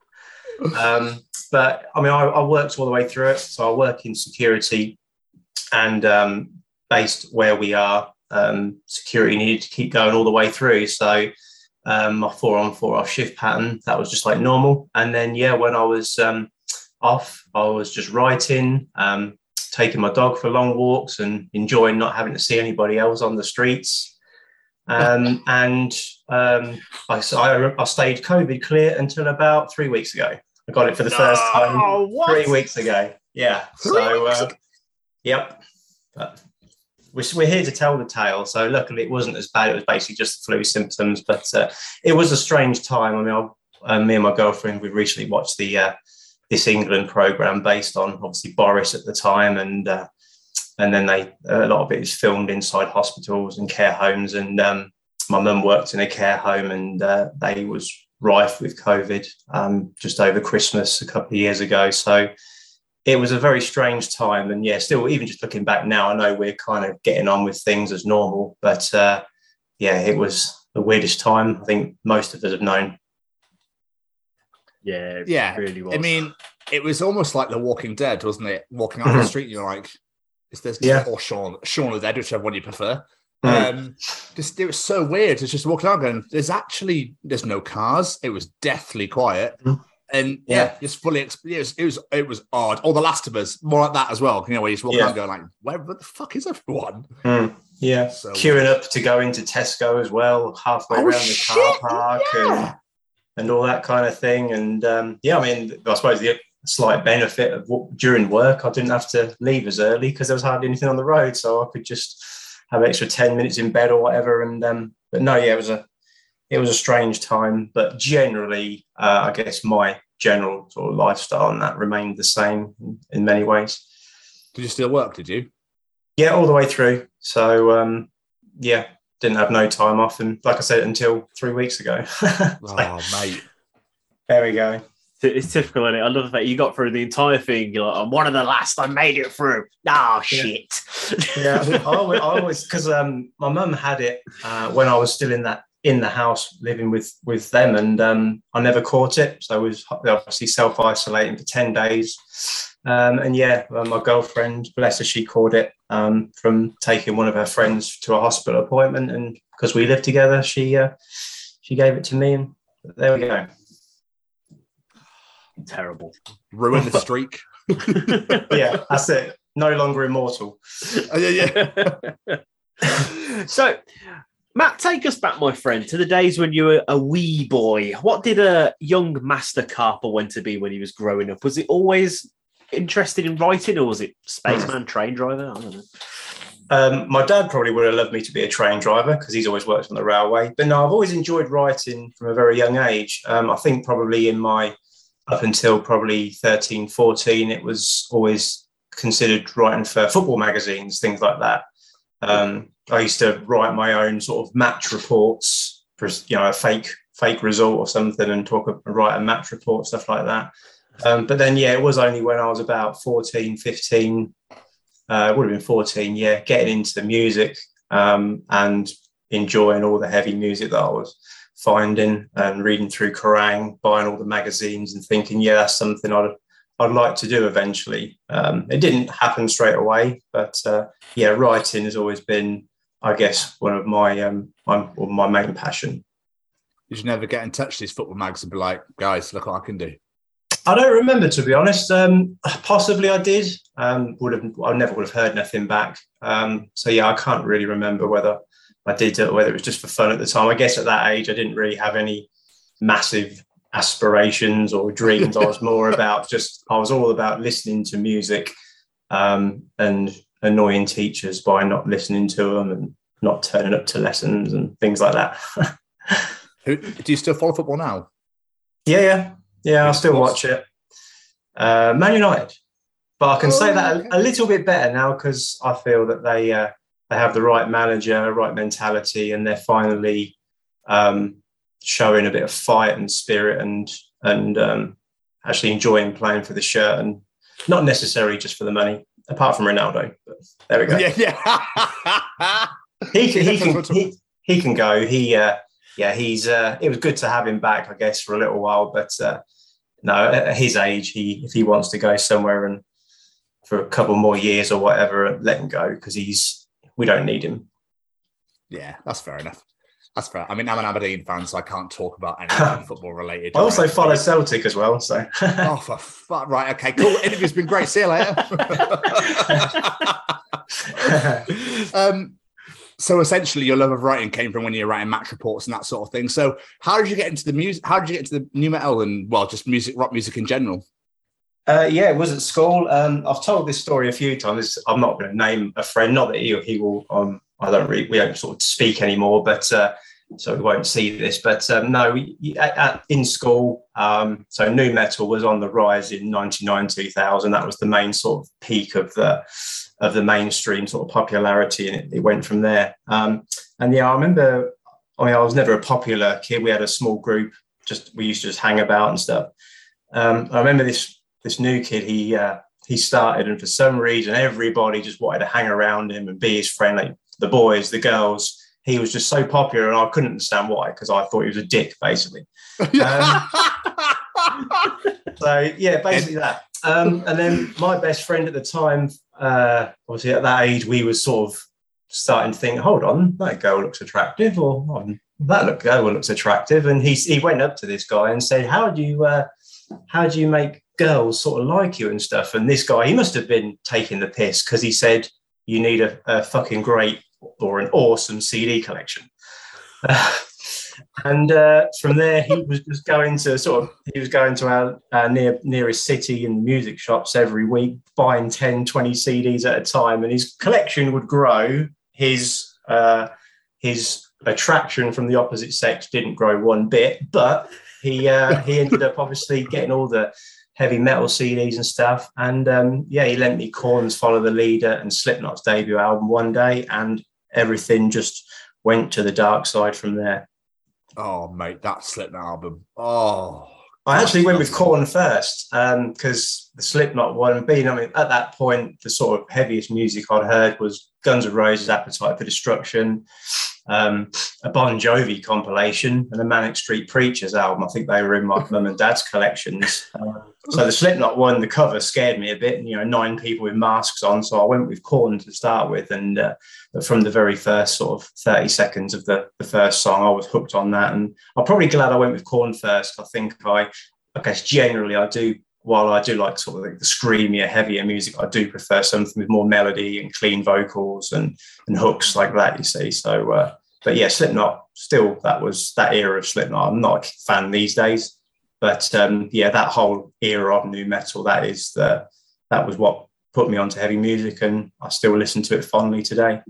Um, but I mean, I, I worked all the way through it. So I work in security and um, based where we are, um, security needed to keep going all the way through. So um, my four on four off shift pattern that was just like normal. And then yeah, when I was um, off, I was just writing, um, taking my dog for long walks, and enjoying not having to see anybody else on the streets. Um, and um, I, I, I stayed COVID clear until about three weeks ago. I got it for the first time what? three weeks ago. Yeah. Three so, uh, yep. But we're, we're here to tell the tale. So, luckily, it wasn't as bad. It was basically just flu symptoms, but uh, it was a strange time. I mean, I, uh, me and my girlfriend, we recently watched the uh, This England program based on obviously Boris at the time, and uh, and then they a lot of it is filmed inside hospitals and care homes. And um, my mum worked in a care home, and uh, they was rife with COVID um, just over Christmas a couple of years ago. So it was a very strange time. And yeah, still, even just looking back now, I know we're kind of getting on with things as normal. But uh, yeah, it was the weirdest time I think most of us have known. Yeah, it Yeah, really was. I mean, it was almost like The Walking Dead, wasn't it? Walking out the street, you're like, is this Yeah. or Sean Shaun of the Dead, whichever one you prefer. Mm. Um, just it was so weird. It's just walking out going, there's actually there's no cars. It was deathly quiet. Mm. And yeah, Yeah. just fully ex- it was, it was it was odd. Or The Last of Us, more like that as well. You know, where you just walk Yeah. around going like, where the fuck is everyone? Mm. Yeah, So queuing up to go into Tesco as well, halfway Oh, around the shit, car park yeah. and, and all that kind of thing. And um, yeah, I mean, I suppose the slight benefit of w- during work, I didn't have to leave as early because there was hardly anything on the road, so I could just have extra ten minutes in bed or whatever. And um, but no, yeah, it was a it was a strange time, but generally, uh, I guess my general sort of lifestyle and that remained the same in, in many ways. Did you still work? Did you? Yeah, all the way through. So um, yeah, didn't have no time off, and like I said, until three weeks ago. So, Oh, mate. there we go. It's typical, is I love the fact you got through the entire thing. You're like, I'm one of the last. I made it through. Oh shit. Yeah, I always, I always because um, my mum had it uh, when I was still in that in the house living with with them, and um, I never caught it. So I was obviously self isolating for ten days. Um, and yeah, uh, my girlfriend, bless her, she caught it um, from taking one of her friends to a hospital appointment, and because we lived together, she uh, she gave it to me, and there we go. Terrible. Ruin the streak. yeah, that's it. No longer immortal. Oh, yeah, yeah. so, Matt, take us back, my friend, to the days when you were a wee boy. What did a young Master Karpe want to be when he was growing up? Was it always interested in writing, or was it spaceman, train driver? I don't know. Um, my dad probably would have loved me to be a train driver because he's always worked on the railway. But no, I've always enjoyed writing from a very young age. Um, I think probably in my up until probably 13, 14, it was always considered writing for football magazines, things like that. Um, I used to write my own sort of match reports for you know a fake fake result or something and talk and write a match report stuff like that. Um, but then yeah, it was only when I was about 14, 15 uh, would have been 14, yeah, getting into the music um, and enjoying all the heavy music that I was finding and reading through Kerrang, buying all the magazines and thinking, yeah, that's something I'd I'd like to do eventually. Um, it didn't happen straight away, but uh, yeah, writing has always been, I guess, one of my um, my, my main passion. You never get in touch with these football mags and be like, guys, look what I can do? I don't remember to be honest. Um, possibly I did. Um, would have I never would have heard nothing back. Um, so yeah, I can't really remember whether I did it or whether it was just for fun at the time. I guess at that age I didn't really have any massive aspirations or dreams. I was more about just I was all about listening to music um, and annoying teachers by not listening to them and not turning up to lessons and things like that. Do you still follow football now? Yeah, yeah, yeah. I'll still watch it. Uh, Man United, but I can say that a, a little bit better now because I feel that they uh, they have the right manager, right mentality, and they're finally um, showing a bit of fight and spirit and and um, actually enjoying playing for the shirt and not necessarily just for the money. Apart from Ronaldo, but there we go. Yeah, yeah. he can, he can, he, he can go. He, uh, yeah, he's. Uh, it was good to have him back, I guess, for a little while. But uh, no, at his age, he if he wants to go somewhere and and enjoy and all the heavy music that I was finding and and yeah, writing has always been, I guess, one of my main passion. Did you never get in touch with these football mags and be like, guys, look what I can do? for a couple more years or whatever let him go because he's we don't need him. Yeah, that's fair enough. That's fair. I mean, I'm an Aberdeen fan, so I can't talk about anything football related. I also follow Celtic as well, so oh, for fuck. Right. Okay. Cool. Interview's been great. See you later. um, so essentially, your love of writing came from when you were writing match reports and that sort of thing. So, how did you get into the music? How did you get into the nu metal and well, just music, rock music in general? Uh, yeah, it was at school. Um, I've told this story a few times. I'm not going to name a friend, not that he, he will. Um, I don't really, we don't sort of speak anymore, but uh, so we won't see this. But um, no, at, at, in school, um, so new metal was on the rise in '99, 2000. That was the main sort of peak of the of the mainstream sort of popularity, and it, it went from there. Um, and yeah, I remember. I mean, I was never a popular kid. We had a small group. Just we used to just hang about and stuff. Um, I remember this this new kid, he uh, he started, and for some reason, everybody just wanted to hang around him and be his friend. Like the boys, the girls. He was just so popular, and I couldn't understand why because I thought he was a dick, basically. Um, so yeah, basically that. Um, and then my best friend at the time, uh, obviously at that age, we were sort of starting to think, hold on, that girl looks attractive, or oh, that look girl looks attractive, and he he went up to this guy and said, how do you uh, how do you make girls sort of like you and stuff. And this guy, he must have been taking the piss because he said, you need a, a, fucking great or an awesome CD collection. and uh, from there, he was just going to sort of, he was going to our, near, nearest city and music shops every week, buying 10, 20 CDs at a time. And his collection would grow. His, uh, his attraction from the opposite sex didn't grow one bit, but he uh, he ended up obviously getting all the heavy metal CDs and stuff. And um, yeah, he lent me Korn's Follow the Leader and Slipknot's debut album one day, and everything just went to the dark side from there. Oh, mate, that Slipknot album. Oh, I actually went with Korn first because um, the Slipknot one, being, I mean, at that point, the sort of heaviest music I'd heard was Guns N' Roses' Appetite for Destruction, um, a Bon Jovi compilation, and a Manic Street Preachers album. I think they were in my mum and dad's collections. Um, so the Slipknot one, the cover scared me a bit. You know, nine people with masks on. So I went with Korn to start with, and uh, from the very first sort of thirty seconds of the the first song, I was hooked on that. And I'm probably glad I went with Korn first. I think I, I guess generally I do. While I do like sort of like the screamier, heavier music, I do prefer something with more melody and clean vocals and and hooks like that. You see, so uh, but yeah, Slipknot still that was that era of Slipknot. I'm not a fan these days but um, yeah, that whole era of nu metal, that is the that was what put me onto heavy music, and I still listen to it fondly today.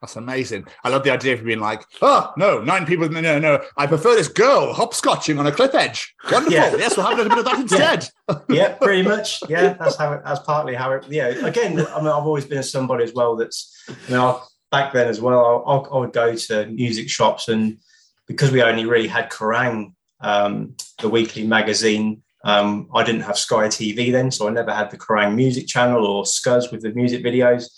That's amazing. I love the idea of being like, oh no, nine people. No, no, no. I prefer this girl hopscotching on a cliff edge. Wonderful. Yeah. Yes, we'll have a bit of that instead. Yeah. yeah, pretty much. Yeah, that's how. It, that's partly how it. Yeah. Again, I mean, I've always been somebody as well. That's you know back then as well. I, I would go to music shops and because we only really had Kerrang um, the weekly magazine. Um, I didn't have Sky TV then, so I never had the Kerrang music channel or Scuzz with the music videos.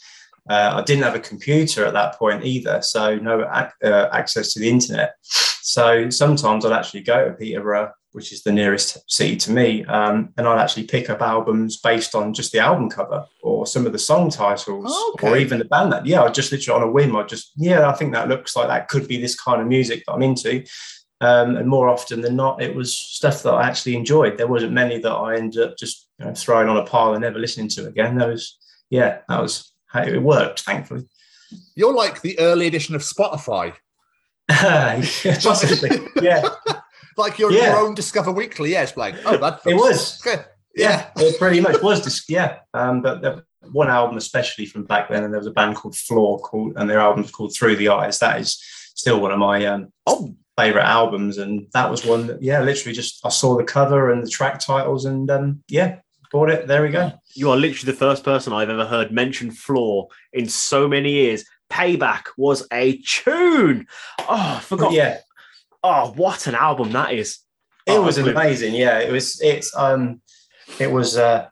Uh, I didn't have a computer at that point either, so no ac- uh, access to the internet. So sometimes I'd actually go to Peterborough, which is the nearest city to me, um, and I'd actually pick up albums based on just the album cover or some of the song titles okay. or even the band that. Yeah, I just literally on a whim, I just yeah, I think that looks like that could be this kind of music that I'm into. Um, and more often than not, it was stuff that I actually enjoyed. There wasn't many that I ended up just you know, throwing on a pile and never listening to again. There was, yeah, that was how it worked, thankfully. You're like the early edition of Spotify. Possibly, yeah. like your, yeah. your own Discover Weekly. Yeah, it's like, oh, that it was. Yeah. yeah, it pretty much was. Yeah, um, but the, one album, especially from back then, and there was a band called Floor, called, and their album's called Through the Eyes. That is still one of my um, oh favorite albums, and that was one that yeah, literally just I saw the cover and the track titles, and um, yeah, bought it. There we go. You are literally the first person I've ever heard mention Floor in so many years. Payback was a tune. Oh, I forgot. Yeah. Oh, what an album that is. It oh, was amazing. Yeah, it was. It's um, it was. uh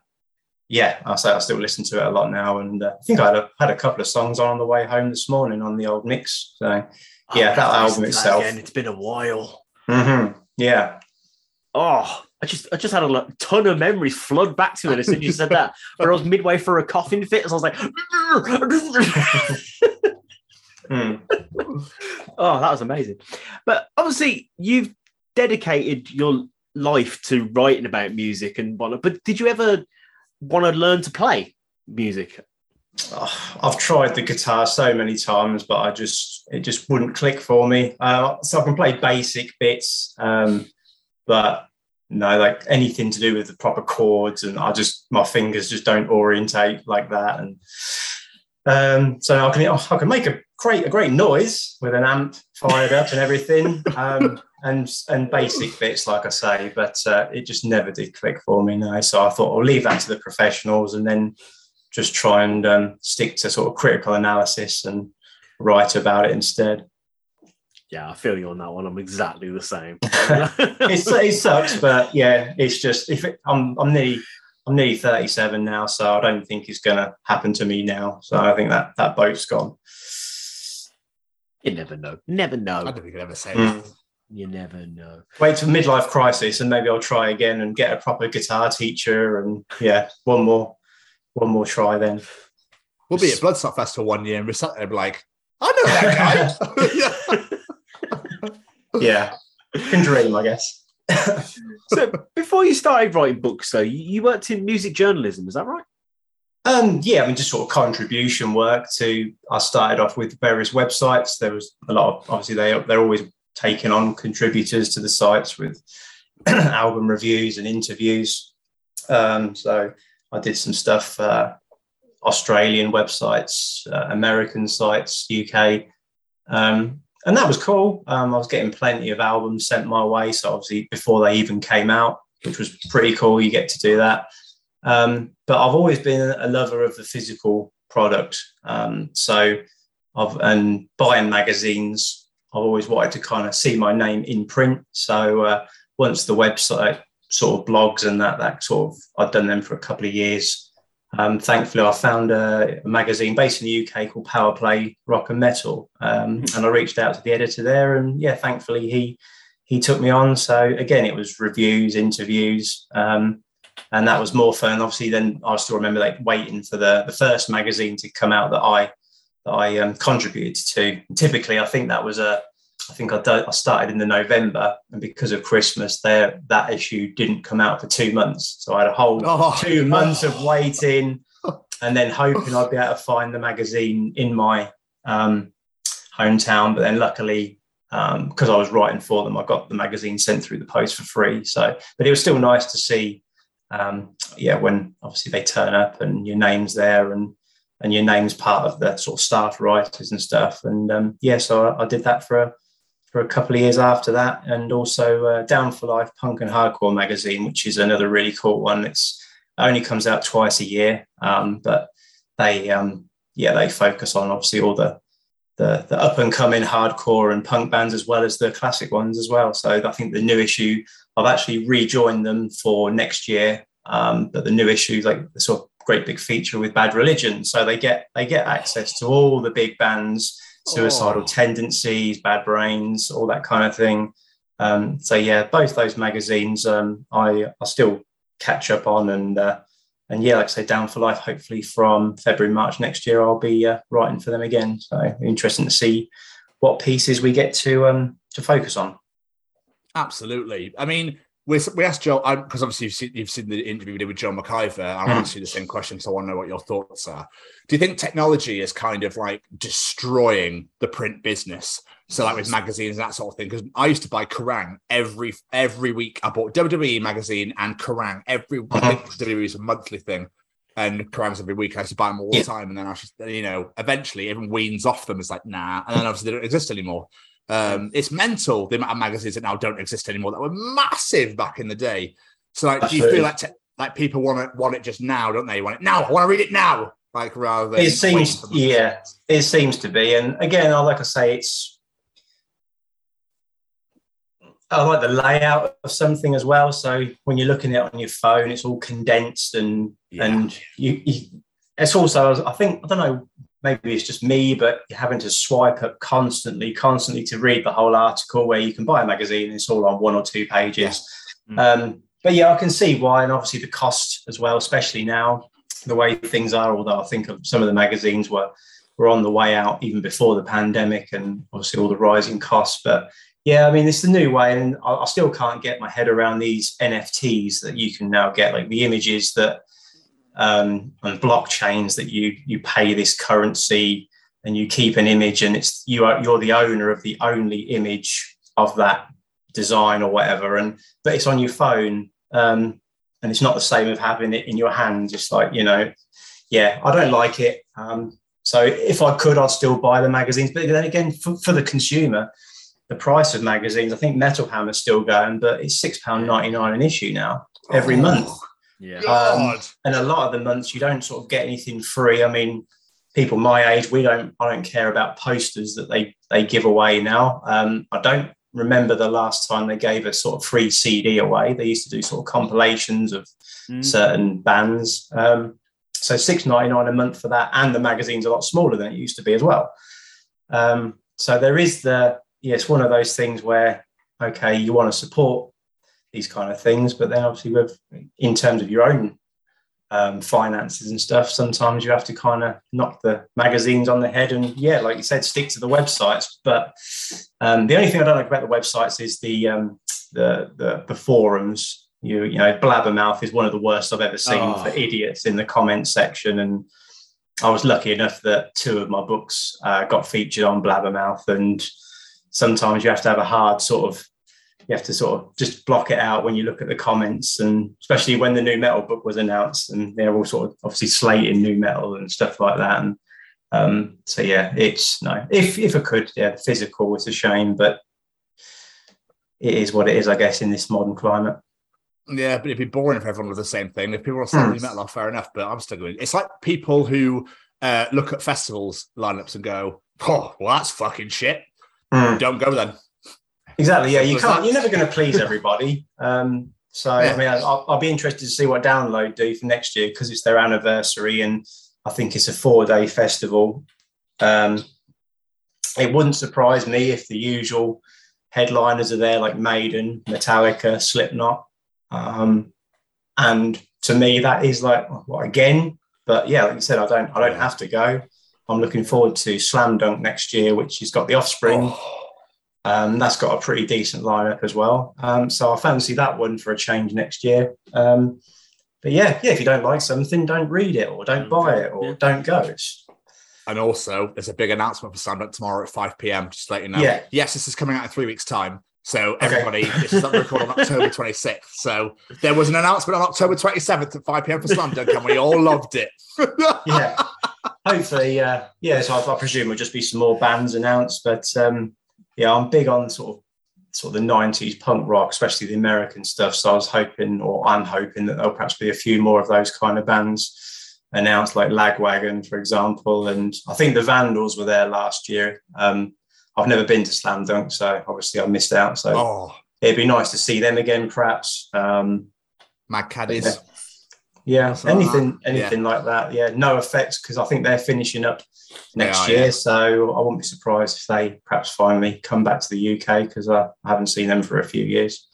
yeah, I say I still listen to it a lot now, and uh, I think I had a, had a couple of songs on on the way home this morning on the old mix. So yeah, that album itself. Again. It's been a while. Mm-hmm. Yeah. Oh, I just I just had a ton of memories flood back to it as soon as you said that. Where I was midway through a coughing fit, as I was like, Hmm. oh, that was amazing. But obviously, you've dedicated your life to writing about music and whatnot. But did you ever want to learn to play music? Oh, I've tried the guitar so many times, but I just it just wouldn't click for me. Uh, so I can play basic bits, um, but no, like anything to do with the proper chords, and I just my fingers just don't orientate like that. And um, so I can I can make a great a great noise with an amp fired up and everything, um, and and basic bits like I say, but uh, it just never did click for me. No, so I thought I'll leave that to the professionals, and then just try and um, stick to sort of critical analysis and write about it instead. Yeah, I feel you on that one. I'm exactly the same. it's, it sucks, but yeah, it's just if it, I'm I'm nearly I'm nearly 37 now, so I don't think it's going to happen to me now. So I think that that boat's gone. You never know. Never know. I don't think you could ever say Mm. that. You never know. Wait till midlife crisis, and maybe I'll try again and get a proper guitar teacher, and yeah, one more one more try then. We'll be at Bloodstock Festival one year and we're sat there and be like, I know that guy. Yeah, can dream, I guess. So before you started writing books, though, you, worked in music journalism. Is that right? Um, yeah, I mean, just sort of contribution work to. I started off with various websites. There was a lot of obviously they they're always taking on contributors to the sites with album reviews and interviews. Um, so I did some stuff, uh, Australian websites, uh, American sites, UK, um, and that was cool. Um, I was getting plenty of albums sent my way. So obviously before they even came out, which was pretty cool. You get to do that. Um, but I've always been a lover of the physical product. Um, so I've and buying magazines. I've always wanted to kind of see my name in print. So uh, once the website sort of blogs and that that sort of I've done them for a couple of years. Um, thankfully, I found a, magazine based in the UK called Powerplay Rock and Metal, um, and I reached out to the editor there, and yeah, thankfully he he took me on. So again, it was reviews, interviews, um, and that was more fun. Obviously, then I still remember like waiting for the the first magazine to come out that I that I um, contributed to. Typically, I think that was a I think I, I started in the November, and because of Christmas, there that issue didn't come out for two months. So I had a whole Oh. two months of waiting, and then hoping I'd be able to find the magazine in my um, hometown. But then, luckily, because I was writing for them, I got the magazine sent through the post for free. So, but it was still nice to see, um, yeah, when obviously they turn up and your name's there and and your name's part of the sort of staff writers and stuff. And um, yeah, so I, I did that for a, for a couple of years after that, and also uh, Down for Life Punk and Hardcore magazine, which is another really cool one. It's only comes out twice a year, um, but they um, yeah they focus on obviously all the the, the up and coming hardcore and punk bands as well as the classic ones as well. So I think the new issue I've actually rejoined them for next year, um, but the new issue like the sort of great big feature with Bad Religion, so they get they get access to all the big bands suicidal Oh. tendencies, bad brains, all that kind of thing. Um, so yeah, both those magazines um, I I still catch up on, and uh, and yeah, like I say, Down for Life. Hopefully, from February March next year, I'll be uh, writing for them again. So interesting to see what pieces we get to um, to focus on. Absolutely. I mean, we we asked Joe because obviously you've seen, you've seen the interview we did with Joel McIver. I Mm. asked you the same question, so I want to know what your thoughts are. Do you think technology is kind of like destroying the print business? So, like with magazines and that sort of thing. Because I used to buy Kerrang every every week. I bought WWE magazine and Kerrang every. I think WWE is a monthly thing, and Kerrang's every week. I used to buy them all the Yeah. time, and then I just you know eventually everyone weans off them. It's like nah, and then obviously they don't exist anymore. Um, it's mental the amount of magazines that now don't exist anymore that were massive back in the day. So, like, do you Absolutely. feel like te- like people want it want it just now, don't they? Want it now. I want to read it now, like rather than It seems, waiting for months. yeah, it seems to be. And again, I like I say, it's. I like the layout of something as well. So when you're looking at it on your phone, it's all condensed and Yeah. and you, you. It's also, I think, I don't know, maybe it's just me, but you're having to swipe up constantly, constantly to read the whole article. Where you can buy a magazine, it's all on one or two pages. Mm. Um, but yeah, I can see why, and obviously the cost as well, especially now the way things are. Although I think of some of the magazines were were on the way out even before the pandemic, and obviously all the rising costs. But yeah, I mean it's the new way, and I, I still can't get my head around these NFTs that you can now get, like the images that um, on blockchains that you you pay this currency and you keep an image, and it's you are you're the owner of the only image of that design or whatever, and but it's on your phone. Um, and it's not the same of having it in your hand. Just like you know, yeah, I don't like it. Um, so if I could, I'd still buy the magazines. But then again, for, for the consumer, the price of magazines, I think Metal Hammer's still going, but it's six pound ninety nine an issue now every Oh, month. Yeah. Um, and a lot of the months you don't sort of get anything free. I mean, people my age, we don't. I don't care about posters that they they give away now. Um, I don't remember the last time they gave a sort of free CD away. They used to do sort of compilations of Mm. certain bands. Um, so six ninety nine a month for that, and the magazine's a lot smaller than it used to be as well. Um, so there is the yeah, one of those things where okay, you want to support these kind of things, but then obviously with in terms of your own um, finances and stuff, sometimes you have to kind of knock the magazines on the head and yeah, like you said, stick to the websites. But um, the only thing I don't like about the websites is the um, the, the the forums. You you know, Blabbermouth is one of the worst I've ever seen Oh. for idiots in the comments section and. I was lucky enough that two of my books uh, got featured on Blabbermouth, and sometimes you have to have a hard sort of, you have to sort of just block it out when you look at the comments, and especially when the nu metal book was announced, and they're all sort of obviously slating nu metal and stuff like that. And um, so yeah, it's no, if if I could, yeah, the physical was a shame, but it is what it is, I guess, in this modern climate. Yeah, but it'd be boring if everyone was the same thing. If people were selling Hmm. metal off, fair enough. But I'm still going. It's like people who uh, look at festivals lineups and go, "Oh, well, that's fucking shit." Hmm. Don't go then. Exactly. Yeah, you Was can't. that- You're never going to please everybody. Um, so Yeah. I mean, I'll, I'll be interested to see what Download do for next year because it's their anniversary, and I think it's a four day festival. Um, it wouldn't surprise me if the usual headliners are there, like Maiden, Metallica, Slipknot, um, and to me, that is like what again. But yeah, like you said, I don't. I don't have to go. I'm looking forward to Slam Dunk next year, which has got the Offspring. Um, that's got a pretty decent lineup as well. Um, so I fancy that one for a change next year. Um, but yeah, yeah, if you don't like something, don't read it or don't buy it or Yeah. don't go. It's, And also, there's a big announcement for Stand tomorrow at 5 p.m. Just to let you know. Yeah. Yes, this is coming out in three weeks' time. So Okay. everybody, this is recorded on October 26th. So there was an announcement on October 27th at 5 p.m. for Slam Dunk, and we all loved it. yeah, hopefully, uh, yeah. So I, I presume it'll just be some more bands announced. But um, yeah, I'm big on sort of sort of the '90s punk rock, especially the American stuff. So I was hoping, or I'm hoping, that there'll perhaps be a few more of those kind of bands announced, like Lagwagon, for example. And I think the Vandals were there last year. Um, I've never been to Slam Dunk, so obviously I missed out. So oh, it'd be nice to see them again, perhaps. Um, Mad Caddies. yeah, like anything, that. anything like that. Yeah, NOFX because I think they're finishing up next are, year. yeah. So I wouldn't be surprised if they perhaps finally come back to the UK because I haven't seen them for a few years.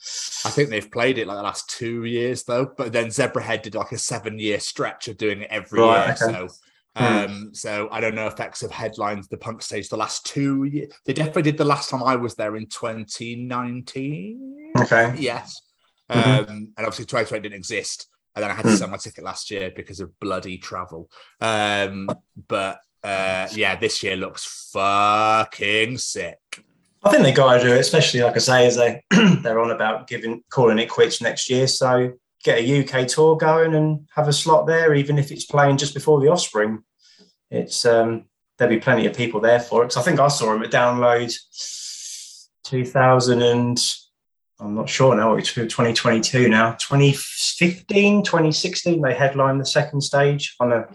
I think they've played it like the last two years though, but then Zebrahead did like a seven year stretch of doing it every Right, year. okay. So Hmm. um so I don't know NOFX of headlines the punk stage the last two years. They definitely did the last time I was there in 2019. Okay. Yes. Mhm. Um and obviously 2020 didn't exist. And then I had to Hmm. sell my ticket last year because of bloody travel. Um but uh yeah, this year looks fucking sick. I think they got to do it, especially like I say, as they they're on about giving calling it quits next year. So get a UK tour going and have a slot there, even if it's playing just before the Offspring. It's um, there'll be plenty of people there for it. Because I think I saw him at Download 2000 and I'm not sure now. It's 2022 now. 2015, 2016, they headlined the second stage on a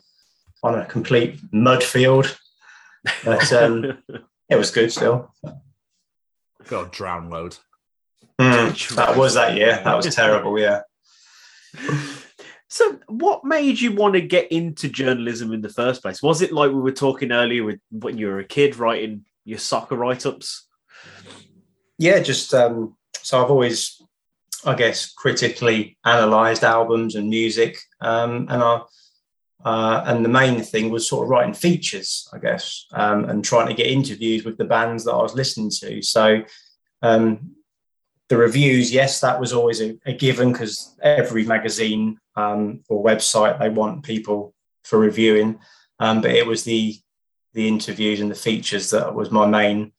on a complete mud field. But um, it was good still. God, drown load. Mm, that was that year. That was terrible. Yeah. So, what made you want to get into journalism in the first place? Was it like we were talking earlier with when you were a kid writing your soccer write ups? Yeah. Just um, so I've always I guess, critically analysed albums and music, um, and I. Uh, and the main thing was sort of writing features, I guess, um, and trying to get interviews with the bands that I was listening to. So um, the reviews, yes, that was always a, a given because every magazine um, or website they want people for reviewing. Um, but it was the the interviews and the features that was my main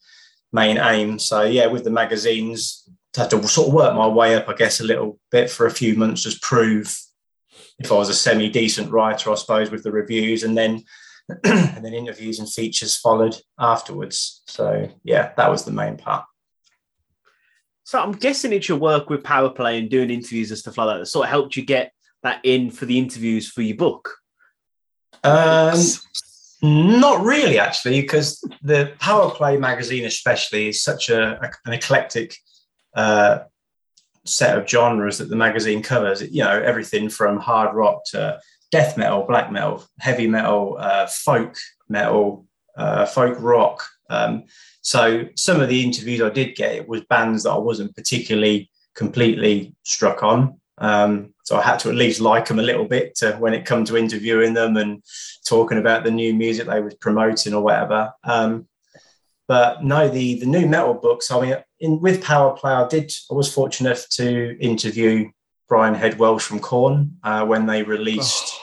main aim. So yeah, with the magazines, had to sort of work my way up, I guess, a little bit for a few months, just prove if I was a semi decent writer, I suppose, with the reviews, and then and then interviews and features followed afterwards. So yeah, that was the main part. So I'm guessing it's your work with Powerplay and doing interviews and stuff like that that sort of helped you get that in for the interviews for your book. Um, not really, actually, because the Powerplay magazine, especially, is such a, a an eclectic uh, set of genres that the magazine covers. You know, everything from hard rock to death metal, black metal, heavy metal, uh, folk metal, uh, folk rock. Um, so some of the interviews I did get it was bands that I wasn't particularly completely struck on. Um, so I had to at least like them a little bit to, when it come to interviewing them and talking about the new music they was promoting or whatever. Um, but no, the the nu metal books. I mean, in, with Powerplay, I did. I was fortunate enough to interview Brian Head Welch from Korn uh, when they released oh.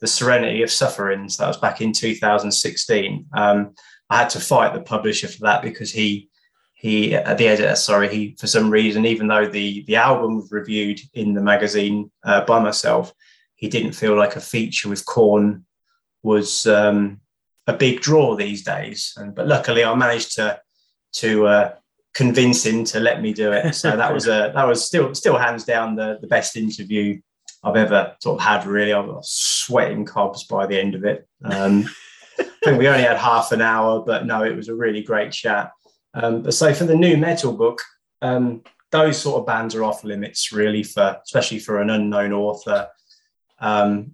the Serenity of Sufferings. That was back in 2016. Um, I had to fight the publisher for that because he he uh, the editor sorry he for some reason even though the the album was reviewed in the magazine uh, by myself he didn't feel like a feature with Korn was um, a big draw these days and but luckily I managed to to uh, convince him to let me do it so that was a that was still still hands down the the best interview I've ever sort of had really I was sweating cobs by the end of it um, I think we only had half an hour but no it was a really great chat um, but so for the nu metal book, um, those sort of bands are off limits really for, especially for an unknown author. Um,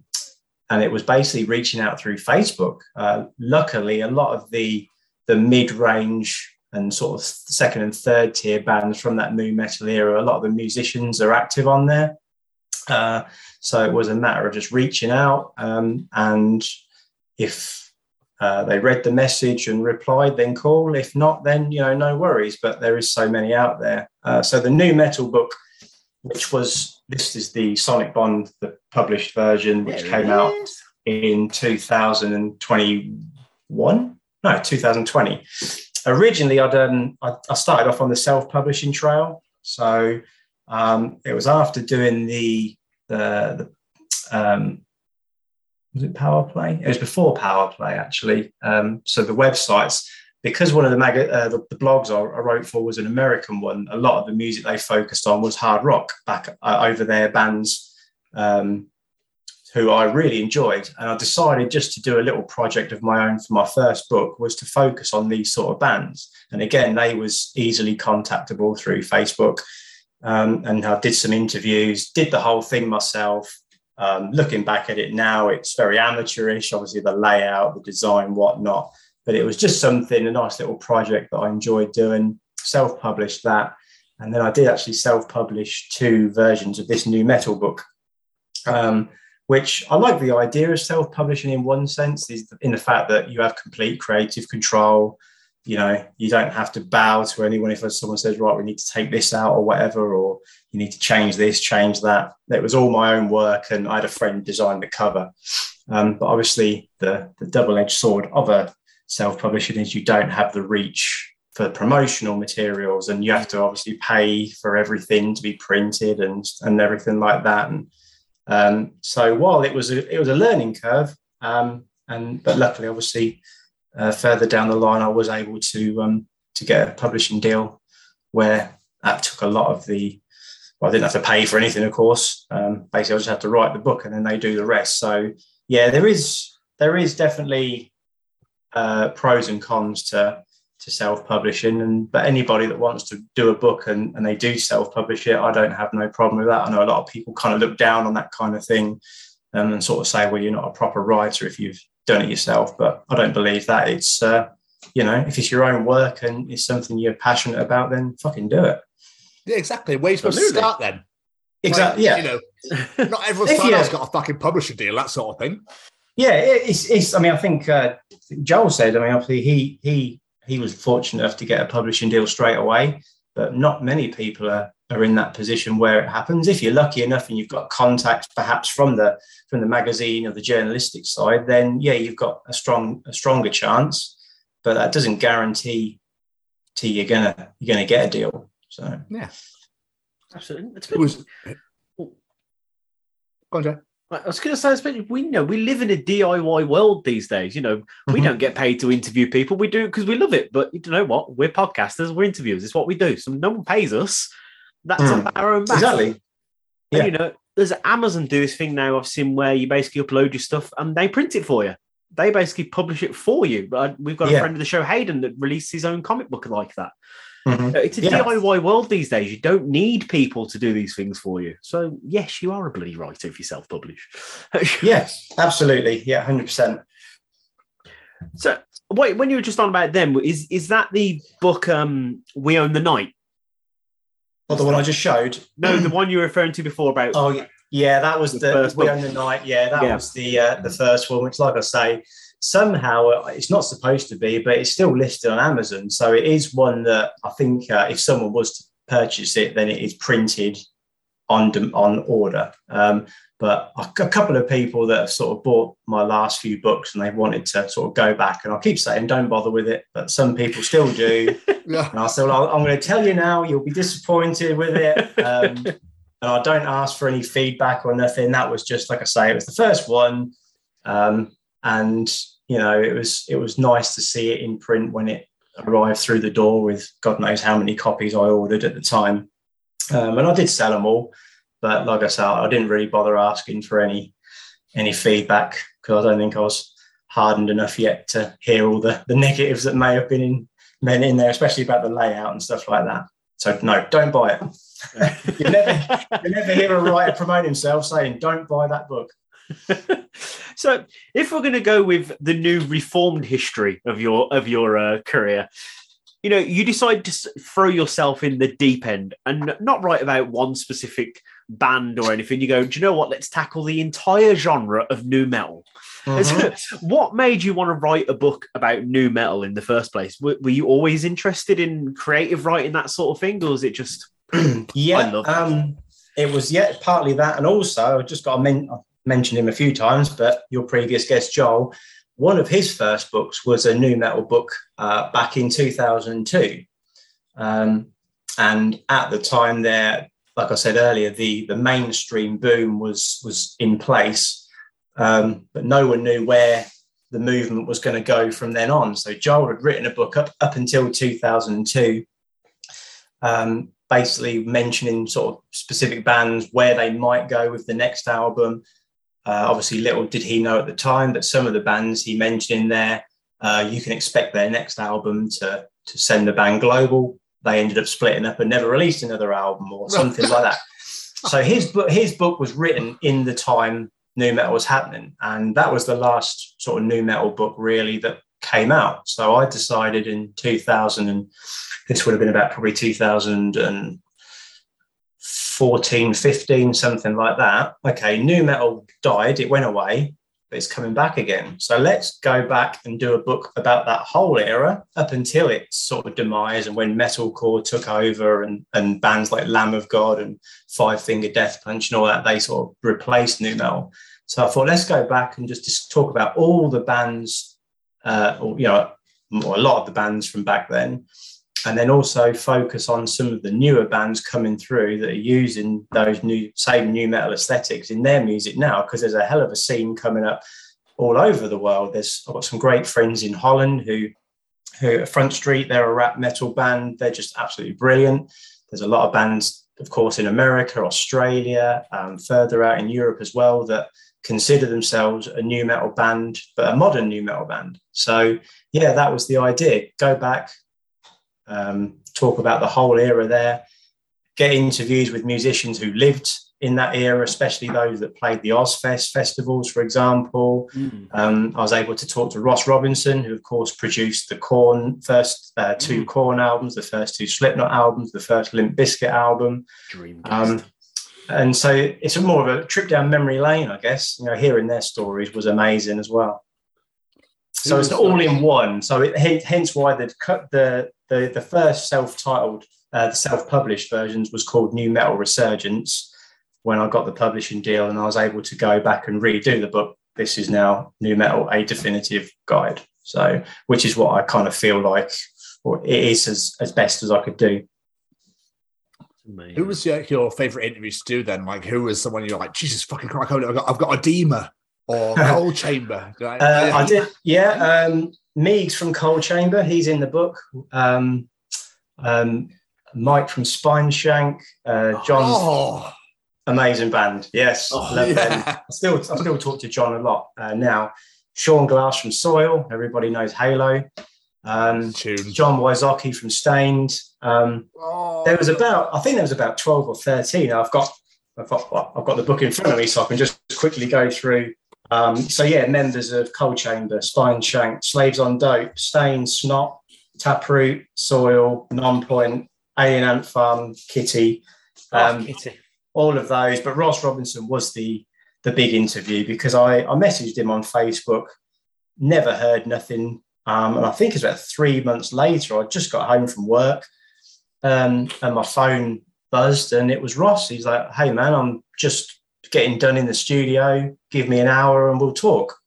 and it was basically reaching out through Facebook. Uh, luckily, a lot of the the mid range and sort of second and third tier bands from that nu metal era, a lot of the musicians are active on there. Uh, so it was a matter of just reaching out um, and if uh, they read the message and replied, then call. If not, then you know, no worries. But there is so many out there. Uh, so the nu metal book, which was this is the Sonicbond, the published version, which there came out in 2021. No, 2020. Originally, I'd um, I, I started off on the self-publishing trail. So um, it was after doing the the, the um, was it Powerplay? It was before Powerplay, actually. Um, so the websites, because one of the, mag- uh, the, the, blogs I, I, wrote for was an American one, a lot of the music they focused on was hard rock back uh, over their bands um, who I really enjoyed. And I decided just to do a little project of my own for my first book was to focus on these sort of bands. And again, they was easily contactable through Facebook. Um, and I did some interviews, did the whole thing myself, um, looking back at it now, it's very amateurish, obviously, the layout, the design, whatnot. But it was just something, a nice little project that I enjoyed doing, self published that. And then I did actually self publish two versions of this nu metal book, um, which I like the idea of self publishing in one sense, is in the fact that you have complete creative control. You know you don't have to bow to anyone if someone says right we need to take this out or whatever or you need to change this change that. It was all my own work and i had a friend design the cover. Um, but obviously the, the double-edged sword of a self-publishing is you don't have the reach for promotional materials and you have to obviously pay for everything to be printed and and everything like that. And um, so while it was a, it was a learning curve um, and but luckily obviously uh, further down the line, I was able to um, to get a publishing deal where that took a lot of the. Well, I didn't have to pay for anything, of course. Um, basically, I just had to write the book, and then they do the rest. So, yeah, there is there is definitely uh, pros and cons to to self-publishing and but anybody that wants to do a book and, and they do self-publish it i don't have no problem with that i know a lot of people kind of look down on that kind of thing um, and sort of say well you're not a proper writer if you've done it yourself. But I don't believe that. It's uh, you know, if it's your own work and it's something you're passionate about, then fucking do it. Yeah, exactly. Where you supposed to start then? Exactly. Like, yeah. You know, not everyone's If started you- has got a fucking publisher deal, that sort of thing. Yeah, it's, it's. I mean, I think uh, Joel said. I mean, obviously, he he he was fortunate enough to get a publishing deal straight away, but not many people are are in that position where it happens. If you're lucky enough and you've got contacts, perhaps from the from the magazine or the journalistic side, then yeah, you've got a strong a stronger chance. But that doesn't guarantee to you're gonna you're gonna get a deal. So Yeah. Absolutely. It's It been, was. Go on, Jay. I was going to say, especially we know we live in a DIY world these days. You know, we Mhm. don't get paid to interview people. We do because we love it. But you know what? We're podcasters. We're interviewers. It's what we do. So no one pays us. That's Mm. our own back. exactly. And, you know, there's Amazon do this thing now I've seen where you basically upload your stuff and they print it for you. They basically publish it for you. We've got a Yeah. friend of the show, Hayden, that released his own comic book like that. Mhm. Uh, It's a Yeah. DIY world these days. You don't need people to do these things for you. So yes, you are a bloody writer if you self-publish. Yes, absolutely. Yeah, hundred percent. So wait, when you were just on about them, is is that the book um We Own the Night? Well, the one I just showed. No, the one you were referring to before about Oh y- yeah, that was The the, first we one. own the night. Yeah, that Yeah. was the uh, the first one. Which, like I say, somehow uh, it's not supposed to be, but it's still listed on Amazon. So it is one that I think uh, if someone was to purchase it, then it is printed on dem- on order. Um, but a, a couple of people that have sort of bought my last few books and they wanted to sort of go back, and I keep saying don't bother with it, but some people still do. Yeah. And I said, well, I'm going to tell you now, you'll be disappointed with it. Um, and I don't ask for any feedback or nothing. That was just, like I say, it was the first one. Um, and, you know, it was, it was nice to see it in print when it arrived through the door with God knows how many copies I ordered at the time. Um, and I did sell them all. But like I said, I didn't really bother asking for any, any feedback because I don't think I was hardened enough yet to hear all the, the negatives that may have been in, in there, especially about the layout and stuff like that. So no, don't buy it. you never you never hear a writer promote himself saying, "Don't buy that book." so if we're going to go with the new reformed history of your of your uh, career you know you decide to throw yourself in the deep end and not write about one specific band or anything. You go do you know what? Let's tackle the entire genre of nu metal. What made you want to write a book about nu metal in the first place? Were, were you always interested in creative writing that sort of thing or was it just yeah, um, it was yeah partly that, and also I just got to men- I've mentioned him a few times, but your previous guest Joel, one of his first books was a nu metal book uh, back in 2002, um, and at the time there, like I said earlier, the the mainstream boom was was in place, um, but no one knew where the movement was going to go from then on. So Joel had written a book up up until 2002 um, basically mentioning sort of specific bands where they might go with the next album. Uh, obviously, little did he know at the time that some of the bands he mentioned in there, uh, you can expect their next album to to send the band global. They ended up splitting up and never released another album or something like that. So his book, his book was written in the time nu metal was happening, and that was the last sort of nu metal book really that came out. So I decided in 2000 and this would have been about probably 2014, 15, something like that. Okay, nu metal died, it went away, but it's coming back again. So let's go back and do a book about that whole era up until its sort of demise and when metalcore took over and, and bands like Lamb of God and Five Finger Death Punch and all that, they sort of replaced nu metal. So I thought, let's go back and just, just talk about all the bands, uh, or, you know, or a lot of the bands from back then and then also focus on some of the newer bands coming through that are using those new same nu metal aesthetics in their music now because there's a hell of a scene coming up all over the world. There's i've got some great friends in holland who who front street. They're a rap metal band. They're just absolutely brilliant. There's a lot of bands of course in america australia um, further out in europe as well that consider themselves a nu metal band but a modern nu metal band. So yeah that was the idea. Go back um, talk about the whole era there, get interviews with musicians who lived in that era, especially those that played the Ozzfest festivals, for example. Mm. Um, I was able to talk to Ross Robinson, who of course produced the Korn first uh, two Korn albums, the first two Slipknot albums, the first Limp Bizkit album. Dream Um, and so it's a more of a trip down memory lane, I guess. You know, hearing their stories was amazing as well. So it's all in one. So it, hence why the cut the the the first self-titled, uh, the self-published versions was called Nu Metal Resurgence. When I got the publishing deal and I was able to go back and redo the book, this is now Nu Metal: A Definitive Guide. So, which is what I kind of feel like, or it is as as best as I could do. Who was your, your favorite interviews to do then? Like, who was someone you're like, Jesus fucking Christ, I've got, I've got Adema or Coal Chamber? Uh, I did, yeah. Um, Meegs from Coal Chamber, he's in the book. Um, um, Mike from Spineshank, uh, John's Oh, amazing band. Yes, Oh, love them. I still, I still talk to John a lot uh, now. Shaun Glass from Soil, everybody knows Halo. Um. John Wysocki from Staind. Um, Oh, there was about, I think there was about twelve or thirteen. I've got, I've got, well, I've got the book in front of me, so I can just quickly go through. Um, so yeah, members of Coal Chamber, Spineshank, Slaves on Dope, Staind, Snot, Taproot, Soil, Nonpoint, Alien Ant Farm, Kittie, um, Kittie. all of those. But Ross Robinson was the the big interview because I, I messaged him on Facebook, never heard nothing. Um, and I think it's about three months later, I just got home from work um, and my phone buzzed and it was Ross. He's like, hey man, I'm just getting done in the studio. Give me an hour and we'll talk.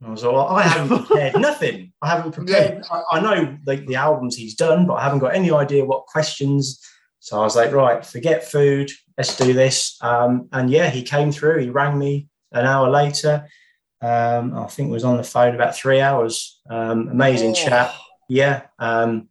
And I was like, well, I haven't prepared nothing. I haven't prepared. I, I know like the albums he's done, but I haven't got any idea what questions. So I was like, right, forget food. Let's do this. Um, and yeah, he came through. He rang me an hour later. Um, I think was on the phone about three hours. Um, amazing Oh. chat. Yeah. Um,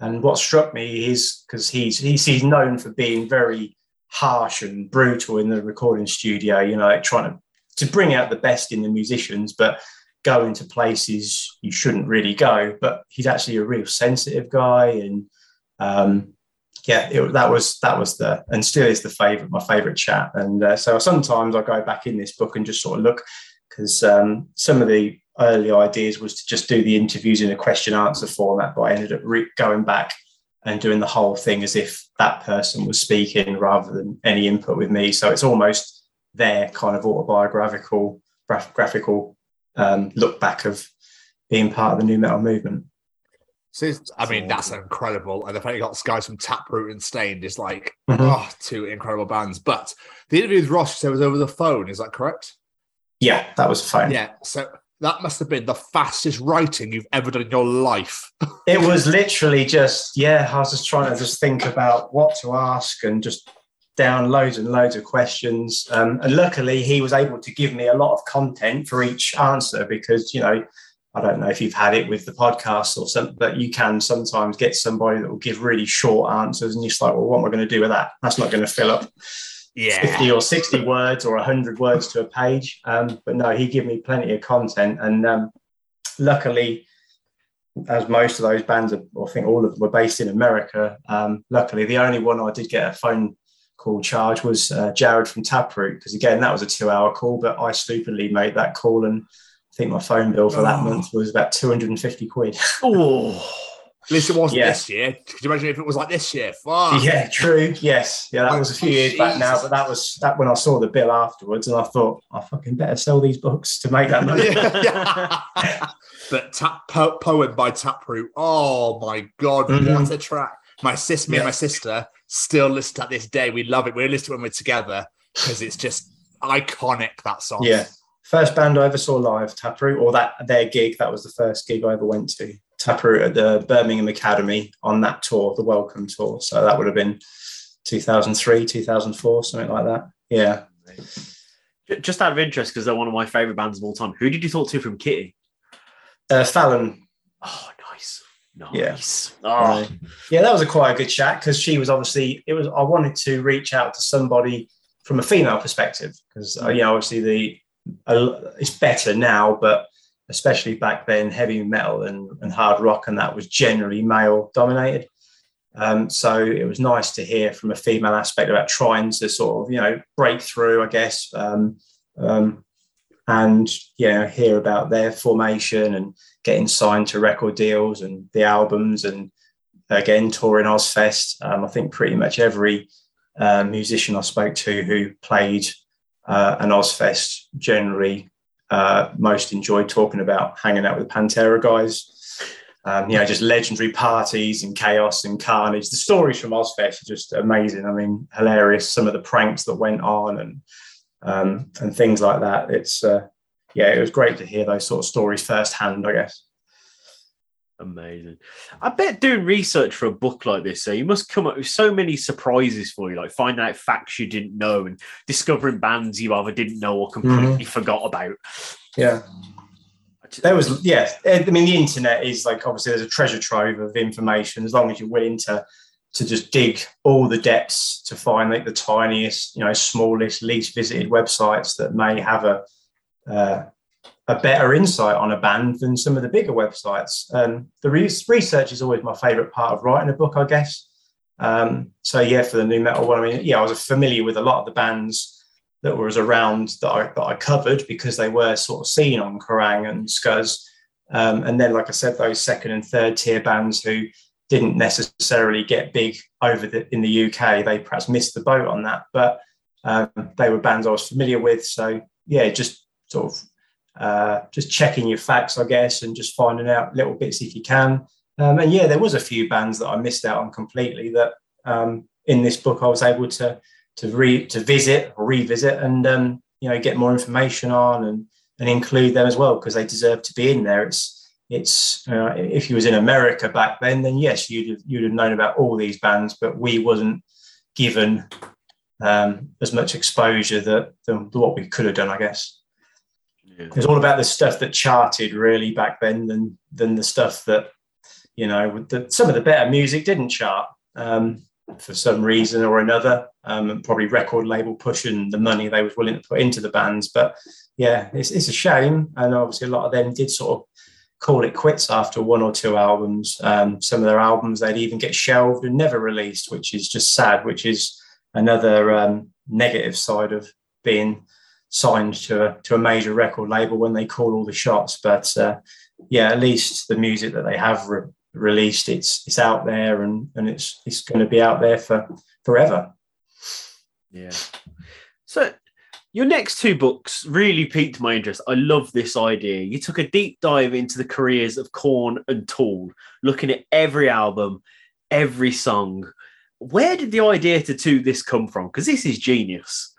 and what struck me is because he's, he's he's known for being very harsh and brutal in the recording studio. You know, like trying to to bring out the best in the musicians, but going to places you shouldn't really go. But he's actually a real sensitive guy, and um, yeah, it, that was that was the and still is the favorite my favorite chat. And uh, so sometimes I go back in this book and just sort of look because um, some of the early ideas was to just do the interviews in a question answer format, but I ended up re- going back and doing the whole thing as if that person was speaking rather than any input with me. So it's almost their kind of autobiographical graphical um, look back of being part of the nu metal movement. So I mean, that's incredible. And the fact you got guys from Taproot and Staind is like, Mhm. oh, two incredible bands. But the interview with Ross you said was over the phone. Is that correct? Yeah, that was fun. Yeah. So that must have been the fastest writing you've ever done in your life. It was literally just, yeah, I was just trying to just think about what to ask and just down loads and loads of questions. Um, and luckily, he was able to give me a lot of content for each answer because, you know, I don't know if you've had it with the podcast or something, but you can sometimes get somebody that will give really short answers and you're just like, well, what am I going to do with that? That's not going to fill up 50 or 60 words or 100 words to a page. Um, but no, he gave me plenty of content. And um, luckily, as most of those bands, are, I think all of them were based in America. Um, luckily, the only one I did get a phone call charge was uh, Jared from Taproot, because again, that was a two hour call, but I stupidly made that call. And I think my phone bill for that Oh. month was about 250 quid. Oh, At least it wasn't Yeah. this year. Could you imagine if it was like this year? Fuck. Yeah, true. Yes, yeah, that was a few years back now, but that was that when I saw the bill afterwards, and I thought I fucking better sell these books to make that money. But tap po- poem by Taproot. Oh my god, Mhm. what a track! My sis, me and my sister still listen to this day. We love it. We listen to it when we're together because it's just iconic. That song. yeah, first band I ever saw live, Taproot, or that their gig. That was the first gig I ever went to. Taproot at the Birmingham Academy on that tour, the Welcome tour. So that would have been 2003, 2004, something like that. Yeah. Just out of interest, because they're one of my favorite bands of all time. Who did you talk to from Kittie? Uh, Fallon. Oh, nice, Yeah. nice. Uh, Oh, yeah, that was a quite a good chat because she was obviously it was. I wanted to reach out to somebody from a female perspective because uh, know obviously the uh, it's better now, but especially back then, heavy metal and, and hard rock and that was generally male dominated. Um, so it was nice to hear from a female aspect about trying to sort of, you know, break through, I guess, um, um, and you know, hear about their formation and getting signed to record deals and the albums and again touring Ozzfest. Um, I think pretty much every uh, musician I spoke to who played uh, an Ozzfest generally uh, most enjoyed talking about hanging out with Pantera guys. Um, you know, just legendary parties and chaos and carnage. The stories from Ozzfest are just amazing. I mean, hilarious. Some of the pranks that went on and um, and things like that. It's uh, yeah, it was great to hear those sort of stories firsthand. I guess. Amazing. I bet doing research for a book like this, so you must come up with so many surprises for you, like finding out facts you didn't know and discovering bands you either didn't know or completely mm-hmm. forgot about. Yeah. There was, yeah. I mean, the internet is like obviously there's a treasure trove of information as long as you're willing to to just dig all the depths to find like the tiniest, you know, smallest, least visited websites that may have a uh, a better insight on a band than some of the bigger websites. Um, the re- research is always my favorite part of writing a book, I guess. Um, so yeah, for the nu metal one, I mean, yeah, I was familiar with a lot of the bands that was around that I, that I covered because they were sort of seen on Kerrang and Scuzz. Um, and then, like I said, those second and third tier bands who didn't necessarily get big over the, in the UK, they perhaps missed the boat on that. But um, they were bands I was familiar with. So yeah, just sort of uh, just checking your facts, I guess, and just finding out little bits if you can. Um, and yeah, there was a few bands that I missed out on completely that um, in this book I was able to to re to visit or revisit and um, you know get more information on and and include them as well because they deserve to be in there. It's it's uh, if you was in America back then, then yes, you'd have, you'd have known about all these bands, but we wasn't given um, as much exposure that than what we could have done, I guess. Yeah. It was all about the stuff that charted really back then than than the stuff that you know the, some of the better music didn't chart um, for some reason or another. Um, probably record label pushing the money they was willing to put into the bands. But yeah, it's, it's a shame, and obviously a lot of them did sort of call it quits after one or two albums. Um, some of their albums they'd even get shelved and never released, which is just sad. Which is another um, negative side of being signed to a, to a major record label when they call all the shots. But uh, yeah, at least the music that they have re- released, it's it's out there and and it's it's going to be out there for forever. Yeah. So your next two books really piqued my interest. I love this idea. You took a deep dive into the careers of Korn and Tool, looking at every album, every song. Where did the idea to do this come from? Because this is genius.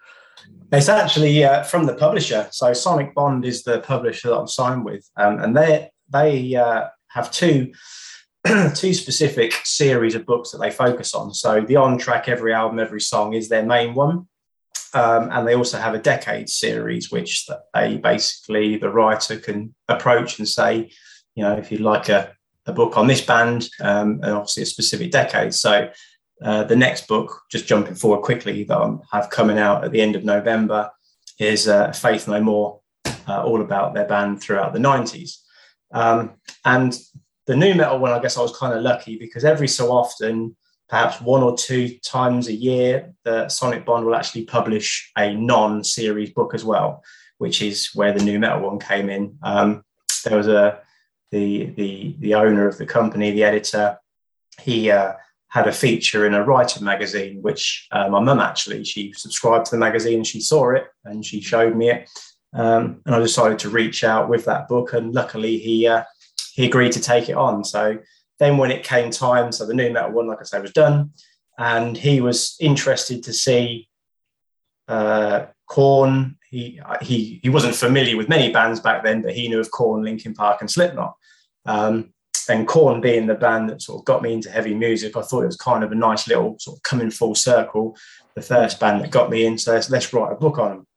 It's actually uh, from the publisher. So Sonicbond is the publisher that I'm signed with, um, and they they uh, have two two specific series of books that they focus on. So the on track, every album, every song is their main one, um, and they also have a decade series, which they basically the writer can approach and say, you know, if you'd like a, a book on this band, um, and obviously a specific decade. So uh, the next book, just jumping forward quickly, that I have coming out at the end of November, is uh, Faith No More, uh, all about their band throughout the 90s. Um, and the nu metal one, I guess I was kind of lucky because every so often, perhaps one or two times a year, the Sonicbond will actually publish a non series book as well, which is where the nu metal one came in. Um, there was a the the the owner of the company, the editor, he uh, had a feature in a writer magazine, which uh, my mum actually, she subscribed to the magazine she saw it and she showed me it. Um, and I decided to reach out with that book. And luckily, he, uh, he agreed to take it on. So then when it came time, so the nu metal one, like I said, was done. And he was interested to see uh, Korn. He, he, he wasn't familiar with many bands back then, but he knew of Korn, Linkin Park, and Slipknot. Um, and Korn being the band that sort of got me into heavy music, I thought it was kind of a nice little sort of coming full circle. The first band that got me into let's, let's write a book on them.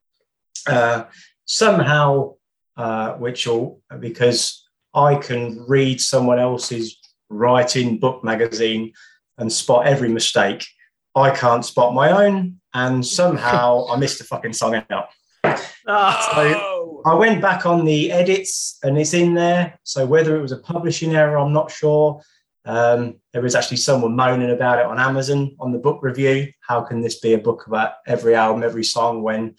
Uh, somehow, uh, which will because I can read someone else's writing book magazine and spot every mistake. I can't spot my own, and somehow I missed a fucking song out. Oh. So I went back on the edits and it's in there. So whether it was a publishing error, I'm not sure. Um, there was actually someone moaning about it on Amazon on the book review. How can this be a book about every album, every song when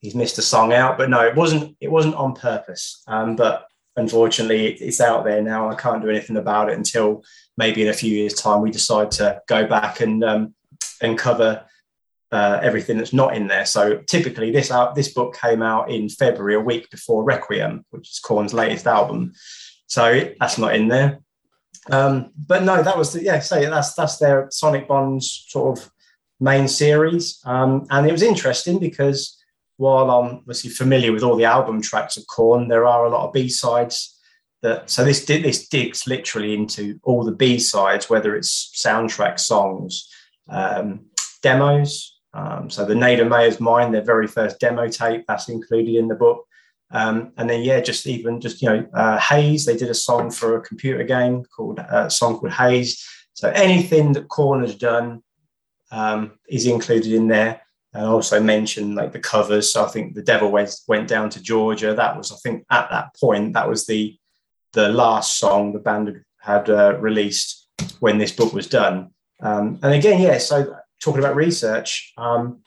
he's missed a song out? But no, it wasn't. It wasn't on purpose. Um, but unfortunately, it's out there now. I can't do anything about it until maybe in a few years' time we decide to go back and um, and cover uh, everything that's not in there. So typically, this out this book came out in February, a week before Requiem, which is Korn's latest album. So that's not in there. Um, but no, that was the, yeah. So that's that's their Sonicbond's sort of main series, um, and it was interesting because while I'm obviously familiar with all the album tracks of Korn, there are a lot of B sides. That so this did this digs literally into all the B sides, whether it's soundtrack songs, um, demos. Um, so the Neidermeyer's Mind, their very first demo tape, that's included in the book. Um, and then yeah, just even just you know uh, Haze, they did a song for a computer game called uh, a song called Haze. So anything that Korn has done um, is included in there. And also mentioned like the covers. So I think the Devil went went down to Georgia. That was I think at that point that was the the last song the band had uh, released when this book was done. Um, and again, yeah. So talking about research, um,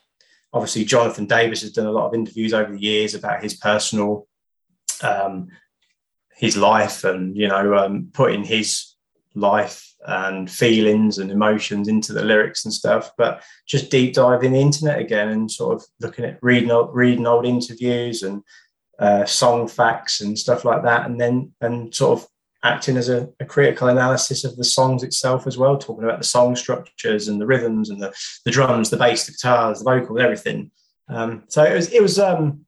obviously Jonathan Davis has done a lot of interviews over the years about his personal um, his life and you know um, putting his life and feelings and emotions into the lyrics and stuff. But just deep diving the internet again and sort of looking at reading old, reading old interviews and uh, song facts and stuff like that. And then and sort of acting as a, a, critical analysis of the songs itself as well, talking about the song structures and the rhythms and the, the drums, the bass, the guitars, the vocals, everything. Um, so it was it was um,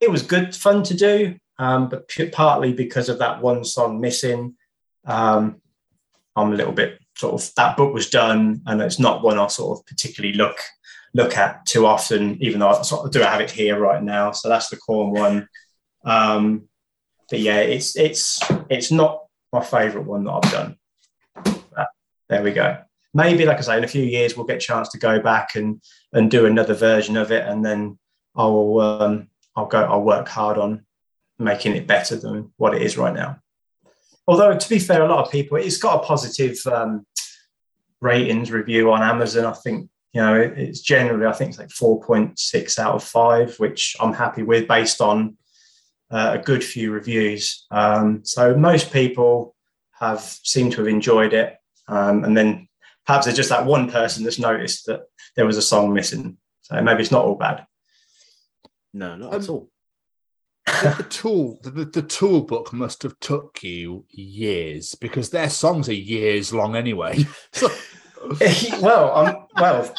it was good fun to do, um, but p- partly because of that one song missing, um, I'm a little bit sort of that book was done, and it's not one I sort of particularly look look at too often, even though I sort of do have it here right now. So that's the Korn one. But yeah, it's it's it's not my favourite one that I've done. But there we go. Maybe, like I say, in a few years we'll get a chance to go back and and do another version of it, and then I'll um, I'll go I'll work hard on making it better than what it is right now. Although to be fair, a lot of people it's got a positive um, ratings review on Amazon. I think you know it's generally I think it's like four point six out of five, which I'm happy with based on uh, a good few reviews. Um, so most people have seemed to have enjoyed it, um, and then perhaps there's just that one person that's noticed that there was a song missing. So maybe it's not all bad. No, not um, at all. the tool the, the tool book must have took you years because their songs are years long anyway well um, well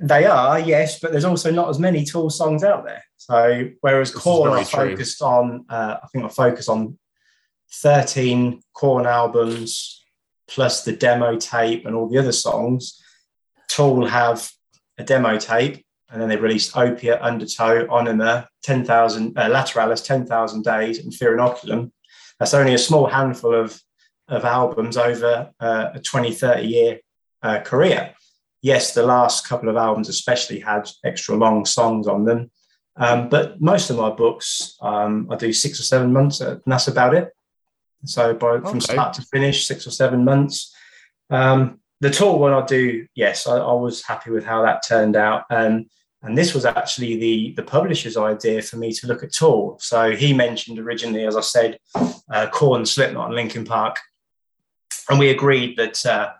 they are yes but there's also not as many tool songs out there so whereas Korn, I focused true. on, uh, I think I focused on 13 Korn albums plus the demo tape and all the other songs. Tool have a demo tape, and then they released Opiate, Undertow, Ænima, 10,000, uh, Lateralus, 10,000 Days, and Fear Inoculum. That's only a small handful of, of albums over uh, a 20, 30 year uh, career. Yes, the last couple of albums especially had extra long songs on them. Um, but most of my books, um, I do six or seven months, and that's about it. So by okay. from start to finish, six or seven months. Um, the tour one I do, yes, I, I, was happy with how that turned out. Um, and this was actually the the publisher's idea for me to look at Tool. So he mentioned originally, as I said, uh, Korn, Slipknot, and Linkin Park, and we agreed that uh,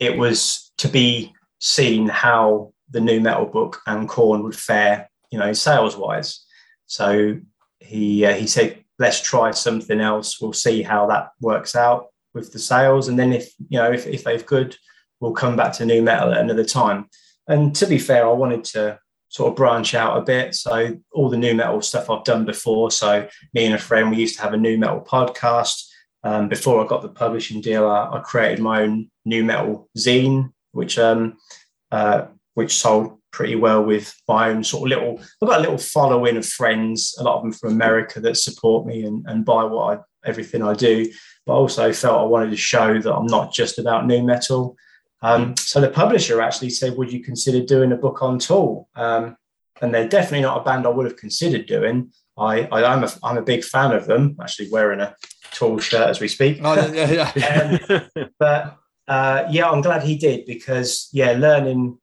it was to be seen how the nu metal book and Korn would fare you know, sales wise. So he uh, he said, let's try something else. We'll see how that works out with the sales, and then if you know if if they've good, we'll come back to nu metal at another time. And to be fair, I wanted to sort of branch out a bit. So all the nu metal stuff I've done before. So me and a friend, we used to have a nu metal podcast. Um, before I got the publishing deal, I, I, created my own nu metal zine, which um, uh, which sold pretty well with my own sort of little I've got a little following of friends, a lot of them from America that support me and, and buy what I everything I do. But I also felt I wanted to show that I'm not just about nu metal. Um, so the publisher actually said, Would you consider doing a book on Tool? Um, and they're definitely not a band I would have considered doing. I, I am a I'm a big fan of them. Actually wearing a Tool shirt as we speak. Oh, yeah, yeah. Um, but uh, yeah, I'm glad he did because yeah, learning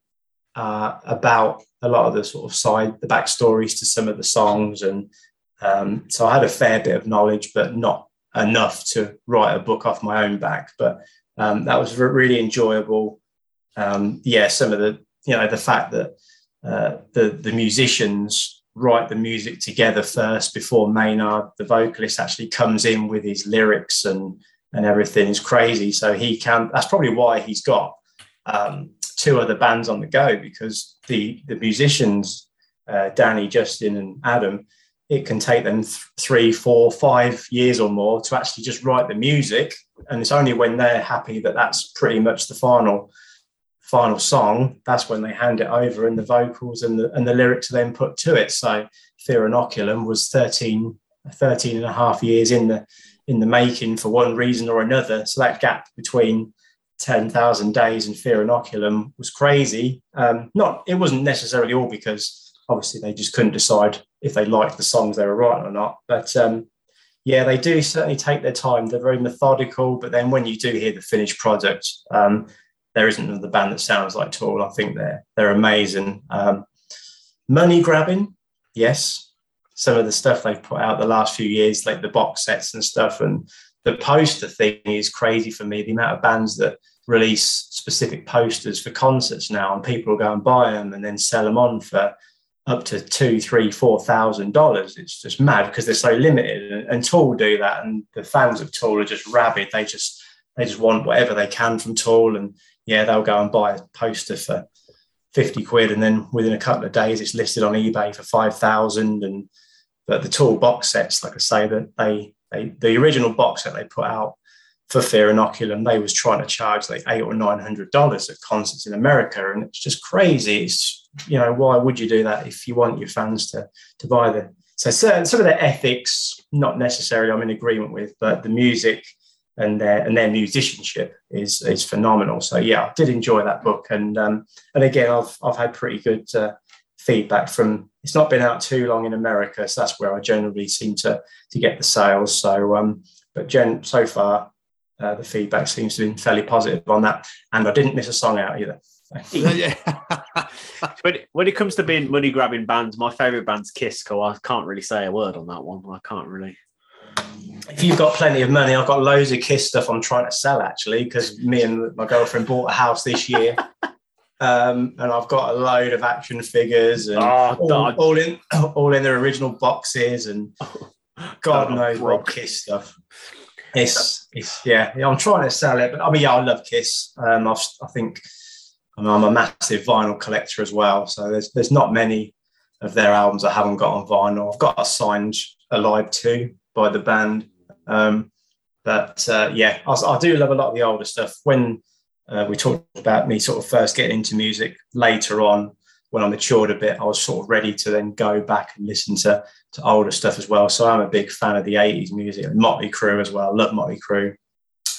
uh, about a lot of the sort of side, the backstories to some of the songs, and um, so I had a fair bit of knowledge, but not enough to write a book off my own back. But um, that was re- really enjoyable. Um, yeah, some of the you know the fact that uh, the the musicians write the music together first before Maynard, the vocalist, actually comes in with his lyrics and and everything is crazy. So he can. That's probably why he's got um, two other bands on the go because the the musicians, uh, Danny, Justin, and Adam, it can take them th- three, four, five years or more to actually just write the music, and it's only when they're happy that that's pretty much the final final song that's when they hand it over and the vocals and the and the lyrics are then put to it. So fear inoculum was 13 13 and a half years in the in the making for one reason or another. So that gap between 10,000 days and fear inoculum was crazy. Um, not it wasn't necessarily all because obviously they just couldn't decide if they liked the songs they were writing or not. But um, yeah they do certainly take their time. They're very methodical but then when you do hear the finished product um, there isn't another band that sounds like Tool. I think they're they're amazing. Um, money grabbing, yes. Some of the stuff they've put out the last few years, like the box sets and stuff, and the poster thing is crazy for me. The amount of bands that release specific posters for concerts now, and people will go and buy them and then sell them on for up to two, three, four thousand dollars. It's just mad because they're so limited. And, and Tool do that, and the fans of Tool are just rabid. They just they just want whatever they can from Tool, and yeah, they'll go and buy a poster for 50 quid and then within a couple of days it's listed on eBay for 5,000 and but the Tool box sets like I say that they, they the original box that they put out for Fear Inoculum they was trying to charge like eight or nine hundred dollars at concerts in America. And it's just crazy. It's you know why would you do that if you want your fans to to buy the so certain some of the ethics not necessarily I'm in agreement with but the music and their and their musicianship is is phenomenal. So yeah, I did enjoy that book, and um, and again, I've I've had pretty good uh, feedback from. It's not been out too long in America, so that's where I generally seem to to get the sales. So um, but gen so far. Uh, the feedback seems to be fairly positive on that, and I didn't miss a song out either. yeah. But when it comes to being money grabbing bands, my favorite band's Kiss. So I can't really say a word on that one. I can't really. If you've got plenty of money, I've got loads of Kiss stuff I'm trying to sell actually because me and my girlfriend bought a house this year. Um, and I've got a load of action figures and Oh, all, all in all in their original boxes and God Oh, knows bro. what Kiss stuff. It's, it's yeah, yeah, I'm trying to sell it, but I mean, yeah, I love Kiss. Um, I've, I think I mean, I'm a massive vinyl collector as well, so there's there's not many of their albums I haven't got on vinyl. I've got a signed Alive 2 by the band. Um, but uh, yeah, I, I do love a lot of the older stuff. When uh, we talked about me sort of first getting into music later on, when I matured a bit, I was sort of ready to then go back and listen to, to older stuff as well. So I'm a big fan of the 80s music, and Motley Crue as well. love Motley Crue.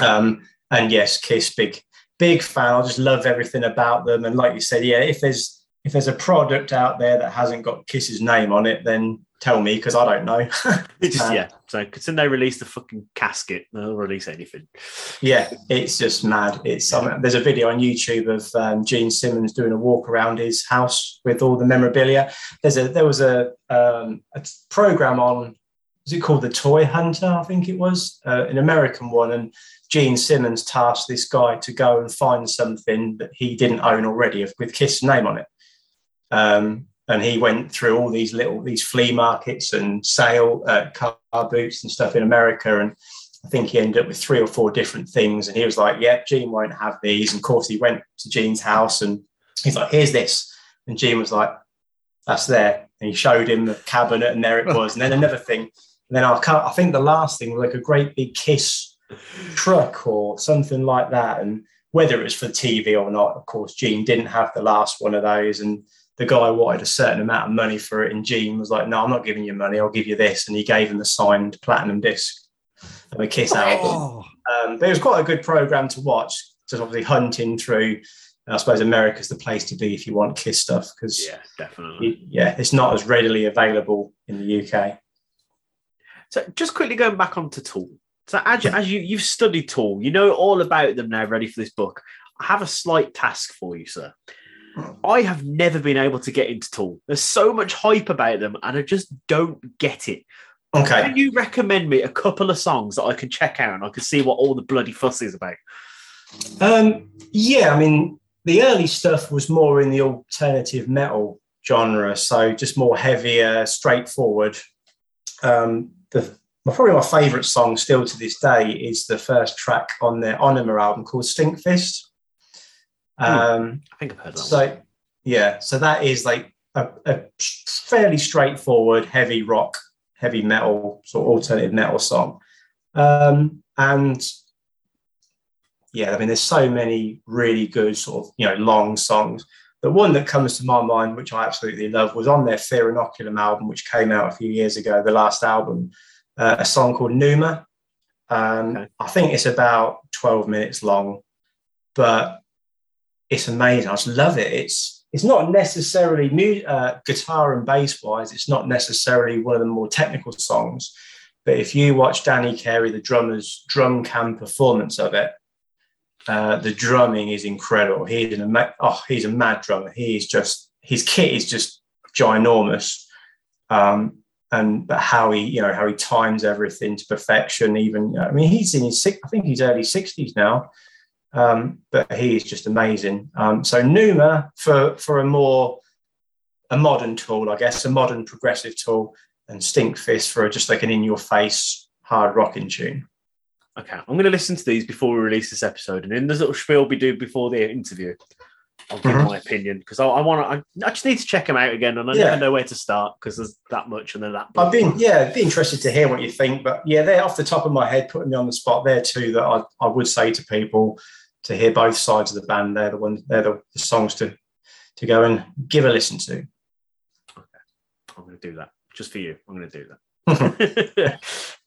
Um, and yes, Kiss, big, big fan. I just love everything about them. And like you said, yeah, if there's if there's a product out there that hasn't got Kiss's name on it, then tell me because I don't know. Just, Uh, yeah. So considering they release the fucking casket, they'll release anything. Yeah, it's just mad. It's mean, there's a video on YouTube of um, Gene Simmons doing a walk around his house with all the memorabilia. There's a there was a um, a program on was it called the Toy Hunter? I think it was uh, an American one, and Gene Simmons tasked this guy to go and find something that he didn't own already with Kiss name on it. Um, and he went through all these little these flea markets and sale uh, car boots and stuff in America, and I think he ended up with three or four different things. And he was like, "Yeah, Gene won't have these." And of course, he went to Gene's house and he's like, "Here's this," and Gene was like, "That's there." And he showed him the cabinet, and there it was. And then another thing, and then I, I think the last thing was like a great big kiss truck or something like that. And whether it was for TV or not, of course, Gene didn't have the last one of those. And the guy wanted a certain amount of money for it. And Gene was like, No, I'm not giving you money. I'll give you this. And he gave him the signed platinum disc of a Kiss album. Oh, Um, but it was quite a good program to watch, just obviously hunting through. I suppose America's the place to be if you want Kiss stuff because Yeah, definitely. yeah, it's not as readily available in the UK. So just quickly going back onto Tool. So as you, as you you've studied Tool, you know all about them now, ready for this book. I have a slight task for you, sir. I have never been able to get into Tool. There's so much hype about them, and I just don't get it. Okay. Can you recommend me a couple of songs that I can check out and I can see what all the bloody fuss is about? Um, yeah, I mean, the early stuff was more in the alternative metal genre, so just more heavier, straightforward. Um, the probably my favourite song still to this day is the first track on their Ænima album called Stinkfist. Um, I think I've heard that. so one. yeah, so that is like a, a fairly straightforward, heavy rock, heavy metal, sort of alternative metal song. Um, and yeah, I mean, there's so many really good sort of you know long songs. The one that comes to my mind, which I absolutely love, was on their Fear Inoculum album, which came out a few years ago, the last album, uh, a song called Pneuma. Um, I think it's about 12 minutes long, but it's amazing. I just love it. It's it's not necessarily mu- uh, guitar and bass wise. It's not necessarily one of the more technical songs, but if you watch Danny Carey, the drummer's drum cam performance of it, uh, the drumming is incredible. He's an ama- oh, he's a mad drummer. He's just his kit is just ginormous, um, and but how he you know how he times everything to perfection. Even I mean he's in his I think he's early sixties now, um, but he is just amazing. Um, so Pneuma for for a more a modern tool, I guess, a modern progressive tool, and Stinkfist for just like an in your face hard rocking tune. Okay, I'm going to listen to these before we release this episode, and in the little spiel we do before the interview, I'll give Mhm. my opinion because I, I want to. I, I just need to check them out again, and I Yeah. never know where to start because there's that much and then that. I've been, yeah, be interested to hear what you think. But yeah, they're off the top of my head, putting me on the spot there too. That I, I would say to people to hear both sides of the band. They're the ones, they're the, the songs to to go and give a listen to. Okay, I'm going to do that just for you. I'm going to do that.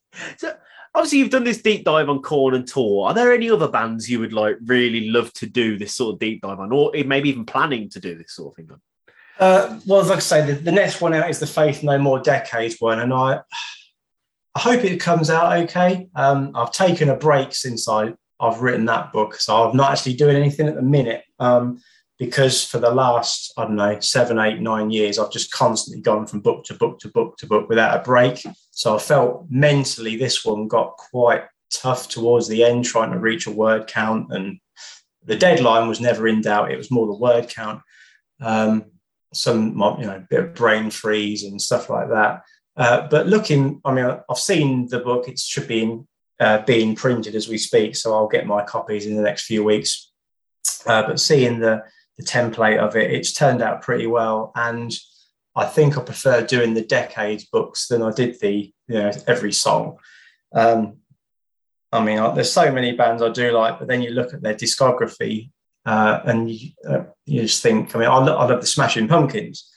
so obviously you've done this deep dive on Korn and Tool. Are there any other bands you would like really love to do this sort of deep dive on, or maybe even planning to do this sort of thing on? Uh, well, like I say, the, the next one out is the Faith No More Decades one, and I I hope it comes out okay. Um, I've taken a break since I I've written that book, so I'm not actually doing anything at the minute. Um, because for the last I don't know seven, eight, nine years, I've just constantly gone from book to book to book to book without a break. So I felt mentally this one got quite tough towards the end, trying to reach a word count, and the deadline was never in doubt. It was more the word count. Um, some you know bit of brain freeze and stuff like that. Uh, but looking, I mean, I've seen the book; it should be in, uh, being printed as we speak, so I'll get my copies in the next few weeks. Uh, but seeing the the template of it, it's turned out pretty well, and I think I prefer doing the decades books than I did the you know every song. Um, I mean, there's so many bands I do like, but then you look at their discography uh, and you, uh, you just think, I mean, I, lo- I love the Smashing Pumpkins,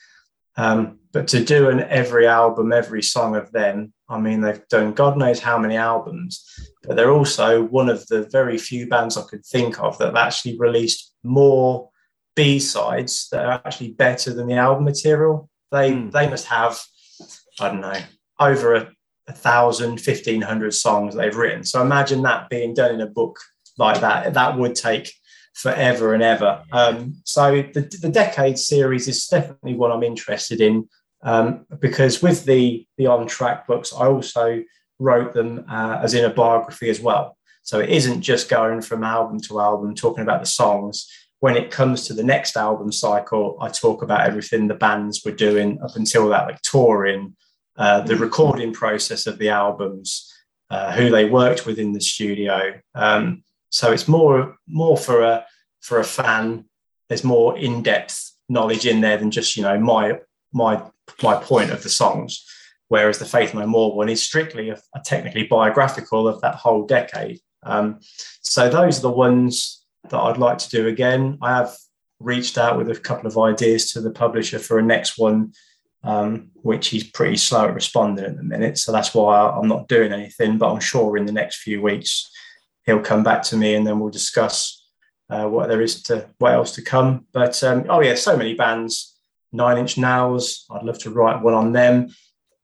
um, but to do an every album, every song of them, I mean, they've done God knows how many albums, but they're also one of the very few bands I could think of that have actually released more B sides that are actually better than the album material. They they must have, I don't know, over a, a thousand, fifteen hundred songs they've written. So imagine that being done in a book like that. That would take forever and ever. Um, so the, the Decade series is definitely what I'm interested in um, because with the the on track books, I also wrote them uh, as in a biography as well. So it isn't just going from album to album talking about the songs. When it comes to the next album cycle, I talk about everything the bands were doing up until that, like touring, uh, the recording process of the albums, uh, who they worked with in the studio. Um, so it's more more for a for a fan. There's more in depth knowledge in there than just you know my my my point of the songs. Whereas the Faith No More one is strictly a, a technically biographical of that whole decade. Um, so those are the ones that I'd like to do again. I have reached out with a couple of ideas to the publisher for a next one, um, which he's pretty slow at responding at the minute. So that's why I'm not doing anything. But I'm sure in the next few weeks he'll come back to me and then we'll discuss uh, what there is to what else to come. But um, oh yeah, so many bands. Nine Inch Nails. I'd love to write one on them.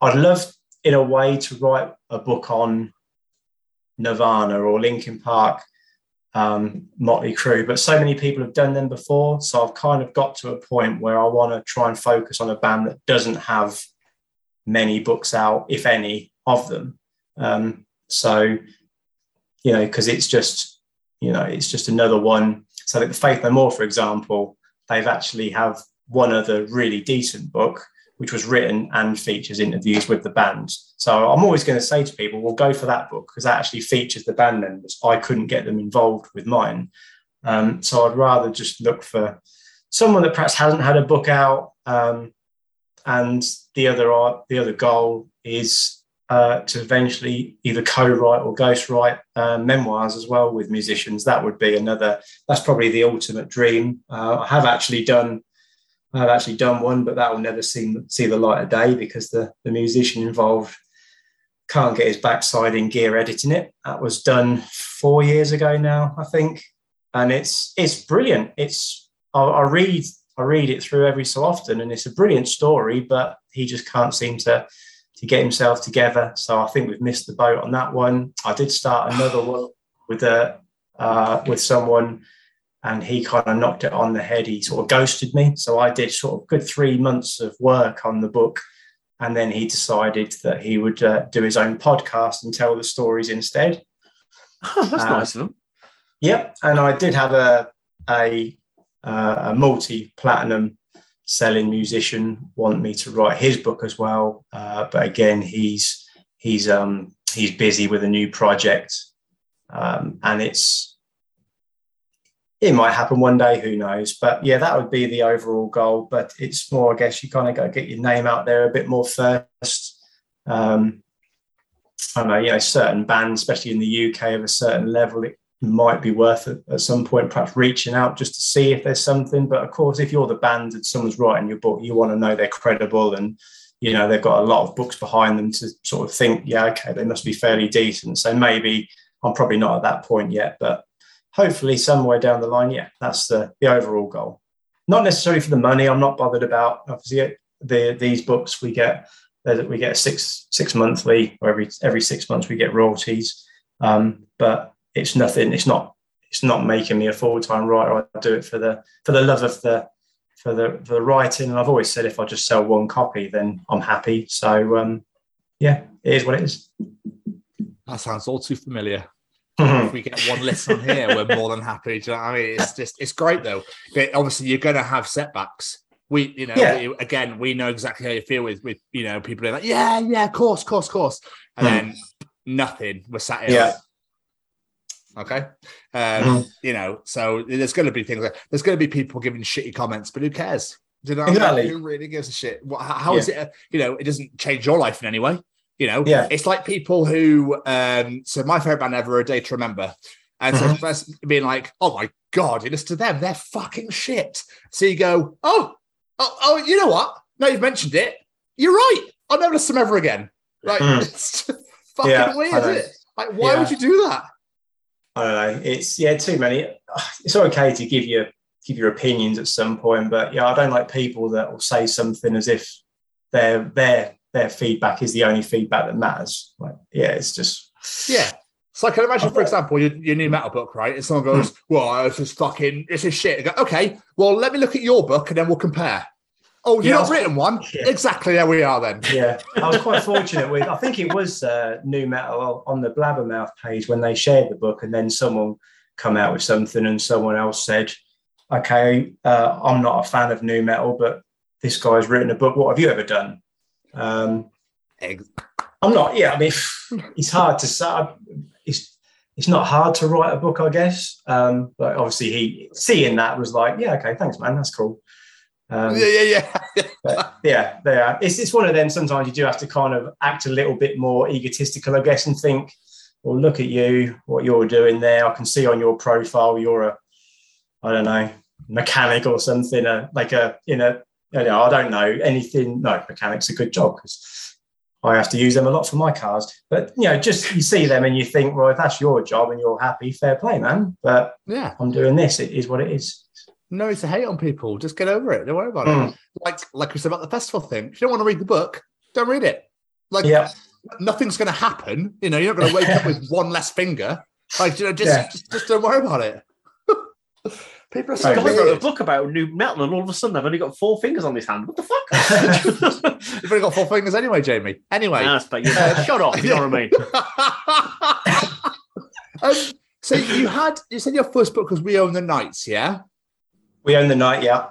I'd love, in a way, to write a book on Nirvana or Linkin Park, um, Motley Crue, but so many people have done them before. So I've kind of got to a point where I want to try and focus on a band that doesn't have many books out, if any, of them. Um, so, you know, because it's just, you know, it's just another one. So like the Faith No More, for example, they've actually have one other really decent book, which was written and features interviews with the band. So I'm always going to say to people, well, go for that book because that actually features the band members. I couldn't get them involved with mine. Um, so I'd rather just look for someone that perhaps hasn't had a book out. Um, and the other art, the other goal is uh, to eventually either co-write or ghostwrite uh, memoirs as well with musicians. That would be another. That's probably the ultimate dream. Uh, I have actually done. I've actually done one, but that will never see see the light of day because the the musician involved can't get his backside in gear editing it. That was done four years ago now, I think, and it's it's brilliant. It's I, I read I read it through every so often, and it's a brilliant story, but he just can't seem to to get himself together. So I think we've missed the boat on that one. I did start another one with a uh, with someone, and he kind of knocked it on the head. He sort of ghosted me. So I did sort of good three months of work on the book, and then he decided that he would uh, do his own podcast and tell the stories instead. Oh, that's Uh, nice of them. Yep, and I did have a a, uh, a multi platinum selling musician want me to write his book as well, uh, but again, he's he's um he's busy with a new project, um, and it's it might happen one day, who knows? But yeah, that would be the overall goal. But it's more, I guess, you kind of got to get your name out there a bit more first. Um, I don't know, you know, certain bands, especially in the UK of a certain level, it might be worth it at some point, perhaps reaching out just to see if there's something. But of course, if you're the band and someone's writing your book, you want to know they're credible and you know they've got a lot of books behind them to sort of think, yeah, okay, they must be fairly decent. So maybe I'm probably not at that point yet, but hopefully somewhere down the line, yeah, that's the the overall goal. Not necessarily for the money. I'm not bothered about obviously the these books we get that we get six six monthly or every every six months we get royalties. Um, but it's nothing. It's not. It's not making me a full time writer. I do it for the for the love of the for the for the writing. And I've always said if I just sell one copy, then I'm happy. So um, yeah, it is what it is. That sounds all too familiar. Mhm. if we get one listen here, we're more than happy. Do you know I mean? It's just it's great though. But obviously, you're going to have setbacks. We, you know, Yeah. we- again, we know exactly how you feel with with you know people are like, yeah, yeah, of course, course, course, and Mm. then nothing. We're sat here. Yeah. Okay. Um, Mhm. You know, so there's going to be things like there's going to be people giving shitty comments, but who cares? Do you know? what I mean? Exactly. Who really gives a shit? What, how, how is Yeah. it? uh, You know, it doesn't change your life in any way. You know, Yeah. it's like people who. um So my favorite band ever, A Day to Remember, and so Mhm. the person being like, "Oh my god, you listen to them? They're fucking shit." So you go, "Oh, oh, oh you know what? Now you've mentioned it. You're right. I'll never listen to them ever again." Like, Mm. it's fucking Yeah, weird, isn't it? Like, why would you do that? I don't know. It's yeah, too many. It's okay to give your give your opinions at some point, but yeah, I don't like people that will say something as if their their their feedback is the only feedback that matters. Like, yeah, it's just Yeah. So I can imagine, for example, your, your nu metal book, right? And someone goes, "Well, this is fucking, this is shit." I go, "Okay, well, let me look at your book and then we'll compare." Oh, you've Yeah, not written one? Yeah. Exactly. There we are then. yeah. I was quite fortunate with. I think it was uh, nu metal on the Blabbermouth page when they shared the book, and then someone come out with something, and someone else said, "Okay, uh, I'm not a fan of nu metal, but this guy's written a book. What have you ever done?" Um, I'm not. Yeah, I mean, it's hard to say. It's it's not hard to write a book, I guess. Um, but obviously, he seeing that was like, yeah, okay, thanks, man, that's cool. Um, yeah, yeah, yeah. yeah, they are. It's it's one of them. Sometimes you do have to kind of act a little bit more egotistical, I guess, and think, well, look at you, what you're doing there. I can see on your profile you're a, I don't know, mechanic or something, uh, like a in a. You know, I don't know anything. No, mechanic's a good job because I have to use them a lot for my cars. But you know, just you see them and you think, well, if that's your job and you're happy, fair play, man. But yeah. I'm doing this. It is what it is. No it's a hate on people. Just get over it. Don't worry about it. Mm. Like, like we said about the festival thing. If you don't want to read the book, don't read it. Like, Yeah. nothing's going to happen. You know, you're not going to wake up with one less finger. Like, you know, just, Yeah. just, just don't worry about it. People are so This guy wrote a book about nu metal, and all of a sudden I've only got four fingers on this hand. What the fuck? You've only got four fingers anyway, Jamie. Anyway, Nah, but yeah, shut up. You know what I mean? um, so you had you said your first book was We Own the Nights, yeah? We own the night, yeah.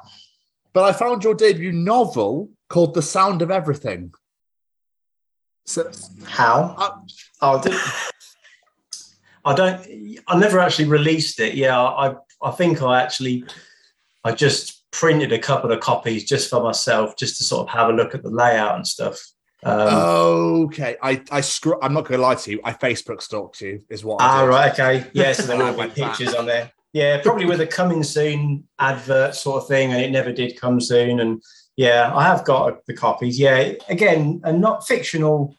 But I found your debut novel called The Sound of Everything. So How? uh, Oh, did, I don't. I never actually released it. Yeah, I. I think I actually. I just printed a couple of copies just for myself, just to sort of have a look at the layout and stuff. Um, okay, I I screw. I'm not going to lie to you. I Facebook stalked you, is what. I ah, right, okay, yeah. So there will be back. pictures on there. Yeah, probably with a coming soon advert sort of thing, and it never did come soon. And yeah, I have got the copies. Yeah, again, and not fictional.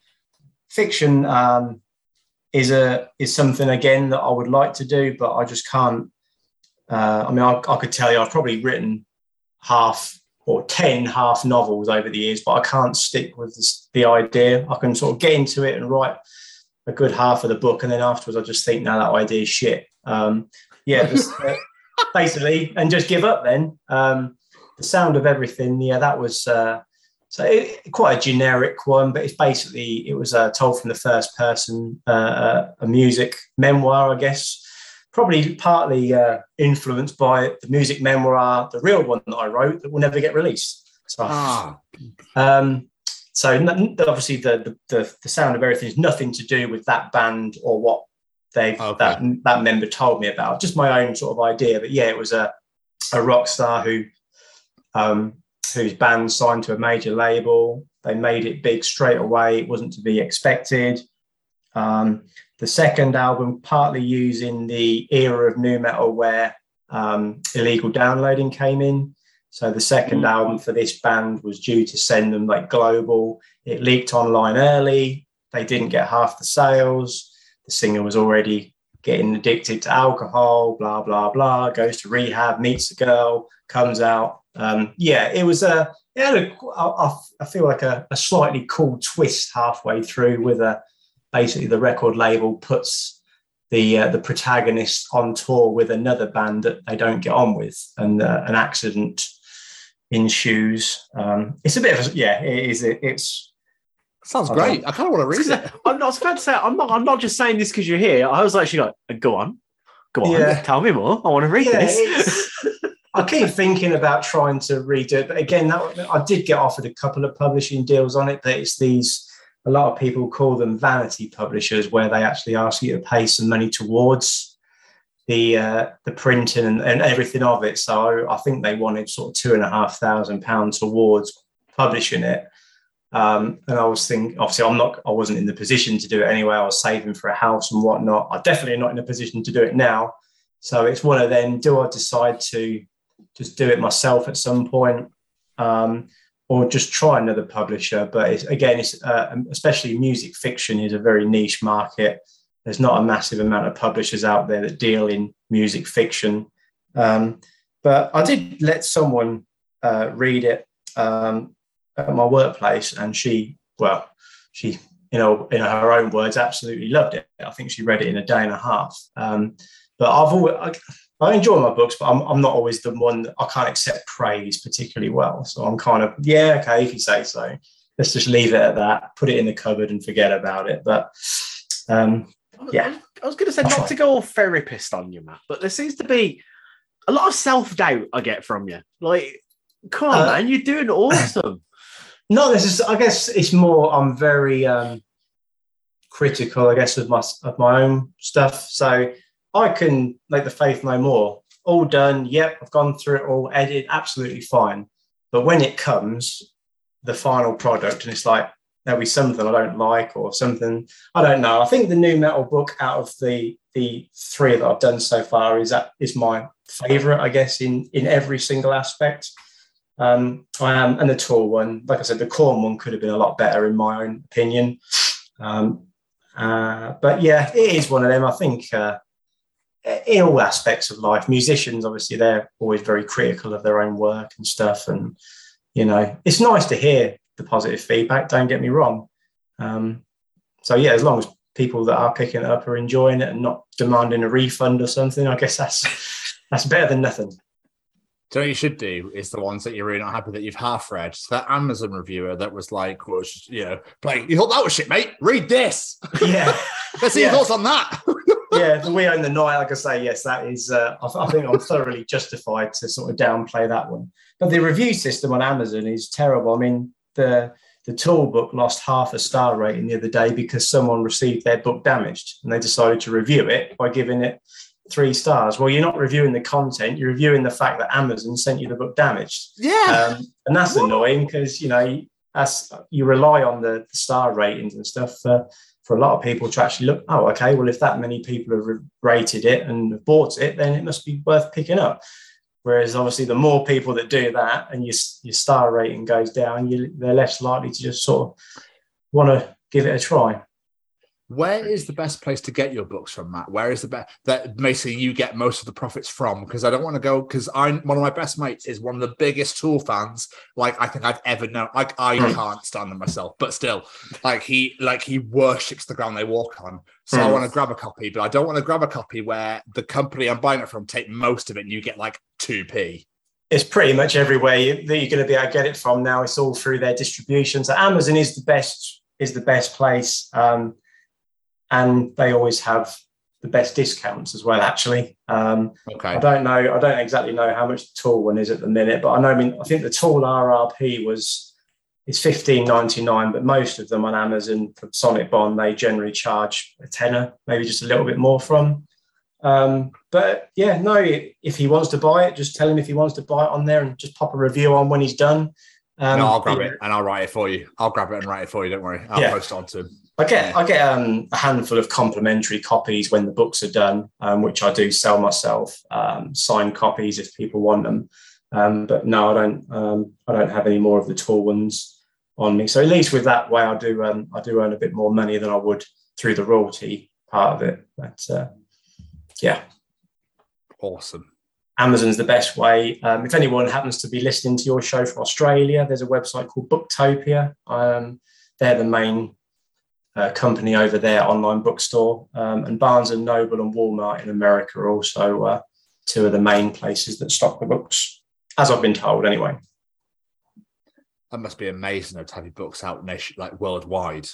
Fiction um, is a is something again that I would like to do, but I just can't. Uh, I mean, I, I could tell you I've probably written half or ten half novels over the years, but I can't stick with this, the idea. I can sort of get into it and write a good half of the book, and then afterwards I just think, now that idea is shit. Um, yeah, just, uh, basically, and just give up. Then um, the sound of everything. Yeah, that was uh, so it, quite a generic one, but it's basically it was uh, told from the first person, uh, uh, a music memoir, I guess. Probably partly uh, influenced by the music memoir, the real one that I wrote that will never get released. So Ah, um, so obviously the, the the the sound of everything is nothing to do with that band or what they Okay. that that member told me about. Just my own sort of idea. But yeah, it was a a rock star who um, whose band signed to a major label. They made it big straight away. It wasn't to be expected. Um, the second album, partly using the era of new metal where um, illegal downloading came in. So the 2nd album for this band was due to send them like global. It leaked online early. They didn't get half the sales. The singer was already getting addicted to alcohol. Blah blah blah. Goes to rehab, meets a girl, comes out. Um, yeah, it was a. It had a. I, I- I feel like a, a slightly cool twist halfway through with a. Basically, the record label puts the uh, the protagonist on tour with another band that they don't get on with, and uh, an accident ensues. Um, it's a bit of a, yeah, it is. It, it's sounds I great. I kind of want to read it. I'm not I was about to say I'm not. I'm not just saying this because you're here. I was actually like, go on, go on, Yeah. tell me more. I want to read Yeah, this. I keep thinking about trying to redo it, but again, that I did get offered a couple of publishing deals on it, but it's these. A lot of people call them vanity publishers, where they actually ask you to pay some money towards the uh, the printing and, and everything of it. So I think they wanted sort of two and a half thousand pounds towards publishing it. Um, and I was thinking, obviously, I'm not, I wasn't in the position to do it anyway. I was saving for a house and whatnot. I'm definitely not in a position to do it now. So it's one of them. Do I decide to just do it myself at some point, um, or just try another publisher? But it's, again, it's uh, especially music fiction is a very niche market. There's not a massive amount of publishers out there that deal in music fiction. Um, but I did let someone uh, read it um, at my workplace, and she, well, she, you know, in her own words, absolutely loved it. I think she read it in a day and a half. Um, but I've always, I, I enjoy my books, but I'm, I'm not always the one that I can't accept praise particularly well. So I'm kind of, yeah, okay, if you say so. Let's just leave it at that, put it in the cupboard and forget about it. But um, yeah. I was going to say not to go all therapist on you, Matt, but there seems to be a lot of self doubt I get from you. Like, come on, Uh, man, you're doing awesome. No, this is. I guess it's more. I'm very um, critical. I guess of my of my own stuff. So I can make the faith no more. All done. Yep, I've gone through it all. edited, absolutely fine. But when it comes, the final product, and it's like there'll be something I don't like or something I don't know. I think the nu metal book out of the the three that I've done so far is that is my favorite. I guess in in every single aspect. Um, I am, and the Tool one, like I said, the Korn one could have been a lot better in my own opinion. Um, uh, but yeah, it is one of them. I think uh, in all aspects of life, musicians obviously they're always very critical of their own work and stuff, and you know, it's nice to hear the positive feedback. Don't get me wrong, Um, so yeah, as long as people that are picking it up are enjoying it and not demanding a refund or something, I guess that's that's better than nothing. So what you should do is the ones that you're really not happy that you've half read. So that Amazon reviewer that was like, was you know, playing. you thought that was shit, mate. Read this. Yeah, Let's see Yeah. your thoughts on that. Yeah, the We Own the Night, like I say, yes, that is. Uh, I, I think I'm thoroughly justified to sort of downplay that one. But the review system on Amazon is terrible. I mean, the the tool book lost half a star rating the other day because someone received their book damaged, and they decided to review it by giving it three stars. Well, you're not reviewing the content; you're reviewing the fact that Amazon sent you the book damaged. yeah. Um, and that's annoying because you know as you rely on the, the star ratings and stuff for for a lot of people to actually look. Oh, okay. Well, if that many people have rated it and bought it, then it must be worth picking up. Whereas obviously, the more people that do that and your your star rating goes down, you, they're less likely to just sort of want to give it a try. Where is the best place to get your books from, Matt? Where is the best that basically you get most of the profits from? Because I don't want to go because I'm one of my best mates is one of the biggest Tool fans like I think I've ever known. Like I Hmm. can't stand them myself, but still, like he like he worships the ground they walk on. So I Hmm. want to grab a copy, but I don't want to grab a copy where the company I'm buying it from take most of it and you get like two p. it's pretty much everywhere you, that you're going to be able to get it from now. It's all through their distribution. So Amazon is the best is the best place, um, and they always have the best discounts as well. Actually, um, Okay. I don't know. I don't exactly know how much the tool one is at the minute, but I know. I mean, I think the tall RRP was it's fifteen ninety nine, but most of them on Amazon from Sonicbond they generally charge a tenner, maybe just a little bit more from. Um, but yeah, no, if he wants to buy it, just tell him if he wants to buy it on there and just pop a review on when he's done. Um, no, I'll grab it and I'll write it for you. I'll grab it and write it for you. Don't worry. I'll Yeah. post it on to him. I get I get um, a handful of complimentary copies when the books are done, um, which I do sell myself. Um, signed copies if people want them, um, but no, I don't. Um, I don't have any more of the tool ones on me. So at least with that way, I do um, I do earn a bit more money than I would through the royalty part of it. But uh, yeah, Awesome. Amazon's the best way. Um, if anyone happens to be listening to your show from Australia, there's a website called Booktopia. Um, they're the main uh, company over there, online bookstore. Um, and Barnes and Noble and Walmart in America are also uh, two of the main places that stock the books, as I've been told anyway. That must be amazing though, to have your books out nation like worldwide.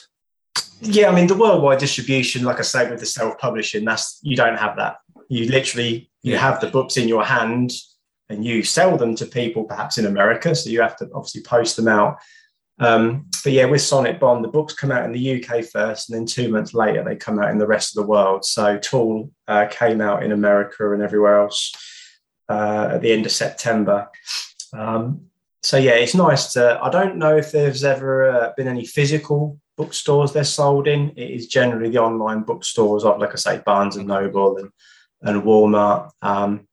Yeah, I mean the worldwide distribution, like I say, with the self-publishing, that's you don't have that. You literally you Yeah. have the books in your hand and you sell them to people perhaps in America. So you have to obviously post them out. Um, but yeah, with Sonicbond, the books come out in the UK first, and then two months later they come out in the rest of the world. So Tool uh, came out in America and everywhere else uh, at the end of September. Um, so yeah, it's nice to. I don't know if there's ever uh, been any physical bookstores they're sold in. It is generally the online bookstores of, like I say, Barnes and Noble and and Walmart. Um,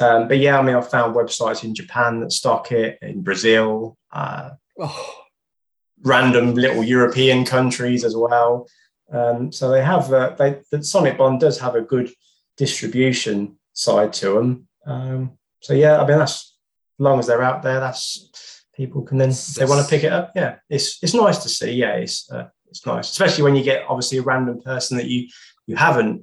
um, but yeah, I mean, I've found websites in Japan that stock it, in Brazil, uh, Oh, random little European countries as well. Um, so they have. Uh, the Sonicbond does have a good distribution side to them. Um, so yeah, I mean, that's as long as they're out there, that's people can then they want to pick it up. Yeah, it's it's nice to see. Yeah, it's uh, it's nice, especially when you get obviously a random person that you you haven't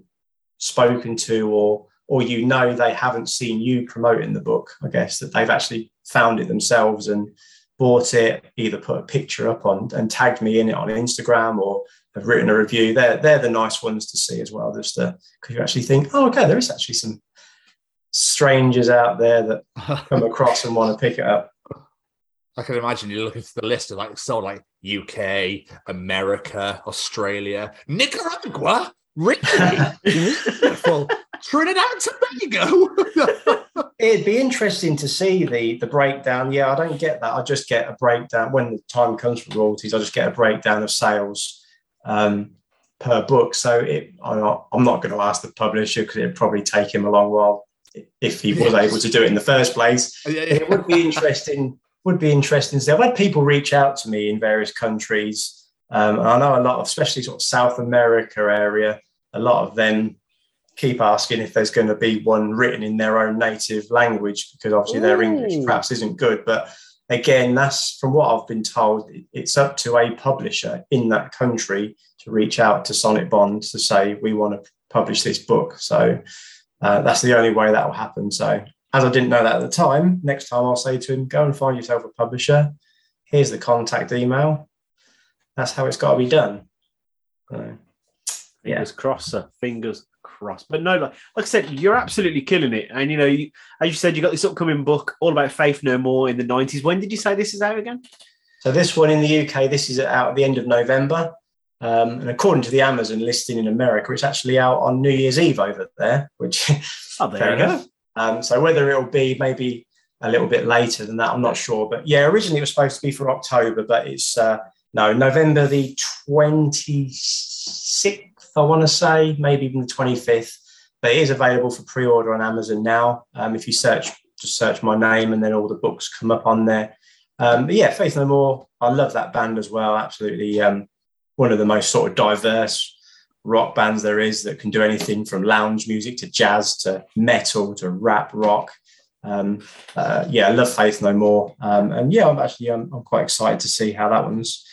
spoken to or or you know they haven't seen you promoting the book. I guess that they've actually found it themselves and bought it, either put a picture up on and tagged me in it on Instagram or have written a review. They're they're the nice ones to see as well, just to because you actually think, oh, okay, there is actually some strangers out there that come across and want to pick it up. I can imagine you looking into the list of like so like UK, America, Australia, Nicaragua, really beautiful, Trinidad and Tobago. It'd be interesting to see the the breakdown. Yeah, I don't get that. I just get a breakdown when the time comes for royalties. I just get a breakdown of sales um, per book. So it, I'm not, I'm not going to ask the publisher because it'd probably take him a long while if he was able to do it in the first place. Yeah, It would be interesting. Would be interesting. to see. I've had people reach out to me in various countries. Um, I know a lot of, especially sort of South America area, a lot of them keep asking if there's going to be one written in their own native language because obviously their English perhaps isn't good. But again, that's from what I've been told, it's up to a publisher in that country to reach out to Sonicbond to say, we want to publish this book. So uh, that's the only way that will happen. So, as I didn't know that at the time, next time I'll say to him, go and find yourself a publisher. Here's the contact email. That's how it's got to be done. So, yeah. Fingers crossed, sir. Fingers crossed. But no, like, like I said, you're absolutely killing it. And you know, you, as you said, you got this upcoming book all about Faith No More in the 90s. When did you say this is out again? So this one in the UK, this is out at the end of November. Um, and according to the Amazon listing in America, it's actually out on New Year's Eve over there, which oh, there you go. Um, so whether it'll be maybe a little bit later than that, I'm not sure. But yeah, originally it was supposed to be for October, but it's uh, no November the 26th, I want to say, maybe even the 25th. But it is available for pre-order on Amazon now. Um, if you search, just search my name, and then all the books come up on there. Um, but yeah, Faith No More, I love that band as well. Absolutely, um, one of the most sort of diverse rock bands there is that can do anything from lounge music to jazz to metal to rap rock. Um, uh, yeah, I love Faith No More, um, and yeah, I'm actually I'm, I'm, quite excited to see how that one's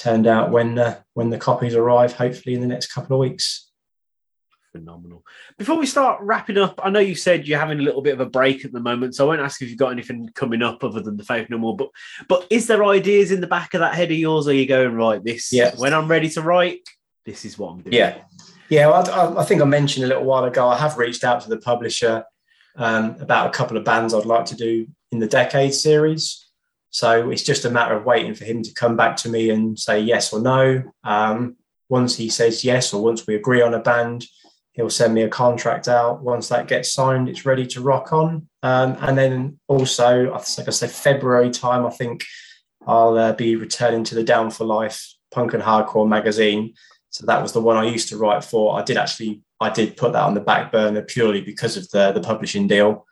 turned out when uh, when the copies arrive. Hopefully, in the next couple of weeks. Phenomenal. Before we start wrapping up, I know you said you're having a little bit of a break at the moment, so I won't ask if you've got anything coming up other than the Faith No More. But but is there ideas in the back of that head of yours? Are you going right? This yeah. When I'm ready to write, this is what I'm doing. Yeah, yeah. Well, I, I think I mentioned a little while ago. I have reached out to the publisher um, about a couple of bands I'd like to do in the Decade series. So it's just a matter of waiting for him to come back to me and say yes or no. Um, once he says yes, or once we agree on a band, he'll send me a contract out. Once that gets signed, it's ready to rock on. Um, and then also, like I said, February time, I think I'll uh, be returning to the Down for Life Punk and Hardcore magazine. So that was the one I used to write for. I did actually, I did put that on the back burner purely because of the the publishing deal.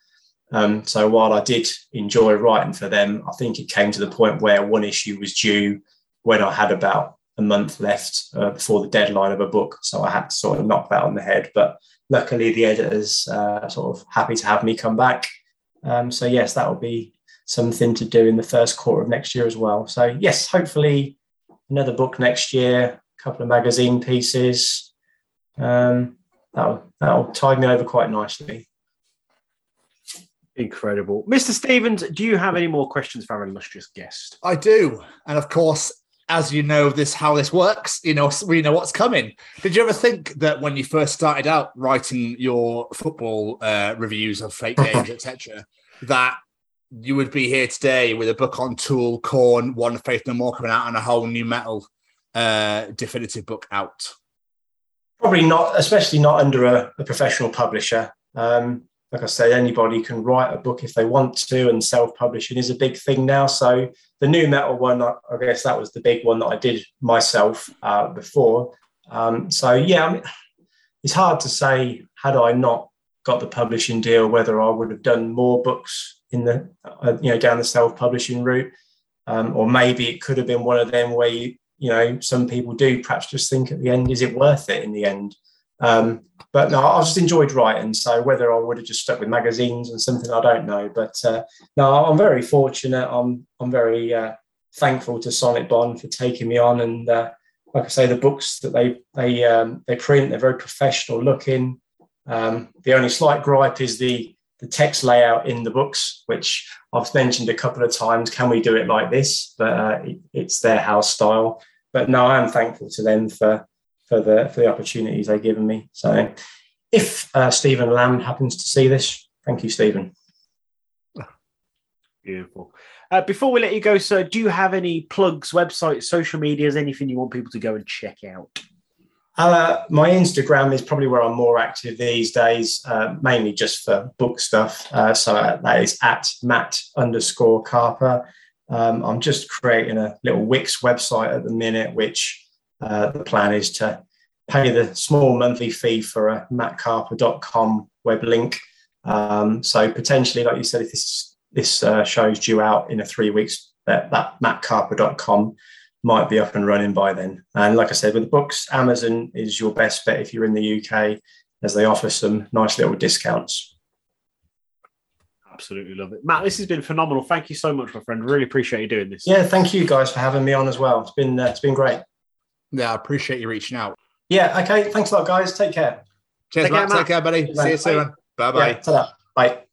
Um, so while I did enjoy writing for them, I think it came to the point where one issue was due when I had about a month left uh, before the deadline of a book. So I had to sort of knock that on the head. But luckily, the editors uh, sort of happy to have me come back. Um, so yes, that will be something to do in the first quarter of next year as well. So yes, hopefully another book next year, a couple of magazine pieces. Um, that'll that'll tide me over quite nicely. Incredible. Mr. Stevens, do you have any more questions for our illustrious guest? I do. And of course, as you know this how this works, you know, we know what's coming. Did you ever think that when you first started out writing your football uh, reviews of fake games, etc., that you would be here today with a book on Tool, Korn One Faith No More coming out, and a whole nu metal uh, definitive book out? Probably not, especially not under a, a professional publisher. Um, like I said, anybody can write a book if they want to, and self-publishing is a big thing now. So the nu metal one, I guess that was the big one that I did myself uh, before. Um, so yeah, I mean, it's hard to say had I not got the publishing deal whether I would have done more books in the uh, you know down the self-publishing route, um, or maybe it could have been one of them where you you know some people do perhaps just think at the end, is it worth it in the end? Um, but no, I just enjoyed writing. So whether I would have just stuck with magazines and something, I don't know. But uh, no, I'm very fortunate. I'm I'm very uh, thankful to Sonicbond for taking me on. And uh, like I say, the books that they they um, they print, they're very professional looking. Um, the only slight gripe is the the text layout in the books, which I've mentioned a couple of times. Can we do it like this? But uh, it, it's their house style. But no, I am thankful to them for for the for the opportunities they've given me. So, if uh, Stephen Lambe happens to see this, thank you, Stephen. Beautiful. Uh, before we let you go, sir, do you have any plugs, websites, social medias, anything you want people to go and check out? Uh, my Instagram is probably where I'm more active these days, uh, mainly just for book stuff. Uh, so that is at Matt underscore Karpe. Um, I'm just creating a little Wix website at the minute, which uh, the plan is to pay the small monthly fee for a mattkarpe.com web link. Um, so potentially, like you said, if this this uh, show's due out in a three weeks, that, that mattkarpe.com might be up and running by then. And like I said, with the books, Amazon is your best bet if you're in the UK, as they offer some nice little discounts. Absolutely love it. Matt, this has been phenomenal. Thank you so much, my friend. Really appreciate you doing this. Yeah, thank you guys for having me on as well. It's been uh, it's been great. Yeah, I appreciate you reaching out. Yeah. Okay. Thanks a lot, guys. Take care. Cheers, Take care, Matt. Matt. Take care, buddy. Cheers, See you soon. Bye bye. Yeah, ta-da. Bye.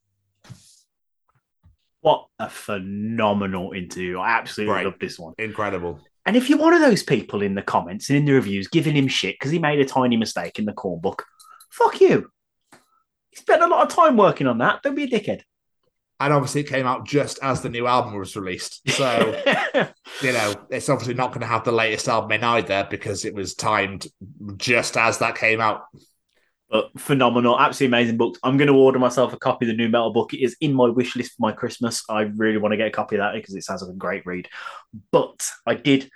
What a phenomenal interview. I absolutely Right. love this one. Incredible. And if you're one of those people in the comments and in the reviews giving him shit because he made a tiny mistake in the Korn book, fuck you. He spent a lot of time working on that. Don't be a dickhead. And obviously, it came out just as the new album was released. So, you know, it's obviously not going to have the latest album in either because it was timed just as that came out. but phenomenal, absolutely amazing book. I'm going to order myself a copy of the nu metal book. It is in my wish list for my Christmas. I really want to get a copy of that because it sounds like a great read. But I did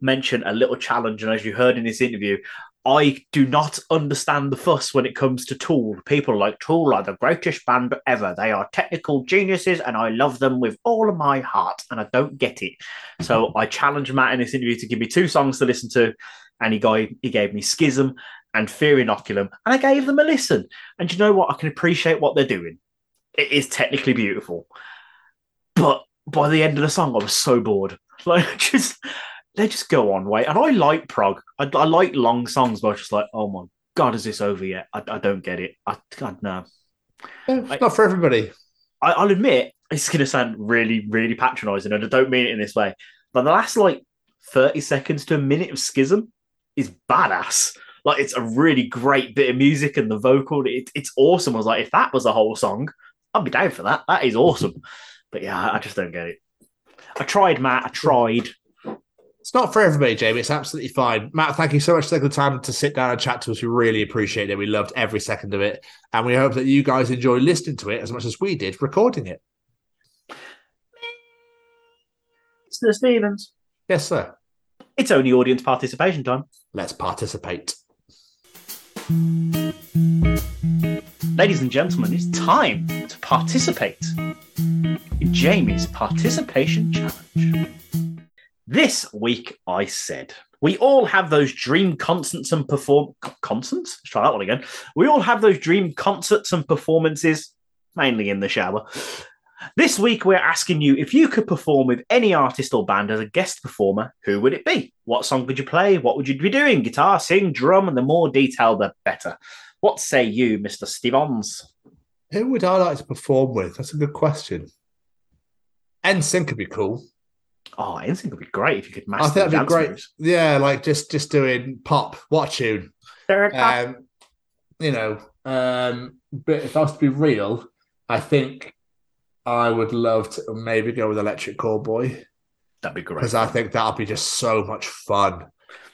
mention a little challenge, and as you heard in this interview, I do not understand the fuss when it comes to Tool. People like Tool are the greatest band ever. They are technical geniuses, and I love them with all of my heart, and I don't get it. So I challenged Matt in this interview to give me two songs to listen to, and he gave, he gave me Schism and Fear Inoculum, and I gave them a listen. And you know what? I can appreciate what they're doing. It is technically beautiful, but by the end of the song, I was so bored. Like just they just go on way. And I like prog. I, I like long songs, but I was just like, oh my god, is this over yet? I, I don't get it. I God no. It's not for everybody. I, I'll admit it's going to sound really, really patronising, and I don't mean it in this way. But the last like thirty seconds to a minute of Schism is badass. Like it's a really great bit of music, and the vocal, it, it's awesome. I was like, if that was a whole song, I'd be down for that. That is awesome. But yeah, I- I just don't get it. I tried, Matt. I tried. It's not for everybody, Jamie. It's absolutely fine. Matt, thank you so much for taking the time to sit down and chat to us. We really appreciate it. We loved every second of it. And we hope that you guys enjoy listening to it as much as we did recording it. Mr. Stevens. Yes, sir. It's only audience participation time. Let's participate. Ladies and gentlemen, it's time to participate in Jamie's participation challenge. This week, I said, we all have those dream concerts and perform concerts. Let's try that one again. We all have those dream concerts and performances, mainly in the shower. This week, we're asking you if you could perform with any artist or band as a guest performer, who would it be? What song could you play? What would you be doing? Guitar, sing, drum, and the more detail, the better. What say you, Mr. Stevens? Who would I like to perform with? That's a good question. NSYNC could be cool. Oh, NSYNC would be great if you could I think the that'd be great. moves. Yeah, like just just doing pop, what tune? Um, you know, um, but if I was to be real, I think I would love to maybe go with Electric Callboy That'd be great. because I think that'll be just so much fun.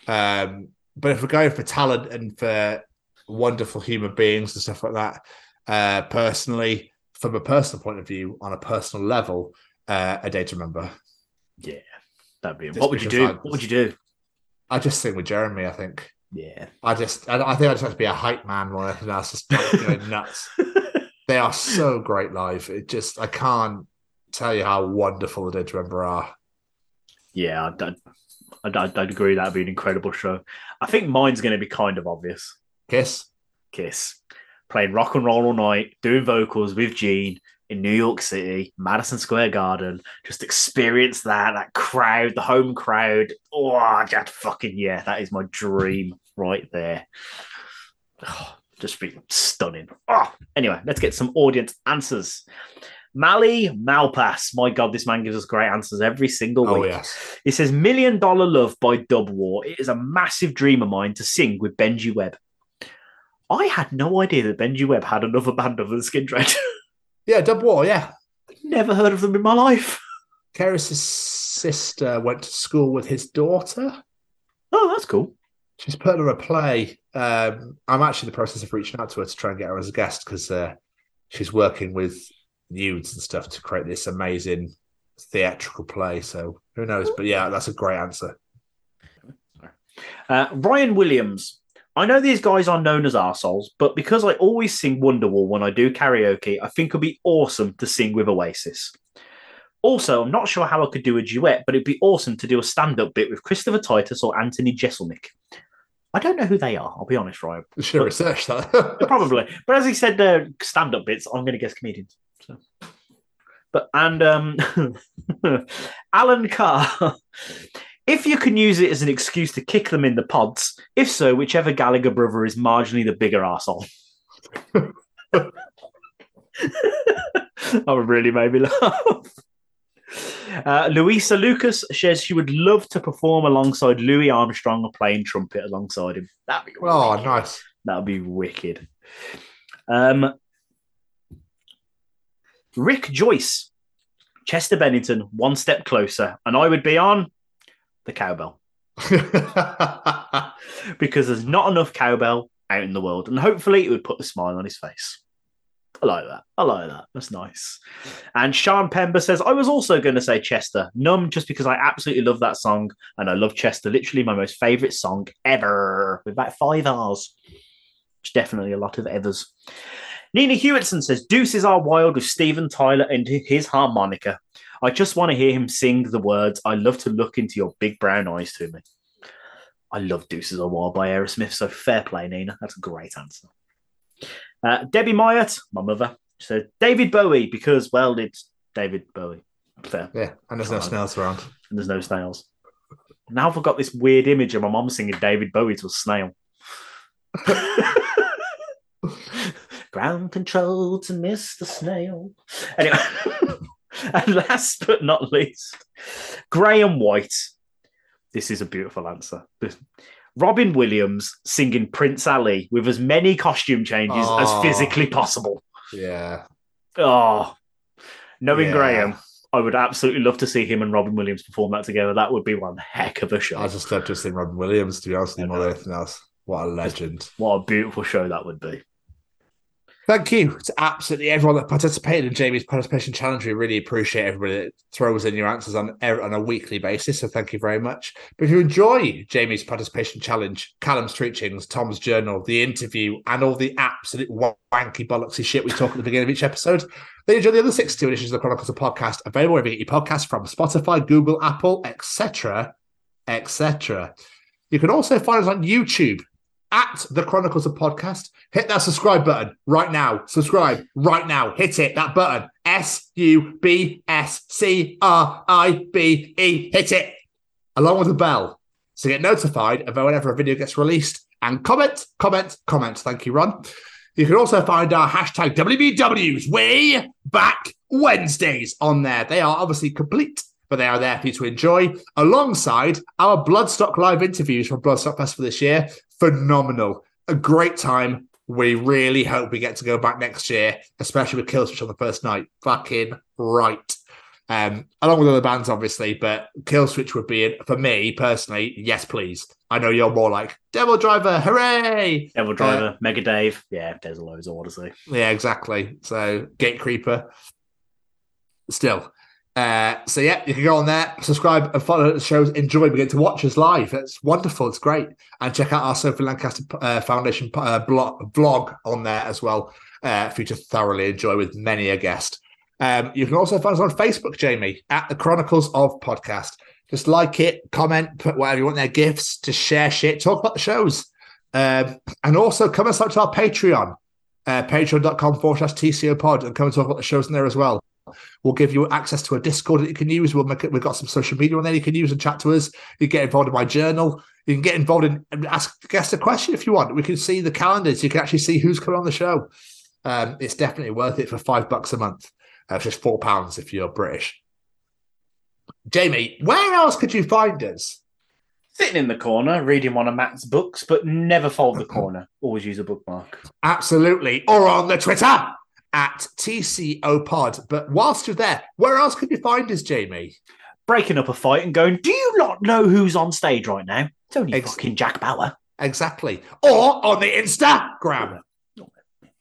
Um, but if we're going for talent and for wonderful human beings and stuff like that, uh, personally, from a personal point of view, on a personal level, uh, a day to remember. Yeah, that'd be. Just what would you do? because I- What would you do? I just sing with Jeremy. I think. Yeah. I just, I, I think I just have to be a hype man more than anything else. Just going nuts. they are so great live. It just, I can't tell you how wonderful the Day to Remember are. Yeah, I'd, I'd, I'd, I'd- I'd agree. That'd be an incredible show. I think mine's going to be kind of obvious. Kiss. Kiss, playing rock and roll all night, doing vocals with Gene in New York City, Madison Square Garden. Just experience that, that crowd, the home crowd. Oh, that fucking yeah, that is my dream right there. Oh, just be stunning. Oh, anyway, let's get some audience answers. Mali Malpass. My God, this man gives us great answers every single Oh, week. yes. It says Million Dollar Love by Dub War. It is a massive dream of mine to sing with Benji Webb. I had no idea that Benji Webb had another band other than Skindred. Yeah, Dub War, yeah. Never heard of them in my life. Keris's sister went to school with his daughter. Oh, that's cool. She's putting her a play. Um, I'm actually in the process of reaching out to her to try and get her as a guest because uh, she's working with nudes and stuff to create this amazing theatrical play. So who knows? But yeah, that's a great answer. Uh, Ryan Williams. I know these guys are known as arseholes, but because I always sing Wonderwall when I do karaoke, I think it'd be awesome to sing with Oasis. Also, I'm not sure how I could do a duet, but it'd be awesome to do a stand up bit with Christopher Titus or Anthony Jeselnik. I don't know who they are, I'll be honest, Ryan. I should have researched that. Probably. But as he said, uh, stand up bits, I'm going to guess comedians. So But and um, Alan Carr. If you can use it as an excuse to kick them in the pods, if so, whichever Gallagher brother is marginally the bigger arsehole. that would really made me laugh. Uh, Louisa Lucas says she would love to perform alongside Louis Armstrong playing trumpet alongside him. That'd be Oh, wicked. nice. That'd be wicked. Um, Rick Joyce, Chester Bennington, one step closer, and I would be on the cowbell because there's not enough cowbell out in the world, and hopefully it would put a smile on his face. I like that. I like that. That's nice. And Sean Pember says, I was also going to say Chester. Numb just because I absolutely love that song. And I love Chester, literally my most favourite song ever. With about five R's. Which is definitely a lot of evers. Nina Hewitson says, Deuces are wild with Steven Tyler and his harmonica. I just want to hear him sing the words, I love to look into your big brown eyes to me. I love Deuces Are Wild by Aerosmith, so fair play, Nina. That's a great answer. Uh, Debbie Myatt, my mother, said David Bowie because, well, it's David Bowie. Fair. yeah, and there's no snails around. And there's no snails. Now I've got this weird image of my mom singing David Bowie to a snail. Ground control to Mr. Snail. Anyway, and last but not least, Graham White. This is a beautiful answer. Robin Williams singing Prince Ali with as many costume changes Oh. as physically possible. Yeah. Oh, knowing Yeah. Graham, I would absolutely love to see him and Robin Williams perform that together. That would be one heck of a show. I just love to see Robin Williams, to be honest with you, more than anything else. What a legend. What a beautiful show that would be. Thank you to absolutely everyone that participated in Jamie's participation challenge. We really appreciate everybody that throws in your answers on er, on a weekly basis. So thank you very much. But if you enjoy Jamie's participation challenge, Callum's teachings, Tom's Journal, the interview, and all the absolute wanky bollocksy shit we talk at the beginning of each episode, then enjoy the other 62 editions of the Chronicles of Podcast available wherever you get your podcasts from Spotify, Google, Apple, etc., etc. You can also find us on YouTube at the Chronicles of Podcast. Hit that subscribe button right now. Subscribe right now. Hit it, that button. S U B S C R I B E. Hit it along with the bell to get notified of whenever a video gets released. And comment, comment, comment. Thank you, Ron. You can also find our hashtag WBWs way back Wednesdays on there. They are obviously complete, but they are there for you to enjoy alongside our Bloodstock live interviews from Bloodstock Festival this year. Phenomenal. A great time. We really hope we get to go back next year, especially with Killswitch on the first night. Fucking right. Um, along with other bands, obviously, but Killswitch would be, for me personally, yes, please. I know you're more like DevilDriver, hooray! DevilDriver, Mega Dave. Yeah, there's loads to see. Yeah, exactly. So Gatecreeper. Still. Uh, so yeah, you can go on there, subscribe and follow the shows. Enjoy. We get to watch us live. It's wonderful. It's great. And check out our Sophie Lancaster uh, Foundation uh, blog, vlog on there as well uh, for you to thoroughly enjoy with many a guest. Um, you can also find us on Facebook, Jamie, at the Chronicles of Podcast. Just like it, comment, put whatever you want there, gifts, to share shit, talk about the shows. Um, and also come and subscribe to our Patreon, uh, patreon.com forward slash TCO pod, and come and talk about the shows in there as well. We'll give you access to a Discord that you can use. We'll make it, we've got some social media on there you can use and chat to us. You get involved in my journal. You can get involved in and ask guest a question if you want. We can see the calendars. You can actually see who's coming on the show. Um, it's definitely worth it for five bucks a month. Uh, it's just four pounds if you're British. Jamie, where else could you find us? Sitting in the corner, reading one of Matt's books, but never fold the corner. Always use a bookmark. Absolutely. Or on the Twitter at TCO Pod. But whilst you're there, where else could you find us, Jamie? Breaking up a fight and going, Do you not know who's on stage right now? It's only Ex- fucking Jack Bauer. Exactly. Or on the Instagram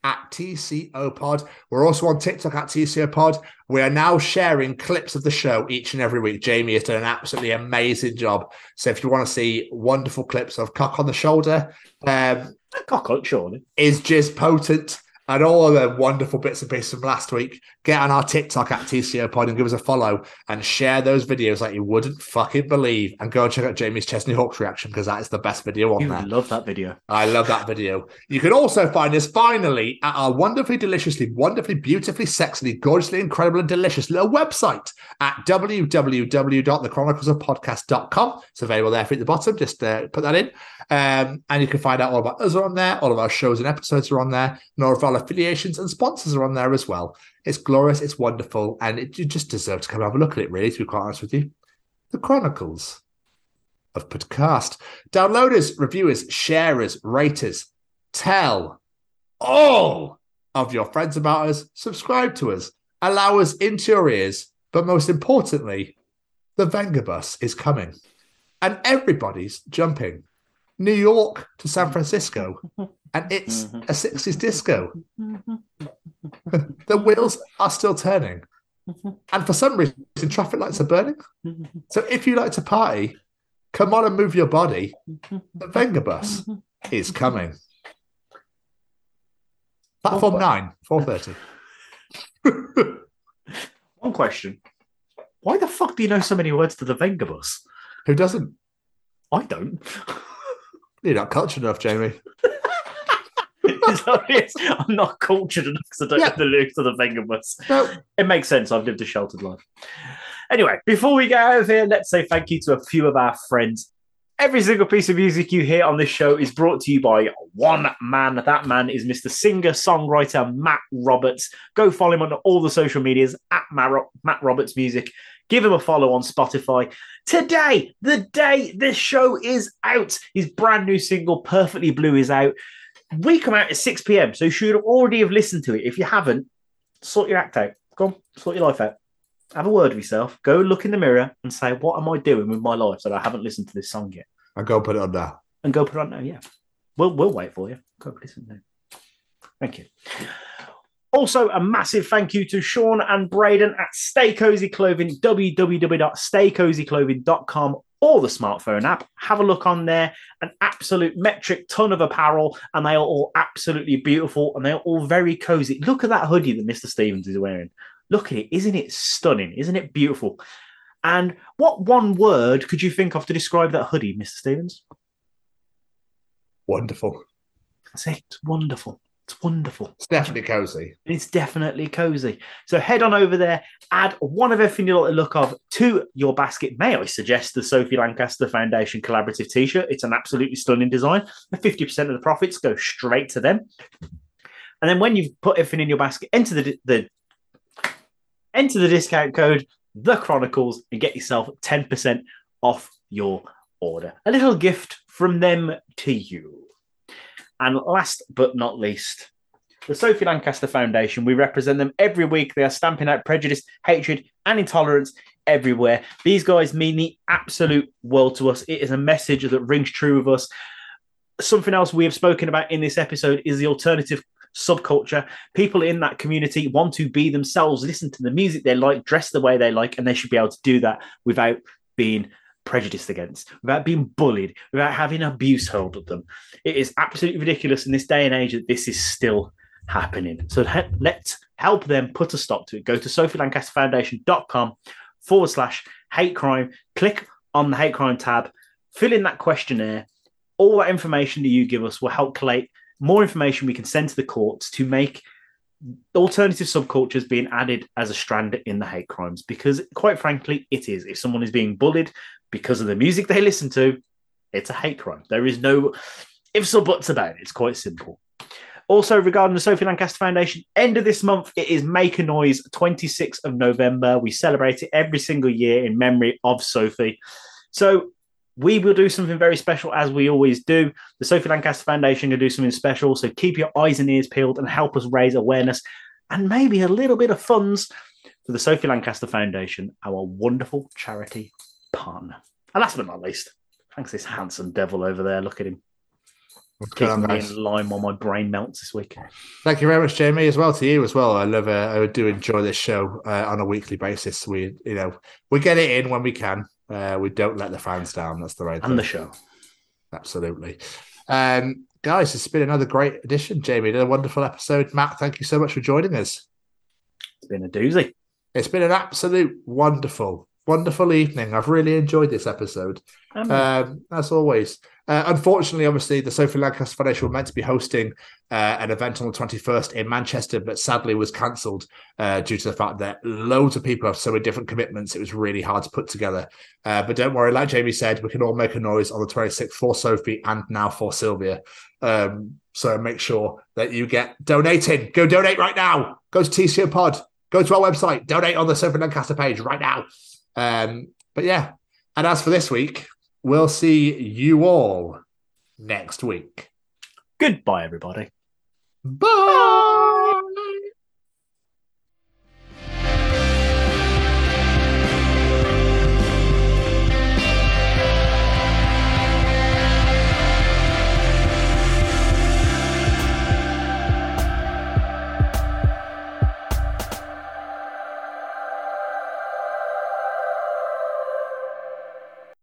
at TCO Pod. We're also on TikTok at TCO Pod. We are now sharing clips of the show each and every week. Jamie has done an absolutely amazing job. So if you want to see wonderful clips of cock on the shoulder, um, Cock up, surely. is just potent and all of the wonderful bits and pieces from last week, get on our TikTok at TCO Pod and give us a follow and share those videos like you wouldn't fucking believe. And go and check out Jamie's Chesney Hawks reaction because that is the best video on You there. love that video. I love that video. You can also find us finally at our wonderfully, deliciously, wonderfully, beautifully, sexily, gorgeously, incredible, and delicious little website at www.thechroniclesofpodcast.com. It's available there for you at the bottom. Just uh, put that in. Um, and you can find out all about us are on there. All of our shows and episodes are on there. And all of our affiliations and sponsors are on there as well. It's glorious. It's wonderful. And it, you just deserve to come and have a look at it, really, to be quite honest with you. The Chronicles of podcast. Downloaders, reviewers, sharers, raters, tell all of your friends about us, subscribe to us, allow us into your ears, but most importantly, the Vengabus is coming and everybody's jumping. New York to San mm-hmm. Francisco, and it's mm-hmm. a 60s disco. Mm-hmm. the wheels are still turning. And for some reason, traffic lights are burning. So if you like to party, come on and move your body. The Vengabus is coming. Platform nine, four thirty. One question. Why the fuck do you know so many words to the Vengabus? Who doesn't? I don't. You're not cultured enough, Jamie. Is that what it is? I'm not cultured enough because I don't Yeah. know the lyrics to the Vengabus. No. It makes sense. I've lived a sheltered life. Anyway, before we get out of here, let's say thank you to a few of our friends. Every single piece of music you hear on this show is brought to you by one man. That man is Mr. Singer Songwriter Matt Roberts. Go follow him on all the social medias at Matt Roberts Music. Give him a follow on Spotify. Today, the day this show is out, his brand new single, Perfectly Blue, is out. We come out at 6 p.m., so you should already have listened to it. If you haven't, sort your act out. Go on, sort your life out. Have a word with yourself. Go look in the mirror and say, What am I doing with my life that I haven't listened to this song yet? I'll go put it on there. And go put it on now. Yeah. We'll, we'll wait for you. Go listen now. Thank you. Also, a massive thank you to Sean and Braden at Stay Cozy Clothing, www.staycozyclothing.com or the smartphone app. Have a look on there. An absolute metric ton of apparel, and they are all absolutely beautiful and they are all very cozy. Look at that hoodie that Mr. Stevens is wearing. Look at it. Isn't it stunning? Isn't it beautiful? And what one word could you think of to describe that hoodie, Mr. Stevens? Wonderful. That's it. Wonderful. It's wonderful. It's definitely cozy. It's definitely cozy. So head on over there, add one of everything you like the look of to your basket. May I suggest the Sophie Lancaster Foundation collaborative t-shirt? It's an absolutely stunning design. 50% of the profits go straight to them. And then when you've put everything in your basket, enter the the enter the discount code the Chronicles and get yourself 10% off your order. A little gift from them to you. And last but not least, the Sophie Lancaster Foundation. We represent them every week. They are stamping out prejudice, hatred, and intolerance everywhere. These guys mean the absolute world to us. It is a message that rings true with us. Something else we have spoken about in this episode is the alternative subculture. People in that community want to be themselves, listen to the music they like, dress the way they like, and they should be able to do that without being prejudiced against, without being bullied, without having abuse hurled at them. It is absolutely ridiculous in this day and age that this is still happening. So let's help them put a stop to it. Go to sophielancasterfoundation.com forward slash hate crime. Click on the hate crime tab, fill in that questionnaire. All that information that you give us will help collate more information we can send to the courts to make alternative subcultures being added as a strand in the hate crimes because quite frankly it is if someone is being bullied because of the music they listen to it's a hate crime. There is no ifs or buts about it. It's quite simple. Also regarding the sophie lancaster foundation end of this month it is make a noise 26th of november. We celebrate it every single year in memory of sophie. So we will do something very special as we always do. The Sophie Lancaster Foundation will do something special. So keep your eyes and ears peeled and help us raise awareness and maybe a little bit of funds for the Sophie Lancaster Foundation, our wonderful charity partner. And last but not least, thanks this handsome devil over there. Look at him. Keeping me guys. in line while my brain melts this week. Thank you very much, Jamie, as well to you as well. I love, uh, I do enjoy this show uh, on a weekly basis. We, you know, we get it in when we can. Uh, we don't let the fans down. That's the right And the show. Absolutely. Um, guys, it's been another great edition, Jamie. Another wonderful episode. Matt, thank you so much for joining us. It's been a doozy. It's been an absolute wonderful, wonderful evening. I've really enjoyed this episode. Um, Um, as always. Uh, unfortunately, obviously, the Sophie Lancaster Foundation were meant to be hosting uh, an event on the 21st in Manchester, but sadly was cancelled uh, due to the fact that loads of people have so many different commitments. It was really hard to put together. Uh, but don't worry, like Jamie said, we can all make a noise on the 26th for Sophie and now for Sylvia. Um, so make sure that you get donating. Go donate right now. Go to TCO Pod. Go to our website. Donate on the Sophie Lancaster page right now. Um, but yeah. And as for this week, we'll see you all next week. Goodbye, everybody. Bye.